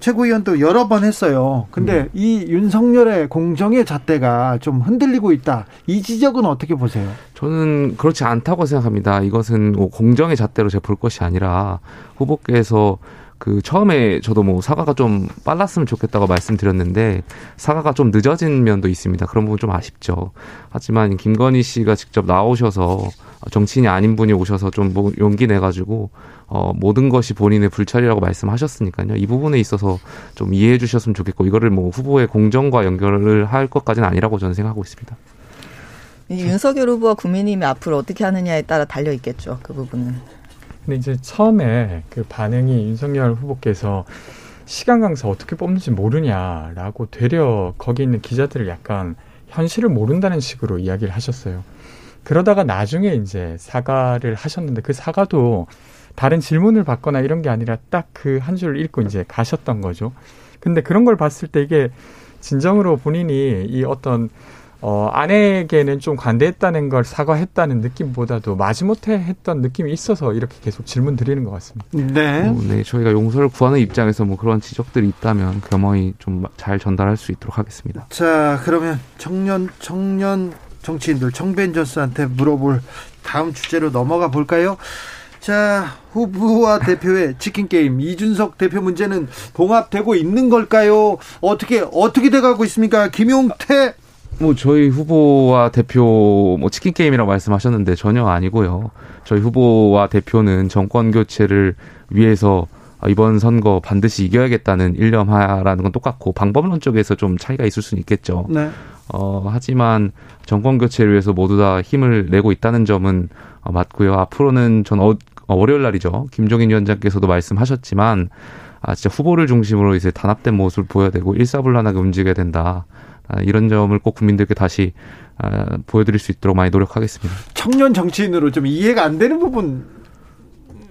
최고위원도 여러 번 했어요. 근데 음. 이 윤석열의 공정의 잣대가 좀 흔들리고 있다. 이 지적은 어떻게 보세요? 저는 그렇지 않다고 생각합니다. 이것은 뭐 공정의 잣대로 제가 볼 것이 아니라 후보께서 그 처음에 저도 뭐 사과가 좀 빨랐으면 좋겠다고 말씀드렸는데 사과가 좀 늦어진 면도 있습니다. 그런 부분 좀 아쉽죠. 하지만 김건희 씨가 직접 나오셔서 정치인이 아닌 분이 오셔서 좀 뭐 용기 내 가지고 어 모든 것이 본인의 불찰이라고 말씀하셨으니까요. 이 부분에 있어서 좀 이해해 주셨으면 좋겠고 이거를 뭐 후보의 공정과 연결을 할 것까지는 아니라고 저는 생각하고 있습니다. 윤석열 후보와 국민의힘이 앞으로 어떻게 하느냐에 따라 달려 있겠죠. 그 부분은. 근데 이제 처음에 그 반응이 윤석열 후보께서 시간 강사 어떻게 뽑는지 모르냐라고 되려 거기 있는 기자들을 약간 현실을 모른다는 식으로 이야기를 하셨어요. 그러다가 나중에 이제 사과를 하셨는데 그 사과도 다른 질문을 받거나 이런 게 아니라 딱 그 한 줄을 읽고 이제 가셨던 거죠. 근데 그런 걸 봤을 때 이게 진정으로 본인이 이 어떤 어, 아내에게는 좀 관대했다는 걸 사과했다는 느낌보다도 마지못해 했던 느낌이 있어서 이렇게 계속 질문 드리는 것 같습니다. 네. 어, 네, 저희가 용서를 구하는 입장에서 뭐 그런 지적들이 있다면 겸허히 좀 잘 전달할 수 있도록 하겠습니다. 자, 그러면 청년, 청년 정치인들 청벤 저스한테 물어볼 다음 주제로 넘어가 볼까요? 자, 후보와 대표의 치킨 게임 이준석 대표 문제는 봉합되고 있는 걸까요? 어떻게 어떻게 돼 가고 있습니까? 김용태 뭐 저희 후보와 대표 뭐 치킨 게임이라고 말씀하셨는데 전혀 아니고요. 저희 후보와 대표는 정권 교체를 위해서 이번 선거 반드시 이겨야겠다는 일념하라는 건 똑같고 방법론 쪽에서 좀 차이가 있을 수는 있겠죠. 네. 어, 하지만 정권 교체를 위해서 모두 다 힘을 내고 있다는 점은 어, 맞고요. 앞으로는 전 어, 월요일 날이죠. 김종인 위원장께서도 말씀하셨지만 아, 진짜 후보를 중심으로 이제 단합된 모습을 보여야 되고 일사불란하게 움직여야 된다. 아, 이런 점을 꼭 국민들께 다시 아, 보여드릴 수 있도록 많이 노력하겠습니다. 청년 정치인으로 좀 이해가 안 되는 부분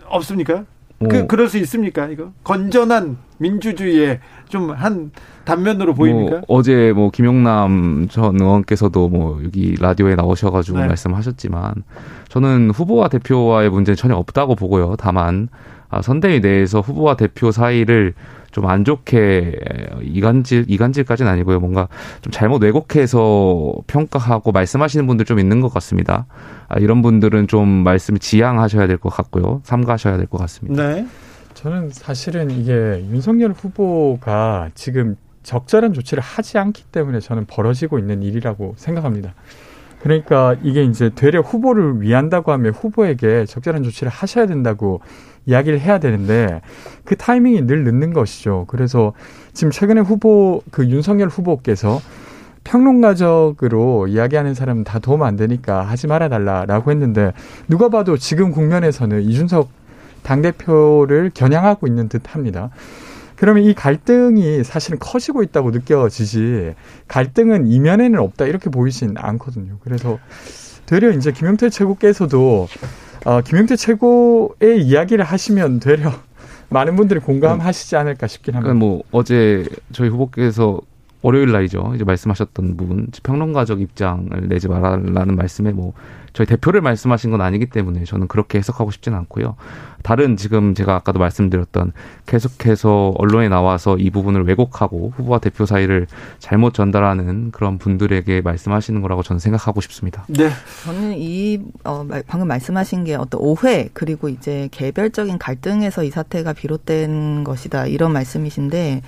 없습니까? 어. 그 그럴 수 있습니까? 이거 건전한 민주주의의 좀 한 단면으로 보입니까? 뭐 어제 뭐 김용남 전 의원께서도 뭐 여기 라디오에 나오셔가지고 네. 말씀하셨지만 저는 후보와 대표와의 문제는 전혀 없다고 보고요. 다만 아, 선대위 내에서 후보와 대표 사이를 좀 안 좋게 이간질 이간질까지는 아니고요. 뭔가 좀 잘못 왜곡해서 평가하고 말씀하시는 분들 좀 있는 것 같습니다. 아, 이런 분들은 좀 말씀을 지양하셔야 될 것 같고요. 삼가하셔야 될 것 같습니다. 네. 저는 사실은 이게 윤석열 후보가 지금 적절한 조치를 하지 않기 때문에 저는 벌어지고 있는 일이라고 생각합니다. 그러니까 이게 이제 되려 후보를 위한다고 하면 후보에게 적절한 조치를 하셔야 된다고 이야기를 해야 되는데 그 타이밍이 늘 늦는 것이죠. 그래서 지금 최근에 후보 그 윤석열 후보께서 평론가적으로 이야기하는 사람은 다 도움 안 되니까 하지 말아 달라라고 했는데 누가 봐도 지금 국면에서는 이준석 당 대표를 겨냥하고 있는 듯 합니다. 그러면 이 갈등이 사실은 커지고 있다고 느껴지지 갈등은 이면에는 없다 이렇게 보이진 않거든요. 그래서 되려 이제 김영태 최고께서도 어, 김영태 최고의 이야기를 하시면 되려 많은 분들이 공감하시지 않을까 싶긴 합니다. 그러니까 뭐 어제 저희 후보께서 월요일 날이죠. 이제 말씀하셨던 부분 평론가적 입장을 내지 말라는 말씀에 뭐 저희 대표를 말씀하신 건 아니기 때문에 저는 그렇게 해석하고 싶지는 않고요. 다른 지금 제가 아까도 말씀드렸던 계속해서 언론에 나와서 이 부분을 왜곡하고 후보와 대표 사이를 잘못 전달하는 그런 분들에게 말씀하시는 거라고 저는 생각하고 싶습니다. 네. 저는 이 어, 방금 말씀하신 게 어떤 오해 그리고 이제 개별적인 갈등에서 이 사태가 비롯된 것이다 이런 말씀이신데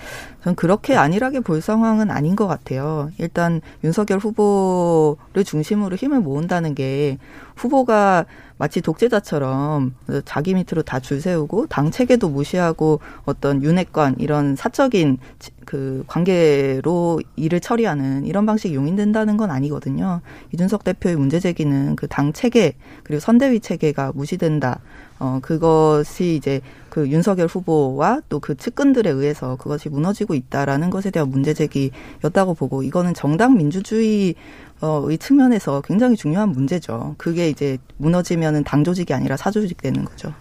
전 그렇게 안일하게 볼 상황은 아닌 것 같아요. 일단 윤석열 후보를 중심으로 힘을 모은다는 게 후보가 마치 독재자처럼 자기 밑으로 다 줄 세우고 당 체계도 무시하고 어떤 윤핵관 이런 사적인 그 관계로 일을 처리하는 이런 방식이 용인된다는 건 아니거든요. 이준석 대표의 문제 제기는 그 당 체계 그리고 선대위 체계가 무시된다. 어 그것이 이제 그 윤석열 후보와 또 그 측근들에 의해서 그것이 무너지고 있다라는 것에 대한 문제 제기였다고 보고 이거는 정당 민주주의 어의 측면에서 굉장히 중요한 문제죠. 그게 이제 무너지면은 당 조직이 아니라 사 조직 되는 거죠.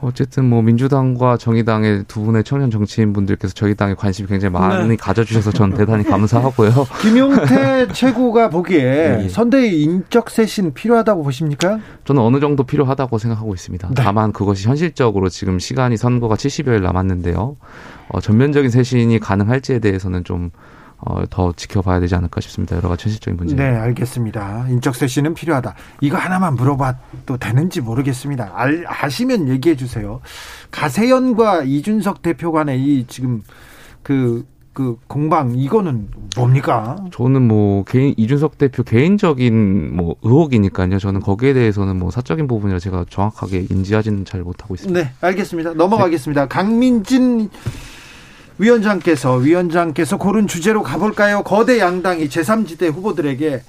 어쨌든 뭐 민주당과 정의당의 두 분의 청년 정치인 분들께서 저희 당에 관심이 굉장히 많이 네. 가져주셔서 전 대단히 감사하고요. 김용태 최고가 보기에 네. 선대의 인적 쇄신 필요하다고 보십니까? 저는 어느 정도 필요하다고 생각하고 있습니다. 네. 다만 그것이 현실적으로 지금 시간이 선거가 70여일 남았는데요. 어, 전면적인 쇄신이 가능할지에 대해서는 좀 어, 더 지켜봐야 되지 않을까 싶습니다. 여러 가지 현실적인 문제. 네, 알겠습니다. 인적 쇄신은 필요하다. 이거 하나만 물어봐도 되는지 모르겠습니다. 알, 아시면 얘기해 주세요. 가세연과 이준석 대표 간의 이 지금 그, 그 공방 이거는 뭡니까? 저는 뭐 개인 이준석 대표 개인적인 뭐 의혹이니까요. 저는 거기에 대해서는 뭐 사적인 부분이라 제가 정확하게 인지하지는 잘 못하고 있습니다. 네, 알겠습니다. 넘어가겠습니다. 네. 강민진 위원장께서 위원장께서 고른 주제로 가볼까요? 거대 양당이 제3지대 후보들에게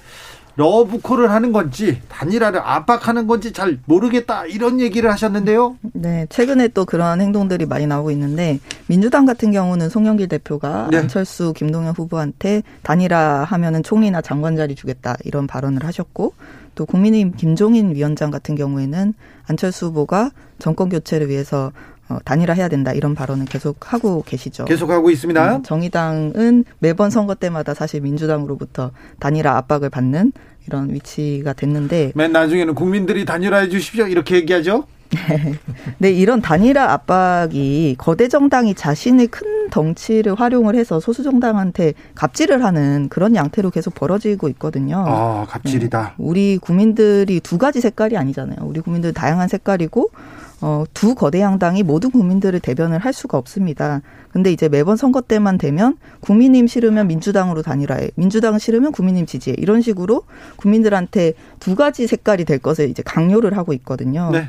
러브콜을 하는 건지 단일화를 압박하는 건지 잘 모르겠다 이런 얘기를 하셨는데요. 네, 최근에 또 그런 행동들이 많이 나오고 있는데 민주당 같은 경우는 송영길 대표가 네. 안철수, 김동연 후보한테 단일화 하면은 총리나 장관 자리 주겠다 이런 발언을 하셨고 또 국민의힘 김종인 위원장 같은 경우에는 안철수 후보가 정권 교체를 위해서 어, 단일화해야 된다 이런 발언을 계속 하고 계시죠. 계속 하고 있습니다. 음, 정의당은 매번 선거 때마다 사실 민주당으로부터 단일화 압박을 받는 이런 위치가 됐는데 맨 나중에는 국민들이 단일화해 주십시오 이렇게 얘기하죠. 네, 이런 단일화 압박이 거대 정당이 자신의 큰 덩치를 활용을 해서 소수 정당한테 갑질을 하는 그런 양태로 계속 벌어지고 있거든요. 아, 갑질이다. 네, 우리 국민들이 두 가지 색깔이 아니잖아요. 우리 국민들 다양한 색깔이고 어, 두 거대 양당이 모든 국민들을 대변을 할 수가 없습니다. 근데 이제 매번 선거 때만 되면 국민님 싫으면 민주당으로 단일화해, 민주당 싫으면 국민님 지지해 이런 식으로 국민들한테 두 가지 색깔이 될 것을 이제 강요를 하고 있거든요. 네.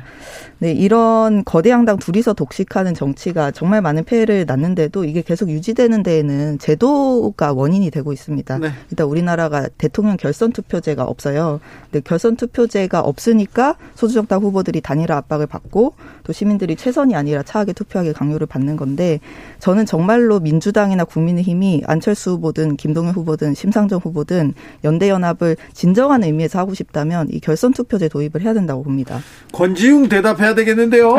네, 이런 거대 양당 둘이서 독식하는 정치가 정말 많은 폐해를 낳는데도 이게 계속 유지되는 데에는 제도가 원인이 되고 있습니다. 네. 일단 우리나라가 대통령 결선 투표제가 없어요. 근데 결선 투표제가 없으니까 소수정당 후보들이 단일화 압박을 받고 또 시민들이 최선이 아니라 차하게 투표하게 강요를 받는 건데 전 저는 정말로 민주당이나 국민의힘이 안철수 후보든 김동연 후보든 심상정 후보든 연대 연합을 진정한 의미에서 하고 싶다면 이 결선 투표제 도입을 해야 된다고 봅니다. 권지웅 대답해야 되겠는데요.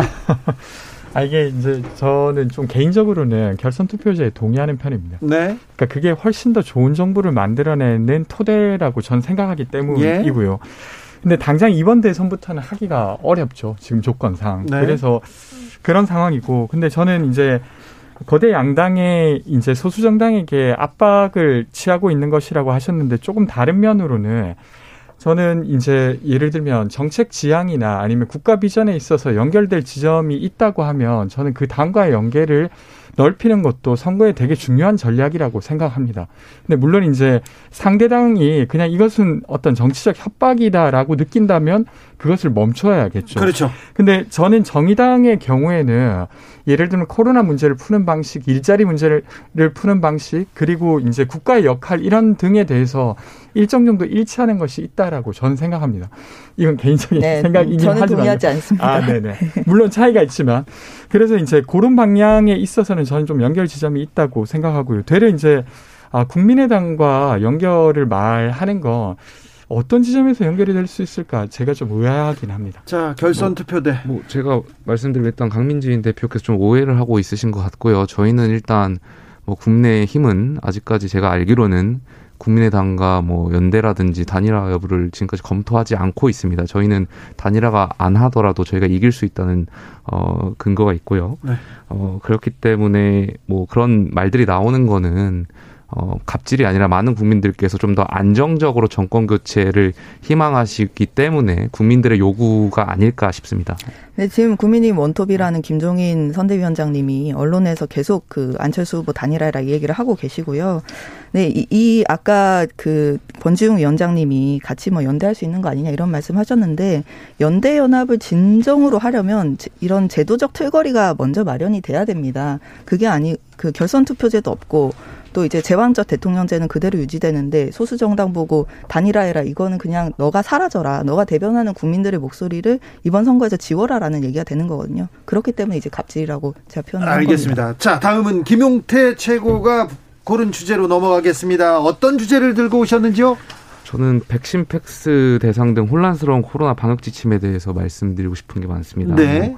아 이게 이제 저는 좀 개인적으로는 결선 투표제에 동의하는 편입니다. 네. 그러니까 그게 훨씬 더 좋은 정부를 만들어내는 토대라고 전 생각하기 때문이고요. 예. 근데 당장 이번 대선부터는 하기가 어렵죠. 지금 조건상. 네. 그래서 그런 상황이고. 근데 저는 이제 거대 양당의 이제 소수 정당에게 압박을 취하고 있는 것이라고 하셨는데 조금 다른 면으로는 저는 이제 예를 들면 정책 지향이나 아니면 국가 비전에 있어서 연결될 지점이 있다고 하면 저는 그 당과의 연계를 넓히는 것도 선거에 되게 중요한 전략이라고 생각합니다. 근데 물론 이제 상대당이 그냥 이것은 어떤 정치적 협박이다라고 느낀다면 그것을 멈춰야겠죠. 그렇죠. 근데 저는 정의당의 경우에는 예를 들면 코로나 문제를 푸는 방식, 일자리 문제를 푸는 방식, 그리고 이제 국가의 역할 이런 등에 대해서 일정 정도 일치하는 것이 있다라고 저는 생각합니다. 이건 개인적인 네, 생각이긴 저는 하지만 동의하지 않습니다. 아, 네네. 물론 차이가 있지만 그래서 이제 그런 방향에 있어서는 저는 좀 연결 지점이 있다고 생각하고요. 되려 이제 아, 국민의당과 연결을 말하는 건 어떤 지점에서 연결이 될 수 있을까 제가 좀 의아하긴 합니다. 자 결선 뭐, 투표대. 뭐 제가 말씀드렸던 강민진 대표께서 좀 오해를 하고 있으신 것 같고요. 저희는 일단 뭐 국내힘은 아직까지 제가 알기로는 국민의당과 뭐 연대라든지 단일화 여부를 지금까지 검토하지 않고 있습니다. 저희는 단일화가 안 하더라도 저희가 이길 수 있다는 어 근거가 있고요. 네. 어 그렇기 때문에 뭐 그런 말들이 나오는 거는 어, 갑질이 아니라 많은 국민들께서 좀 더 안정적으로 정권 교체를 희망하시기 때문에 국민들의 요구가 아닐까 싶습니다. 네, 지금 국민의힘 원톱이라는 김종인 선대위원장님이 언론에서 계속 그 안철수 후보 단일화라 얘기를 하고 계시고요. 네, 이, 이 아까 그 권지웅 위원장님이 같이 뭐 연대할 수 있는 거 아니냐 이런 말씀하셨는데 연대 연합을 진정으로 하려면 이런 제도적 틀거리가 먼저 마련이 돼야 됩니다. 그게 아니 그 결선 투표제도 없고 또 이제 제왕적 대통령제는 그대로 유지되는데 소수 정당 보고 단일화해라 이거는 그냥 너가 사라져라 너가 대변하는 국민들의 목소리를 이번 선거에서 지워라라는 얘기가 되는 거거든요. 그렇기 때문에 이제 갑질이라고 제가 표현을 알겠습니다. 겁니다. 자 다음은 김용태 최고가 고른 주제로 넘어가겠습니다. 어떤 주제를 들고 오셨는지요? 저는 백신 팩스 대상 등 혼란스러운 코로나 방역 지침에 대해서 말씀드리고 싶은 게 많습니다. 네. 뭐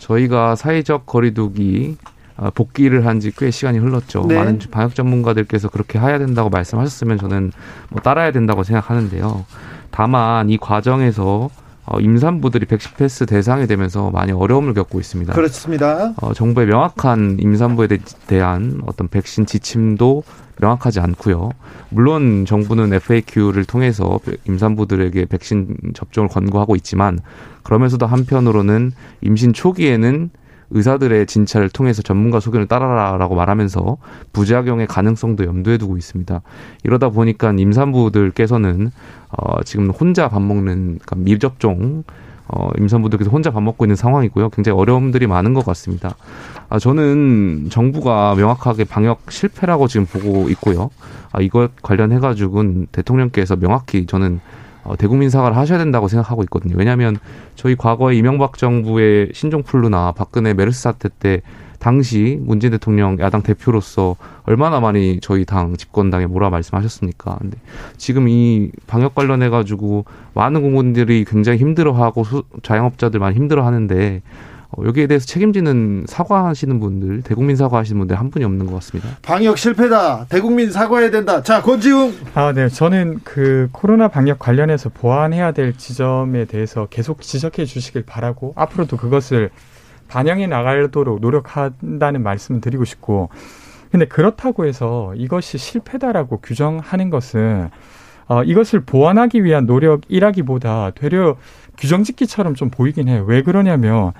저희가 사회적 거리두기 어, 복귀를 한 지 꽤 시간이 흘렀죠. 네. 많은 방역 전문가들께서 그렇게 해야 된다고 말씀하셨으면 저는 뭐 따라야 된다고 생각하는데요. 다만 이 과정에서 어, 임산부들이 백신 패스 대상이 되면서 많이 어려움을 겪고 있습니다. 그렇습니다. 어, 정부의 명확한 임산부에 대, 한 어떤 백신 지침도 명확하지 않고요. 물론 정부는 FAQ를 통해서 임산부들에게 백신 접종을 권고하고 있지만 그러면서도 한편으로는 임신 초기에는 의사들의 진찰을 통해서 전문가 소견을 따라라라고 말하면서 부작용의 가능성도 염두에 두고 있습니다. 이러다 보니까 임산부들께서는 어, 지금 혼자 밥 먹는 그러니까 미접종 어, 임산부들께서 혼자 밥 먹고 있는 상황이고요. 굉장히 어려움들이 많은 것 같습니다. 아, 저는 정부가 명확하게 방역 실패라고 지금 보고 있고요. 아, 이것 관련해가지고는 대통령께서 명확히 저는 어, 대국민 사과를 하셔야 된다고 생각하고 있거든요. 왜냐하면 저희 과거에 이명박 정부의 신종플루나 박근혜 메르스 사태 때 당시 문재인 대통령 야당 대표로서 얼마나 많이 저희 당 집권당에 뭐라 말씀하셨습니까? 근데 지금 이 방역 관련해 가지고 많은 공무원들이 굉장히 힘들어하고 자영업자들 많이 힘들어하는데 어, 여기에 대해서 책임지는 사과하시는 분들, 대국민 사과하시는 분들 한 분이 없는 것 같습니다. 방역 실패다. 대국민 사과해야 된다. 자, 권지웅. 아, 네. 저는 그 코로나 방역 관련해서 보완해야 될 지점에 대해서 계속 지적해 주시길 바라고 앞으로도 그것을 반영해 나가도록 노력한다는 말씀을 드리고 싶고 근데 그렇다고 해서 이것이 실패다라고 규정하는 것은 어, 이것을 보완하기 위한 노력이라기보다 되려 규정 짓기처럼 좀 보이긴 해요. 왜 그러냐면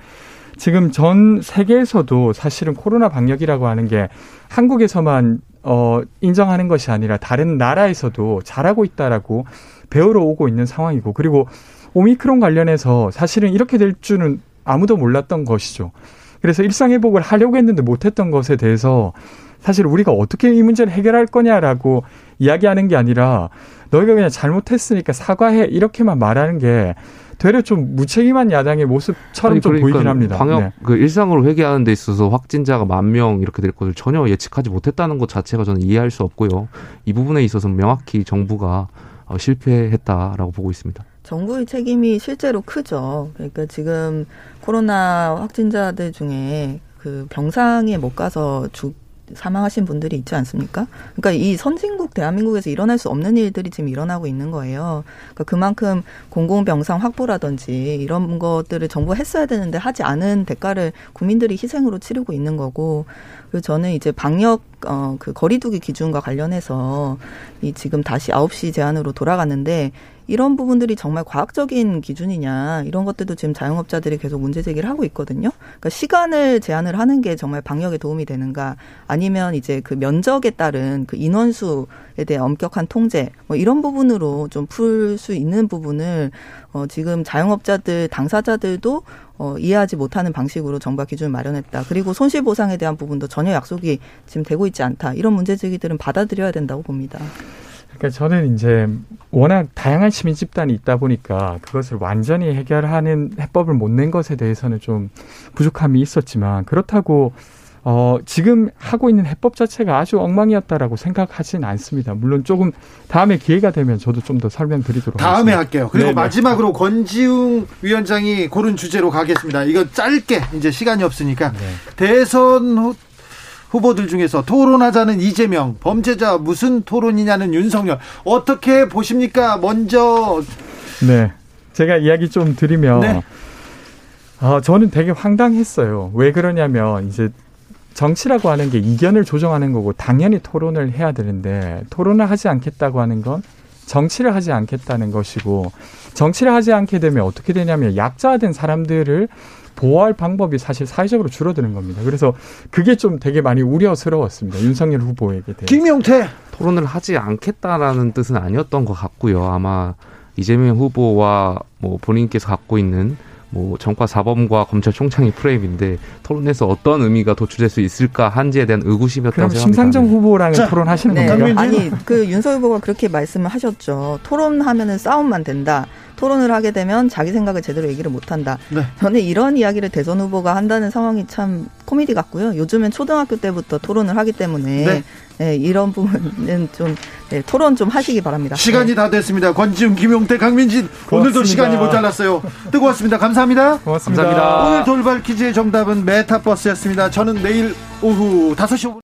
지금 전 세계에서도 사실은 코로나 방역이라고 하는 게 한국에서만 어, 인정하는 것이 아니라 다른 나라에서도 잘하고 있다라고 배우러 오고 있는 상황이고 그리고 오미크론 관련해서 사실은 이렇게 될 줄은 아무도 몰랐던 것이죠. 그래서 일상 회복을 하려고 했는데 못했던 것에 대해서 사실 우리가 어떻게 이 문제를 해결할 거냐라고 이야기하는 게 아니라 너희가 그냥 잘못했으니까 사과해 이렇게만 말하는 게 되려 좀 무책임한 야당의 모습처럼 아니, 그러니까 좀 보이긴 합니다. 방역 네. 그 일상으로 회귀하는 데 있어서 확진자가 만 명 이렇게 될 것을 전혀 예측하지 못했다는 것 자체가 저는 이해할 수 없고요. 이 부분에 있어서 명확히 정부가 어, 실패했다라고 보고 있습니다. 정부의 책임이 실제로 크죠. 그러니까 지금 코로나 확진자들 중에 그 병상에 못 가서 죽 사망하신 분들이 있지 않습니까? 그러니까 이 선진국 대한민국에서 일어날 수 없는 일들이 지금 일어나고 있는 거예요. 그러니까 그만큼 공공병상 확보라든지 이런 것들을 정부가 했어야 되는데 하지 않은 대가를 국민들이 희생으로 치르고 있는 거고 그리고 저는 이제 방역 어 그 거리두기 기준과 관련해서 이 지금 다시 아홉 시 제한으로 돌아갔는데 이런 부분들이 정말 과학적인 기준이냐 이런 것들도 지금 자영업자들이 계속 문제 제기를 하고 있거든요. 그러니까 시간을 제한을 하는 게 정말 방역에 도움이 되는가 아니면 이제 그 면적에 따른 그 인원수에 대한 엄격한 통제 뭐 이런 부분으로 좀 풀 수 있는 부분을 어 지금 자영업자들 당사자들도 어, 이해하지 못하는 방식으로 정부가 기준을 마련했다. 그리고 손실 보상에 대한 부분도 전혀 약속이 지금 되고 있지 않다. 이런 문제 제기들은 받아들여야 된다고 봅니다. 그러니까 저는 이제 워낙 다양한 시민 집단이 있다 보니까 그것을 완전히 해결하는 해법을 못 낸 것에 대해서는 좀 부족함이 있었지만 그렇다고 어, 지금 하고 있는 해법 자체가 아주 엉망이었다라고 생각하진 않습니다. 물론 조금 다음에 기회가 되면 저도 좀 더 설명드리도록 다음에 하겠습니다. 할게요. 그리고 네네. 마지막으로 권지웅 위원장이 고른 주제로 가겠습니다. 이거 짧게 이제 시간이 없으니까 네. 대선 후보들 중에서 토론하자는 이재명, 범죄자 무슨 토론이냐는 윤석열. 어떻게 보십니까? 먼저. 네. 제가 이야기 좀 드리면. 네. 어, 저는 되게 황당했어요. 왜 그러냐면, 이제 정치라고 하는 게 이견을 조정하는 거고, 당연히 토론을 해야 되는데, 토론을 하지 않겠다고 하는 건 정치를 하지 않겠다는 것이고, 정치를 하지 않게 되면 어떻게 되냐면, 약자된 사람들을 보호할 방법이 사실 사회적으로 줄어드는 겁니다. 그래서 그게 좀 되게 많이 우려스러웠습니다. 윤석열 후보에게 대해서. 김용태 토론을 하지 않겠다라는 뜻은 아니었던 것 같고요. 아마 이재명 후보와 뭐 본인께서 갖고 있는 뭐 정과 사범과 검찰총장의 프레임인데 토론에서 어떤 의미가 도출될 수 있을까 한지에 대한 의구심이었다고 생각합니다. 심상정 후보랑 토론하시는 네. 건가요? 아니 그 윤석 후보가 그렇게 말씀을 하셨죠. 토론하면은 싸움만 된다. 토론을 하게 되면 자기 생각을 제대로 얘기를 못한다. 네. 저는 이런 이야기를 대선 후보가 한다는 상황이 참 코미디 같고요. 요즘엔 초등학교 때부터 토론을 하기 때문에 네. 네, 이런 부분은 좀 네, 토론 좀 하시기 바랍니다. 시간이 네. 다 됐습니다. 권지웅, 김용태, 강민진 고맙습니다. 오늘도 시간이 모자랐어요. 뜨거웠습니다. 감사합니다. 고맙습니다. 감사합니다. 오늘 돌발 퀴즈의 정답은 메타버스였습니다. 저는 내일 오후 5시 5분